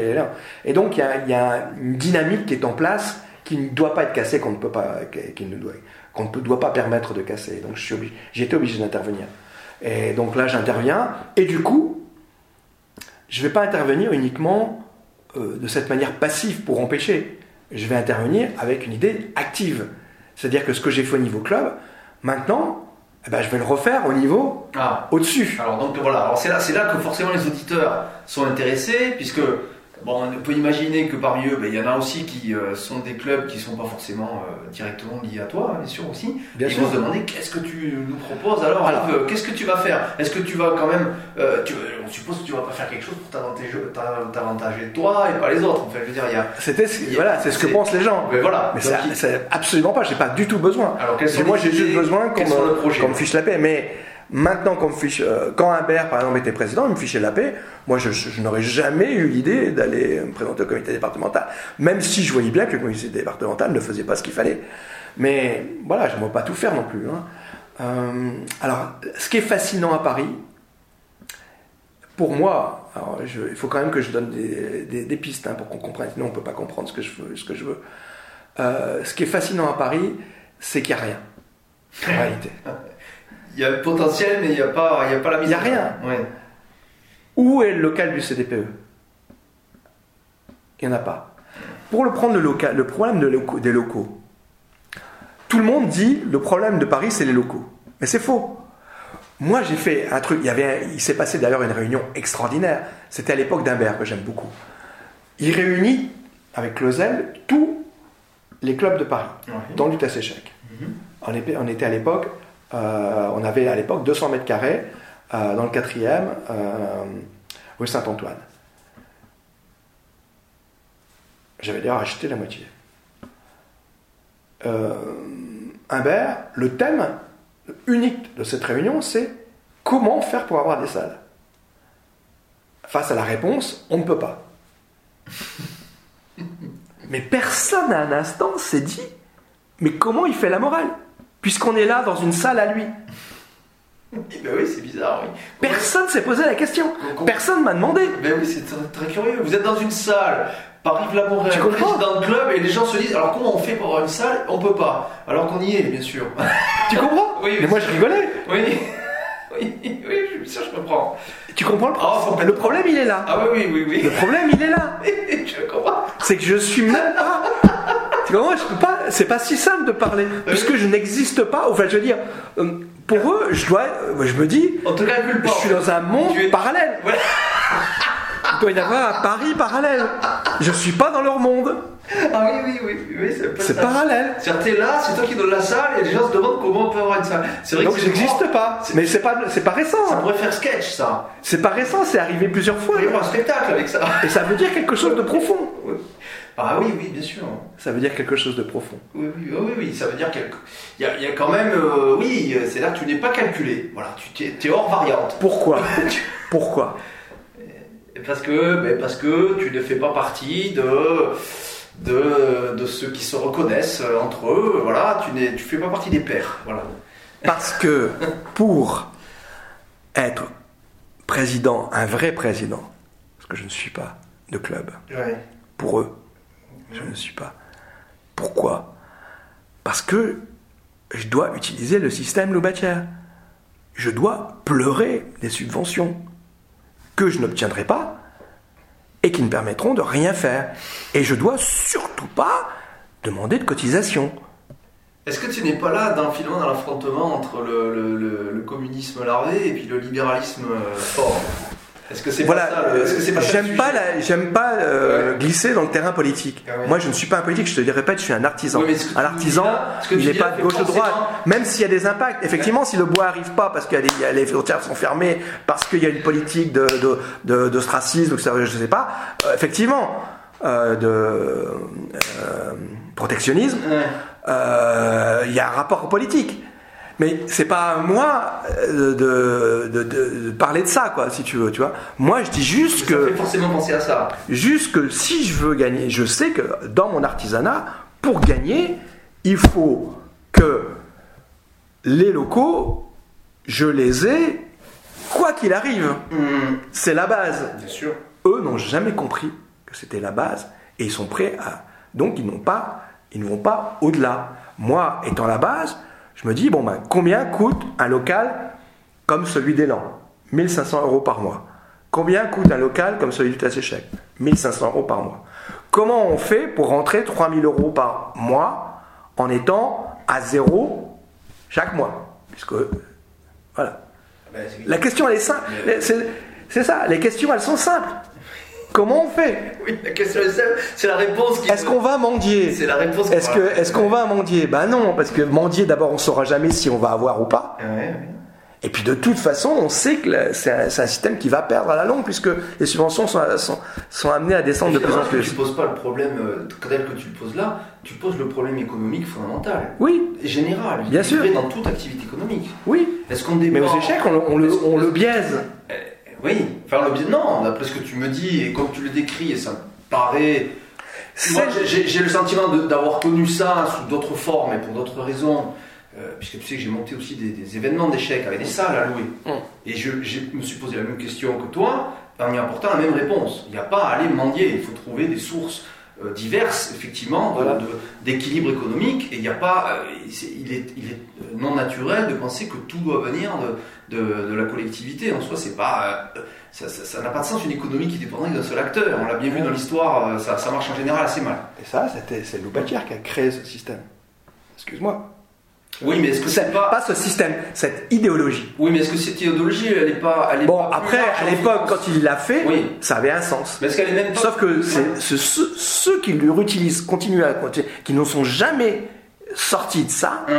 Et donc il y a une dynamique qui est en place qui ne doit pas être cassé, qu'on ne peut pas, qui ne doit, qu'on ne doit pas permettre de casser. Donc j'ai été obligé d'intervenir. Et donc là, j'interviens. Et du coup, je ne vais pas intervenir uniquement euh, de cette manière passive pour empêcher. Je vais intervenir avec une idée active. C'est-à-dire que ce que j'ai fait au niveau club, maintenant, eh ben, je vais le refaire au niveau ah. au-dessus. Alors donc voilà, c'est là, c'est là que forcément les auditeurs sont intéressés, puisque Bon, on peut imaginer que parmi eux, ben, il y en a aussi qui euh, sont des clubs qui ne sont pas forcément euh, directement liés à toi, hein, bien sûr aussi. Ils vont se demander qu'est-ce que tu nous proposes alors, euh, qu'est-ce que tu vas faire? Est-ce que tu vas quand même. on suppose que tu vas pas faire quelque chose pour t'avantager toi et pas les autres. En fait, je veux dire, il y a. C'était, voilà, c'est ce que pensent les gens. Mais voilà. Mais c'est, absolument pas. J'ai pas du tout besoin. Alors, moi, j'ai juste besoin qu'on me, fiche la paix. Mais Maintenant, quand, fiche, euh, quand Humbert, par exemple, était président, il me fichait la paix. Moi, je, n'aurais jamais eu l'idée d'aller me présenter au comité départemental, même si je voyais bien que le comité départemental ne faisait pas ce qu'il fallait. Mais voilà, je ne pas tout faire non plus. Hein. Euh, alors, ce qui est fascinant à Paris, pour moi, il faut quand même que je donne des, pistes hein, pour qu'on comprenne, sinon on ne peut pas comprendre ce que je veux. Ce. Euh, qui est fascinant à Paris, c'est qu'il n'y a rien, en réalité. il y a le potentiel, mais il n'y a, pas, il y a pas la mise Il n'y a rien. Où est le local du CDPE Il n'y en a pas. Pour le prendre le, local, le problème des locaux, tout le monde dit le problème de Paris, c'est les locaux. Mais c'est faux. Moi, j'ai fait un truc. Il, y avait, il s'est passé d'ailleurs une réunion extraordinaire. C'était à l'époque d'Imbert, que j'aime beaucoup. Il réunit, avec Clausel, tous les clubs de Paris, dans Échec. Mm-hmm. on était à l'époque on avait à l'époque 200 mètres carrés euh, dans le quatrième, euh, rue Saint-Antoine. J'avais d'ailleurs acheté la moitié. Humbert, le thème unique de cette réunion, c'est comment faire pour avoir des salles Face à la réponse, on ne peut pas. Mais personne à un instant s'est dit, mais comment il fait la morale? Puisqu'on est là dans une salle à lui. Eh ben oui, c'est bizarre, oui. Personne s'est posé la question. Personne m'a demandé. Ben oui, c'est très, curieux. Vous êtes dans une salle, Paris Lamoureux, président de club, et les gens se disent alors comment on fait pour avoir une salle? On peut pas. Alors qu'on y est, bien sûr. tu comprends Oui. Mais moi je rigolais. Oui. Oui, oui, ça je comprends. Tu comprends le problème ah, Le problème il est là. Ah oui, oui, oui, oui. Le problème il est là. je comprends. C'est que je suis même pas moi, je peux pas. C'est pas si simple de parler, puisque je n'existe pas. Enfin, je veux dire, euh, pour eux, je dois. Euh, je me dis. Je suis dans un monde parallèle. Il doit y avoir un Paris parallèle. Je suis pas dans leur monde. Ah oui, oui, oui, oui c'est parallèle. C'est-à-dire, t'es là, c'est toi qui donnes la salle, et les gens se demandent comment on peut avoir une salle. C'est vrai Donc, que j'existe pas. Mais c'est pas, pas récent. Ça pourrait faire sketch, ça. C'est pas récent, c'est arrivé plusieurs fois. Il y un spectacle avec ça. Et ça veut dire quelque chose de profond. Ah oui, oui, bien sûr. Ça veut dire quelque chose de profond. Oui, oui, oui, oui ça veut dire a, il y a quand même, euh, oui, c'est là que tu n'es pas calculé. Voilà, tu es, hors variante. Pourquoi Pourquoi Parce que, ben, parce que tu ne fais pas partie de, de, de ceux qui se reconnaissent entre eux. Voilà, tu ne fais pas partie des pères. Voilà. Parce que pour être président, un vrai président, parce que je ne suis pas de club, pour eux, je ne suis pas. Pourquoi? Parce que je dois utiliser le système Loubatière. Je dois pleurer des subventions que je n'obtiendrai pas et qui ne permettront de rien faire. Et je dois surtout pas demander de cotisation. Est-ce que tu n'es pas là dans, finalement dans l'affrontement entre le, le, communisme larvé et puis le libéralisme euh, fort? Est-ce que c'est voilà, pas ça J'aime pas, j'aime pas euh, glisser dans le terrain politique. Ah Moi, je ne suis pas un politique. Je te le répète, je suis un artisan. un artisan, il n'est pas de gauche ou de droite. Même s'il y a des impacts. Effectivement, si le bois arrive pas parce que les frontières sont fermées, parce qu'il y a une politique de de, de, stracisme, je sais pas. Euh, effectivement, euh, de protectionnisme. Il y a un rapport politique. Mais c'est pas à moi euh, de, parler de ça, quoi, si tu veux, tu vois. Moi, je dis juste que. Ça fait forcément penser à ça. Juste que si je veux gagner, je sais que dans mon artisanat, pour gagner, il faut que les locaux, je les ai, quoi qu'il arrive. Hmm. C'est la base. Bien sûr. Eux n'ont jamais compris que c'était la base et ils sont prêts à. Donc, ils n'ont pas ils ne vont pas au-delà. Moi, étant la base, je me dis, bon, ben, combien coûte un local comme celui d'Elan? 1500 euros par mois. Combien coûte un local comme celui du Tasséchec? 1500 euros par mois. Comment on fait pour rentrer 3000 euros par mois en étant à zéro chaque mois? Puisque, voilà. Ben, c'est- La question, elle est simple. C'est ça, les questions, elles sont simples. Comment on fait? Oui, la question est simple, c'est la réponse qui. Est-ce qu'on va mendier C'est la réponse. Est-ce qu'on va mendier Ben non, parce que mendier, d'abord, on saura jamais si on va avoir ou pas. Ouais, ouais. Et puis de toute façon, on sait que c'est un, système qui va perdre à la longue, puisque les subventions sont, sont, sont amenées à descendre de plus en plus. Tu poses pas le problème euh, tel que tu le poses là, tu poses le problème économique fondamental, Oui, général, Bien sûr. dans toute activité économique. oui. Est-ce qu'on Mais aux échecs, on, le- on le, on le biaise. Oui, enfin le bien non, d'après ce que tu me dis et comme tu le décris, et ça me paraît. Moi, j'ai- le sentiment d'avoir connu ça sous d'autres formes et pour d'autres raisons, euh, puisque tu sais que j'ai monté aussi des, des événements d'échecs avec des salles à louer. Mm. Et je, je me suis posé la même question que toi, en y apportant la même réponse. Il n'y a pas à aller mendier, il faut trouver des sources diverses, effectivement, Voilà. d'équilibre économique, et il n'y a pas, euh, il est, il est non naturel de penser que tout doit venir de, de, de la collectivité. En soi, c'est pas, euh, ça n'a pas de sens une économie qui dépendrait d'un seul acteur. On l'a bien vu dans l'histoire, euh, ça, ça marche en général assez mal. Et ça, c'est Loubatière qui a créé ce système. Excuse-moi. Oui, mais est-ce que c'est pas, pas ce système, cette idéologie. oui, mais est-ce que cette idéologie, elle est pas, elle est Bon, pas après, large à l'époque, quand il l'a fait, Oui. ça avait un sens. mais est-ce qu'elle est même pas Sauf que c'est c'est ceux, qui le réutilisent, continuent à continuer, qui ne sont jamais sortis de ça, Ouais,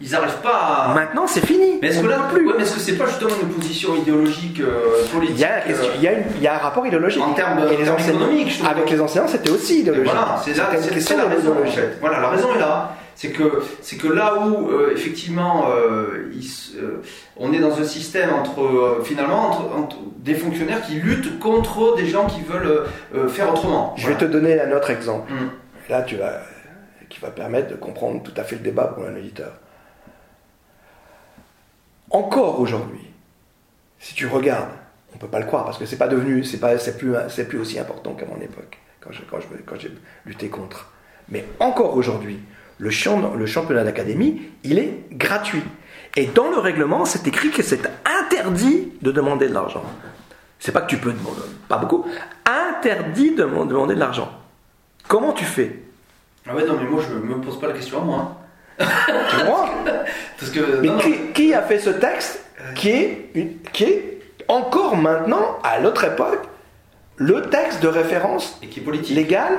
ils n'arrivent pas à. maintenant c'est fini. Mais est-ce que là, peut plus. ouais, mais est-ce que c'est pas justement une position idéologique euh, politique Il y, a, la euh, il, y a une- il y a un rapport idéologique. En termes Et les enseignants- économiques, je trouve. Avec les enseignants, c'était aussi Et idéologique. Voilà, c'est c'est la raison en fait. Voilà, la raison est là. C'est que, c'est que là où euh, effectivement euh, il euh, on est dans un système entre finalement entre, entre des fonctionnaires qui luttent contre des gens qui veulent faire autrement. Je vais te donner un autre exemple. Hum. Là, tu vas, qui va permettre de comprendre tout à fait le débat pour un auditeur. Encore aujourd'hui, si tu regardes, on peut pas le croire parce que c'est pas devenu, c'est pas, c'est plus, c'est plus aussi important qu'à mon époque quand je- quand je- quand j'ai lutté contre. Mais encore aujourd'hui, le, champ- le championnat d'académie, il est gratuit. Et dans le règlement, c'est écrit que c'est interdit de demander de l'argent. C'est pas que tu peux demander, pas beaucoup, interdit de demander de l'argent. Comment tu fais? Ah ouais, non, mais moi je me pose pas la question à moi. hein. Tu vois Parce que. Mais non, non. qui, a fait ce texte qui est, une- qui est encore maintenant, à notre époque, le texte de référence Et qui est légal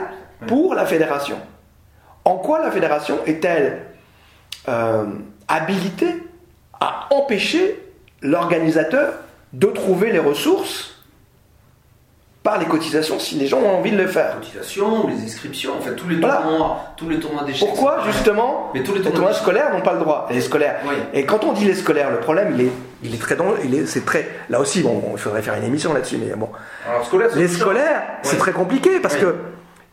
pour la fédération? En quoi la fédération est-elle euh, habilitée à empêcher l'organisateur de trouver les ressources par les cotisations si les gens ont envie de le faire? Cotisations, les inscriptions, en fait tous les Voilà. tournois, tous les tournois d'échecs. Pourquoi justement Mais tous les les tournois scolaires n'ont pas le droit? Les scolaires. Oui. Et quand on dit les scolaires, le problème, il est, il est très dangereux. Il est, c'est très. Là aussi, bon, il faudrait faire une émission là-dessus, mais bon. Alors scolaire, c'est Les scolaires, c'est Ouais. très compliqué parce que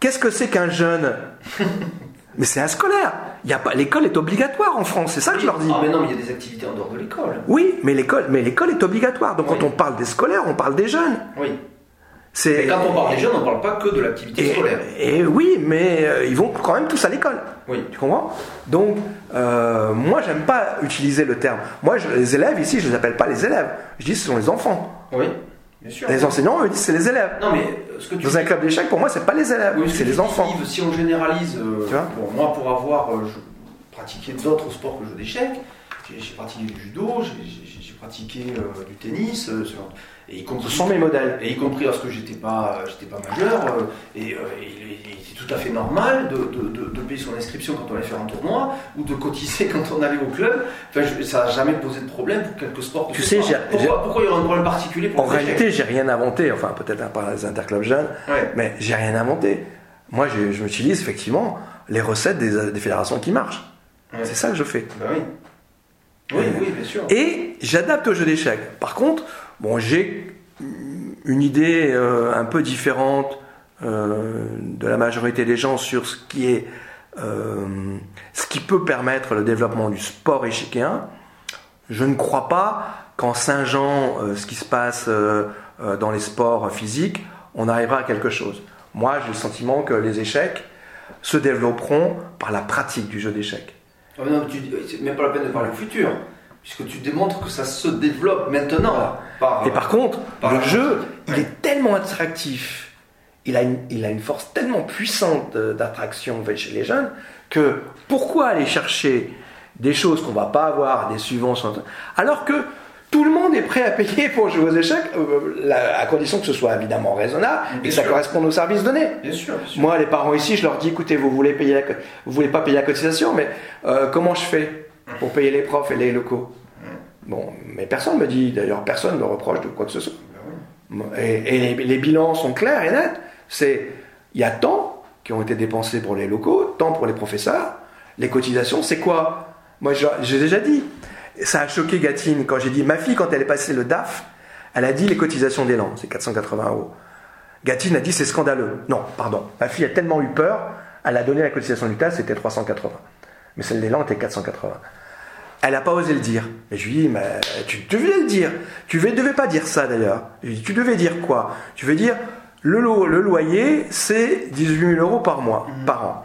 qu'est-ce que c'est qu'un jeune? Mais c'est un scolaire. Il y a pas, l'école est obligatoire en France. C'est ça que je leur dis. Ah mais non, mais il y a des activités en dehors de l'école. Oui, mais l'école, mais l'école est obligatoire. Donc Oui. quand on parle des scolaires, on parle des jeunes. Oui. C'est. Mais quand on parle des jeunes, on ne parle pas que de l'activité et, scolaire. et oui, mais euh, ils vont quand même tous à l'école. Oui. Tu comprends? Donc, euh, moi, j'aime pas utiliser le terme. Moi, je- les élèves ici, je les appelle pas les élèves. Je dis ce sont les enfants. Oui. Sûr. Les enseignants, eux, disent c'est les élèves. Non mais euh, ce que tu Dans un club d'échecs, pour moi, c'est pas les élèves, Oui, c'est les enfants. Si on généralise, euh, Tu vois bon, moi pour avoir euh, pratiqué d'autres sports que le jeu d'échecs, j'ai pratiqué du judo, j'ai- pratiqué euh, du tennis, ce genre de- et y compris, Ce sont mes modèles. et y compris lorsque j'étais pas, j'étais pas majeur, euh, et, euh, et il est- il est tout à fait normal de, de- de- de payer son inscription quand on allait faire un tournoi, ou de cotiser quand on allait au club. Enfin, je- ça n'a jamais posé de problème pour quelques sports. que Tu sais, pourquoi, pourquoi il y aurait un problème particulier pour En réalité, j'ai rien inventé. Enfin, peut-être à part les interclubs jeunes, Ouais. mais j'ai rien inventé. Moi, je, je m'utilise effectivement les recettes des, des fédérations qui marchent. Ouais. C'est ça que je fais. Bah oui. Oui, oui, bien sûr. Et j'adapte au jeu d'échecs. Par contre, bon, j'ai une idée euh, un peu différente euh, de la majorité des gens sur ce qui est euh, ce qui peut permettre le développement du sport échiquéen. Je ne crois pas qu'en Saint-Jean, euh, ce qui se passe dans les sports physiques, on arrivera à quelque chose. Moi, j'ai le sentiment que les échecs, se développeront par la pratique du jeu d'échecs. Ah, non, tu, c'est même pas la peine de parler au futur, puisque tu démontres que ça se développe maintenant. Par, euh, Et par contre, par le jeu, il est tellement attractif, il a, une, il a une force tellement puissante d'attraction chez les jeunes, que pourquoi aller chercher des choses qu'on va pas avoir, des subventions, alors que tout le monde est prêt à payer pour jouer aux échecs, euh, la- à condition que ce soit évidemment raisonnable et que ça sûr. corresponde aux services donnés. Bien sûr, bien sûr. Moi, les parents ici, je leur dis, écoutez, vous voulez payer la, vous voulez pas payer la cotisation, mais euh, comment je fais? Pour payer les profs et les locaux Bon, mais personne me dit, d'ailleurs, personne ne me reproche de quoi que ce soit. Ben. Et, et les, les bilans sont clairs et nets. C'est, il y a tant qui ont été dépensés pour les locaux, tant pour les professeurs. Les cotisations, c'est quoi? Moi, je- j'ai déjà dit. Ça a choqué Gatine quand j'ai dit, ma fille, quand elle est passée le DAF, elle a dit les cotisations d'élan, c'est 480 euros. Gatine a dit, c'est scandaleux. Non, pardon. Ma fille a tellement eu peur, elle a donné la cotisation du TAS, c'était 380. Mais celle d'élan était 480. Elle n'a pas osé le dire. Mais je lui dis, mais tu devais le dire. Tu ne devais pas dire ça d'ailleurs. Je lui dis, tu devais dire quoi? Tu veux dire, le, lo- le loyer, c'est 18 000 euros par mois, par an.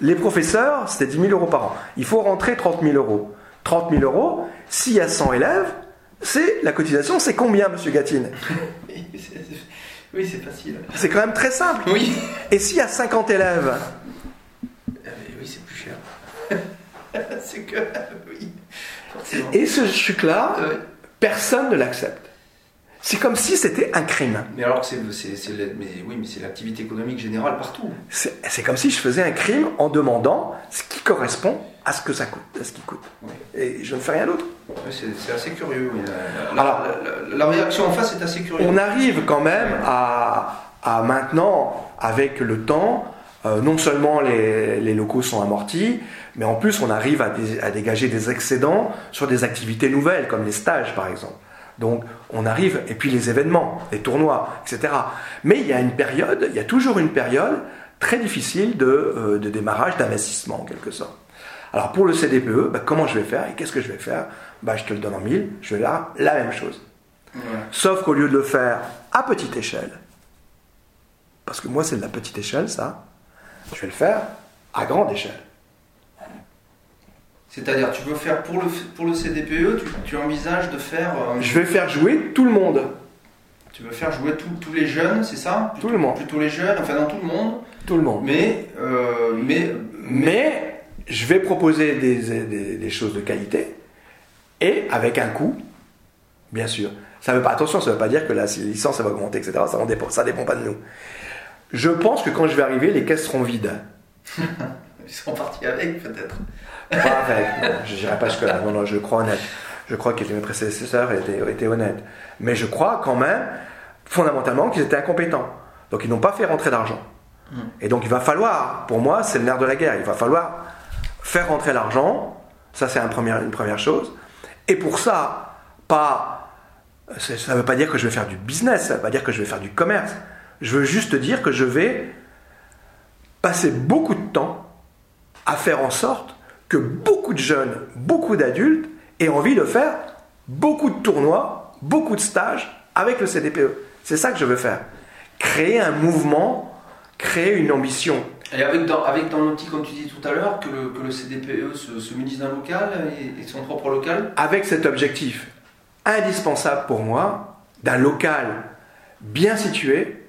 Les professeurs, c'était 10 000 euros par an. Il faut rentrer 30 000 euros. 30 000 euros, s'il y a 100 élèves, c'est la cotisation, c'est combien, monsieur Gatine? Oui, c'est- Oui, c'est facile. C'est quand même très simple. Oui. Et s'il y a 50 élèves, Ah, mais oui, c'est plus cher. c'est que. Oui. Et ce truc-là, Euh, personne ne l'accepte. C'est comme si c'était un crime. mais alors que c'est, mais oui, mais c'est l'activité économique générale partout. C'est comme si je faisais un crime en demandant ce qui correspond à ce que ça coûte, à ce qui coûte. Oui. Et je ne fais rien d'autre. C'est, assez curieux. La, la- Alors- la- la- la réaction en face est assez curieuse. On arrive quand même à, à maintenant, avec le temps, euh, non seulement les, les locaux sont amortis, mais en plus on arrive à, dé- à dégager des excédents sur des activités nouvelles, comme les stages par exemple. Donc on arrive, et puis les événements, les tournois, etc. Mais il y a une période, il y a toujours une période très difficile de, euh, de démarrage, d'investissement en quelque sorte. Alors pour le CDPE, bah, comment je vais faire et qu'est-ce que je vais faire? Bah, Je te le donne en mille, je vais là la même chose. Sauf qu'au lieu de le faire à petite échelle, parce que moi c'est de la petite échelle ça, je vais le faire à grande échelle. C'est-à-dire, tu veux faire pour le, pour le CDPE, tu, tu envisages de faire. euh, Je vais faire jouer tout le monde. Tu veux faire jouer tous tous les jeunes, c'est ça? Tout le monde. Plutôt les jeunes, enfin dans tout le monde. Tout le monde. Mais, euh, mais, Mais je vais proposer des, des- des choses de qualité et avec un coût, bien sûr. Ça veut pas, attention, ça ne veut pas dire que la licence va augmenter, etc. Ça ne dépend, ça dépend pas de nous. Je pense que quand je vais arriver, les caisses seront vides. ils sont partis avec peut-être. Pas avec, non, je n'irai pas jusque-là. Non, non, je crois honnête. Je crois que mes prédécesseurs étaient, étaient honnêtes. Mais je crois quand même, fondamentalement, qu'ils étaient incompétents. Donc ils n'ont pas fait rentrer d'argent. Mm. Et donc il va falloir, pour moi, c'est le nerf de la guerre, il va falloir faire rentrer l'argent. Ça, c'est un premier- une première chose. Et pour ça, pas. Ça ne veut pas dire que je vais faire du business, ça ne veut pas dire que je vais faire du commerce. Je veux juste dire que je vais passer beaucoup de temps à faire en sorte que beaucoup de jeunes, beaucoup d'adultes aient envie de faire beaucoup de tournois, beaucoup de stages avec le CDPE. C'est ça que je veux faire. Créer un mouvement, créer une ambition. Et avec dans, avec dans l'optique, comme tu dis tout à l'heure, que le, que le CDPE se, se munisse d'un local et, et son propre local? Avec cet objectif indispensable pour moi d'un local bien situé,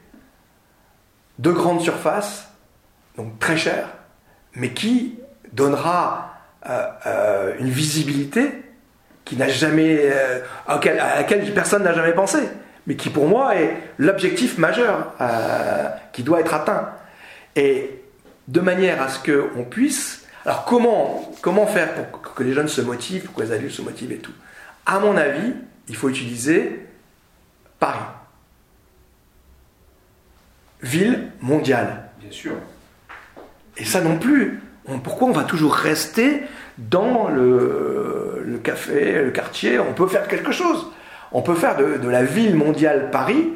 de grande surface, donc très cher, mais qui donnera euh, euh, une visibilité qui n'a jamais, euh, à laquelle- personne n'a jamais pensé, mais qui pour moi est l'objectif majeur qui doit être atteint. Et de manière à ce qu'on puisse... Alors comment, comment faire pour que les jeunes se motivent, pour que les adultes se motivent et tout? À mon avis, il faut utiliser Paris. Ville mondiale. Bien sûr. Et ça non plus. On- pourquoi on va toujours rester dans le, le café, le quartier? On peut faire quelque chose. On peut faire de, de la ville mondiale Paris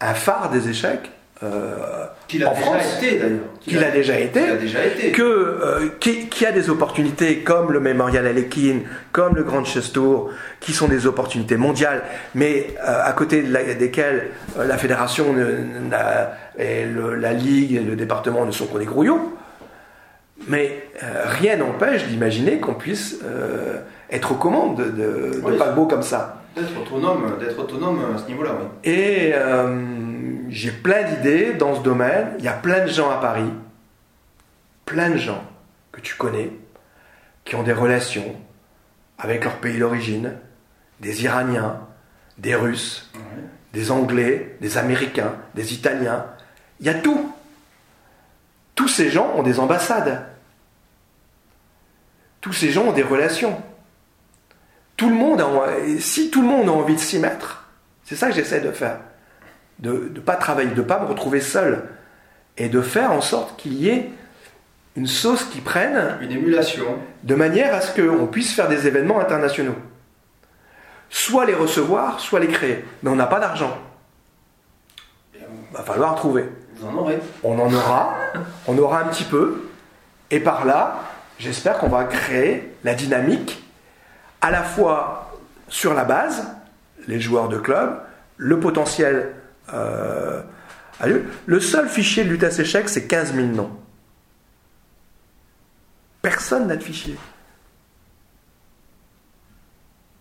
un phare des échecs euh, Qu'il a en déjà France, été d'ailleurs. qu'il a déjà été, qu'il a déjà été. que euh, qui, qui a des opportunités comme le Memorial Alekin, comme le Grand Chess Tour, qui sont des opportunités mondiales, mais euh, à côté de la- desquelles euh, la fédération n'a- et le- la ligue et le département ne sont que des grouillons. Mais rien n'empêche d'imaginer qu'on puisse être aux commandes de, de, de Oui. paquebots comme ça. D'être autonome, d'être autonome à ce niveau-là, oui. Et j'ai plein d'idées dans ce domaine. Il y a plein de gens à Paris, plein de gens que tu connais, qui ont des relations avec leur pays d'origine, des Iraniens, des Russes, des Anglais, des Américains, des Italiens. Il y a tout. Tous ces gens ont des ambassades. Tous ces gens ont des relations. Tout le monde, a, si tout le monde a envie de s'y mettre, c'est ça que j'essaie de faire. De ne pas travailler, de ne pas me retrouver seul. Et de faire en sorte qu'il y ait une sauce qui prenne Une émulation. de manière à ce qu'on puisse faire des événements internationaux. Soit les recevoir, soit les créer. Mais on n'a pas d'argent. Il va falloir trouver. Vous en aurez. On en aura, on aura un petit peu, et par là, j'espère qu'on va créer la dynamique, à la fois sur la base, les joueurs de club, le potentiel. Euh, a lieu. Le seul fichier de lutte à échecs, c'est 15 000 noms. Personne n'a de fichier.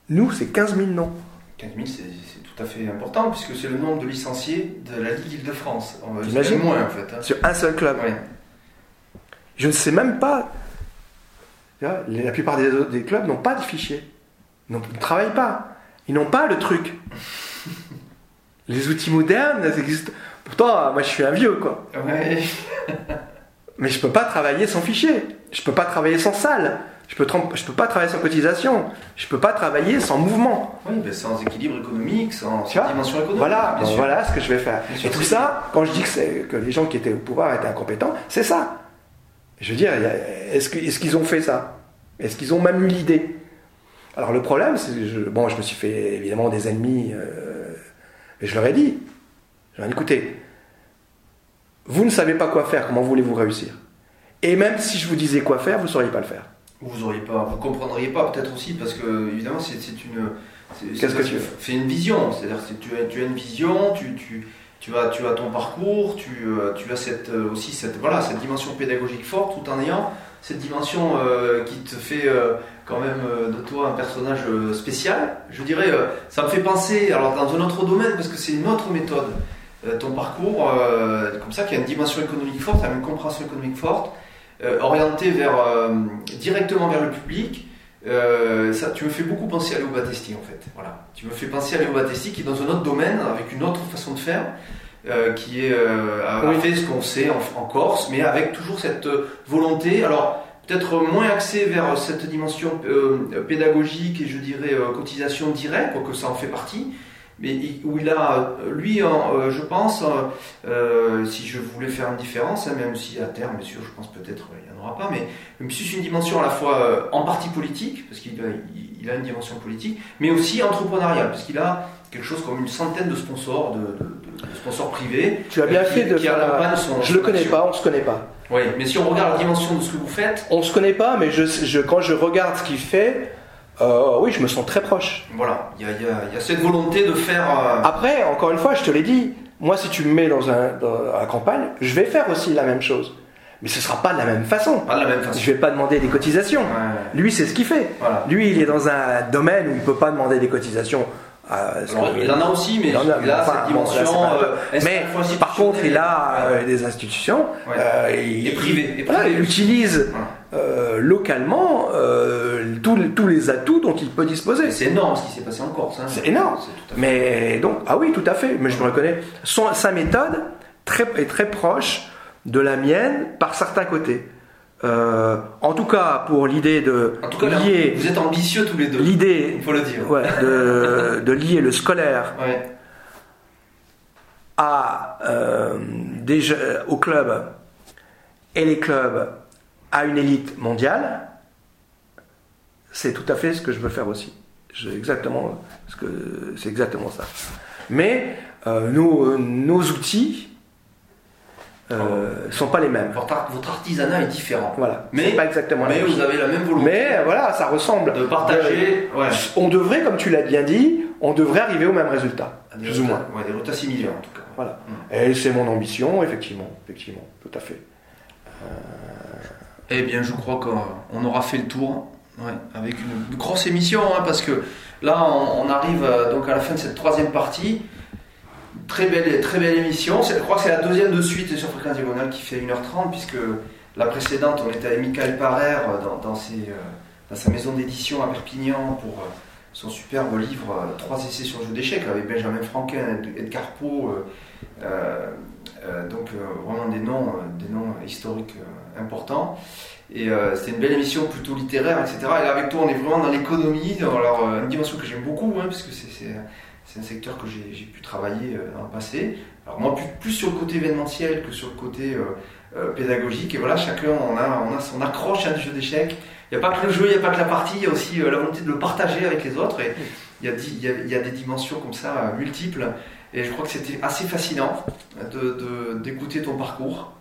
Nous, c'est 15 000 noms. 15 000, c'est tout à fait important, puisque c'est le nombre de licenciés de la Ligue Île-de-France. On va- T'imagines c'est moins, en fait. hein. Sur un seul club. Ouais. Je ne sais même pas. La plupart des, clubs n'ont pas de fichier. Ils ne travaillent pas. Ils n'ont pas le truc. Les outils modernes, ça existe. Pourtant, moi je suis un vieux, quoi. Ouais. Mais je peux pas travailler sans fichier. Je peux pas travailler sans salle. Je peux, je peux pas travailler sans cotisation. Je peux pas travailler sans mouvement. Oui, ben, sans équilibre économique, sans, dimension économique. Voilà, voilà ce que je vais faire. Bien sûr, Et tout ça, quand je dis que, les gens qui étaient au pouvoir étaient incompétents, c'est ça. Je veux dire, est-ce qu'ils ont fait ça? Est-ce qu'ils ont même eu l'idée? Alors le problème, c'est que je, bon, je me suis fait évidemment des ennemis, euh, et je leur ai dit, je leur ai dit, écoutez, vous ne savez pas quoi faire, comment voulez-vous réussir? Et même si je vous disais quoi faire, vous ne sauriez pas le faire. Vous auriez pas, vous comprendriez pas peut-être aussi parce que évidemment c'est une. c'est- Qu'est-ce que c'est- tu fais une vision, c'est-à-dire que tu as, tu as une vision, tu, tu, tu as, tu as ton parcours, tu, euh, tu as cette, euh, aussi cette, voilà, cette dimension pédagogique forte tout en ayant cette dimension euh, qui te fait euh, quand même euh, de toi un personnage spécial. Je dirais, ça me fait penser, alors dans un autre domaine parce que c'est une autre méthode. Ton parcours, comme ça, qui a une dimension économique forte, une compréhension économique forte, euh, orienté vers, directement vers le public. Ça, tu me fais beaucoup penser à Léo Battesti en fait. Voilà. Tu me fais penser à Léo Battesti qui est dans un autre domaine, avec une autre façon de faire, euh, qui est, euh, a, Oui. fait ce qu'on sait en, en Corse, mais avec toujours cette euh, volonté. Alors peut-être moins axé vers cette dimension euh, pédagogique et je dirais cotisation directe, quoique ça en fait partie. Mais où il a, lui, je pense, euh, si je voulais faire une différence, hein, même si à terme, bien sûr, je pense peut-être il n'y en aura pas, mais même si c'est une dimension à la fois en partie politique, parce qu'il a, il- il a une dimension politique, mais aussi entrepreneuriale, parce qu'il a quelque chose comme une centaine de sponsors, de, de- de sponsors privés. Tu as bien euh, fait de faire la- son- Je le son connais action. pas, on se connaît pas. Oui, mais si on regarde la dimension de ce que vous faites, On se connaît pas, mais je, je- quand je regarde ce qu'il fait, euh, oui, je me sens très proche. voilà, il y y a- il y a cette volonté de faire. euh, Après, encore une fois, je te l'ai dit, moi, si tu me mets dans, un, dans la campagne, je vais faire aussi la même chose. Mais ce sera pas de la même façon. pas de la même façon. Je vais pas demander des cotisations. Ouais, Lui, c'est ce qu'il fait. voilà. Lui, il est dans un domaine où il peut pas demander des cotisations. Alors, que- il en a aussi, mais en a, il a enfin, cette bon, là, c'est dimension. euh, mais par contre, il a euh, des institutions. Ouais. euh, il, Et privé, et voilà, privé il utilise Voilà. localement tous, les- tous les atouts dont il peut disposer. C'est énorme ce qui s'est passé en Corse. hein. C'est énorme. Mais donc, ah oui, tout à fait, mais je le reconnais. Son- sa méthode très, est très proche de la mienne par certains côtés. Euh, en tout cas, pour l'idée de En tout cas, lier vous êtes ambitieux tous les deux. l'idée faut le dire. ouais, de, de lier le scolaire Ouais. à, euh, des jeux- au club et les clubs à une élite mondiale, c'est tout à fait ce que je veux faire aussi. Exactement, ce que, c'est exactement ça. Mais euh, nos, nos outils euh, sont pas les mêmes. Votre, ar- votre artisanat est différent. Voilà. Mais- pas exactement Mais vous avez la même volonté Mais euh, voilà, ça ressemble. de partager ouais, On devrait, comme tu l'as bien dit, on devrait arriver au même résultat, des plus ou moins. ouais, des résultats similaires en tout cas. Voilà. Et c'est mon ambition, effectivement, effectivement, tout à fait. Eh bien, je crois qu'on on aura fait le tour ouais, avec une, une grosse émission, hein, parce que là, on, on arrive euh, donc à la fin de cette troisième partie. Très belle, très belle émission. Je crois que c'est la deuxième de suite sur Fréquence Diagonale qui fait 1h30, puisque la précédente, on était avec Michael Parer euh, euh, dans sa maison d'édition à Perpignan pour euh, son superbe livre Trois essais sur le jeu d'échecs avec Benjamin Franquin, Ed- Edgar Poe. donc vraiment des noms, des noms historiques importants. Et c'était une belle émission plutôt littéraire, etc. Et là avec toi, on est vraiment dans l'économie, dans une dimension que j'aime beaucoup, hein, c'est, c'est, c'est un secteur que j'ai, pu travailler euh, dans le passé. Alors moi, plus, plus sur le côté événementiel que sur le côté euh, euh, pédagogique. Et voilà, chacun, on a, on a son accroche à un jeu d'échecs. Il n'y a pas que le jeu, il n'y a pas que la partie, il y a aussi la volonté de le partager avec les autres. Et il y a, y y des dimensions comme ça, multiples. Et je crois que c'était assez fascinant de, de- d'écouter ton parcours,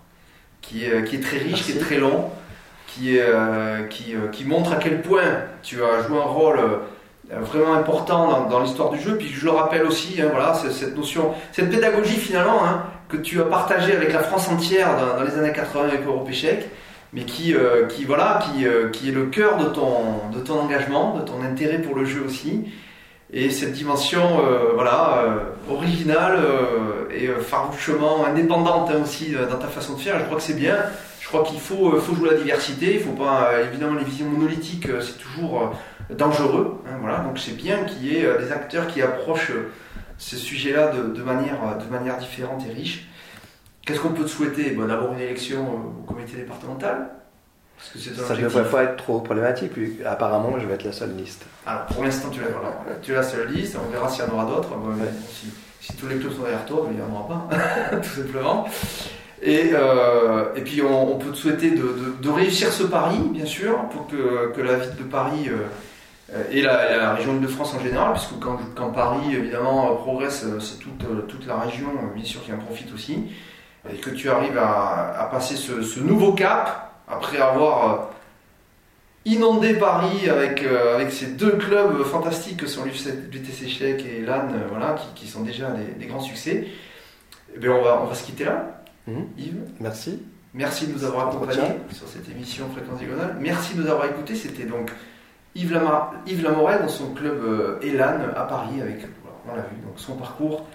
qui est, qui est très riche, qui est très long, qui, est, qui, qui montre à quel point tu as joué un rôle vraiment important dans, l'histoire du jeu. Puis je le rappelle aussi, hein, voilà, cette notion, cette pédagogie finalement hein, que tu as partagée avec la France entière dans, les années 80 avec Europe Échec, mais qui, euh, qui, voilà, qui, euh, qui est le cœur de ton, de ton engagement, de ton intérêt pour le jeu aussi. Et cette dimension euh, voilà, euh, originale euh, et euh, farouchement indépendante hein, aussi euh, dans ta façon de faire, je crois que c'est bien. Je crois qu'il faut, euh, faut jouer la diversité, il faut pas, euh, évidemment, les visions monolithiques, euh, c'est toujours euh, dangereux. hein, voilà. Donc c'est bien qu'il y ait euh, des acteurs qui approchent euh, ces sujets-là de, de manière, euh, de manière différente et riche. Qu'est-ce qu'on peut te souhaiter? Bon, D'abord une élection au comité départemental, Ça ne devrait pas être trop problématique, puis apparemment, je vais être la seule liste. Alors pour l'instant tu es la seule liste, on verra s'il y en aura d'autres. Ouais. si, si tous les clubs sont derrière toi, ben, il n'y en aura pas, tout simplement. Et, euh, et puis on, on peut te souhaiter de, de- de réussir ce pari, bien sûr, pour que, que la ville de Paris euh, et la, la région de France en général, puisque quand, quand Paris évidemment euh, progresse, euh, c'est toute, euh, toute la région, euh, bien sûr, qui en profite aussi, et que tu arrives à, à passer ce, ce nouveau cap après avoir euh, inondé Paris avec, euh, avec ces deux clubs fantastiques que sont l'UTC Chèque et LAN, euh, voilà, qui, qui sont déjà des, des grands succès. Eh bien, on, va, on va se quitter là. Mhm. Yves, Merci. merci de nous avoir accompagnés sur cette émission Fréquence Diagonale. Merci de nous avoir écoutés. C'était donc Yves, Lamar- dans son club euh, Elan à Paris avec, on l'a vu, donc son parcours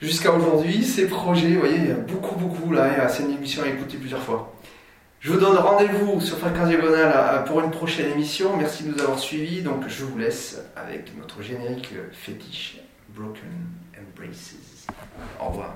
jusqu'à aujourd'hui, ses projets. Vous voyez, il y a beaucoup, beaucoup là. C'est une émission à écouter plusieurs fois. Je vous donne rendez-vous sur Fréquence Diagonale euh, pour une prochaine émission. Merci de nous avoir suivis. Donc, je vous laisse avec notre générique euh, fétiche Broken Embraces. Au revoir.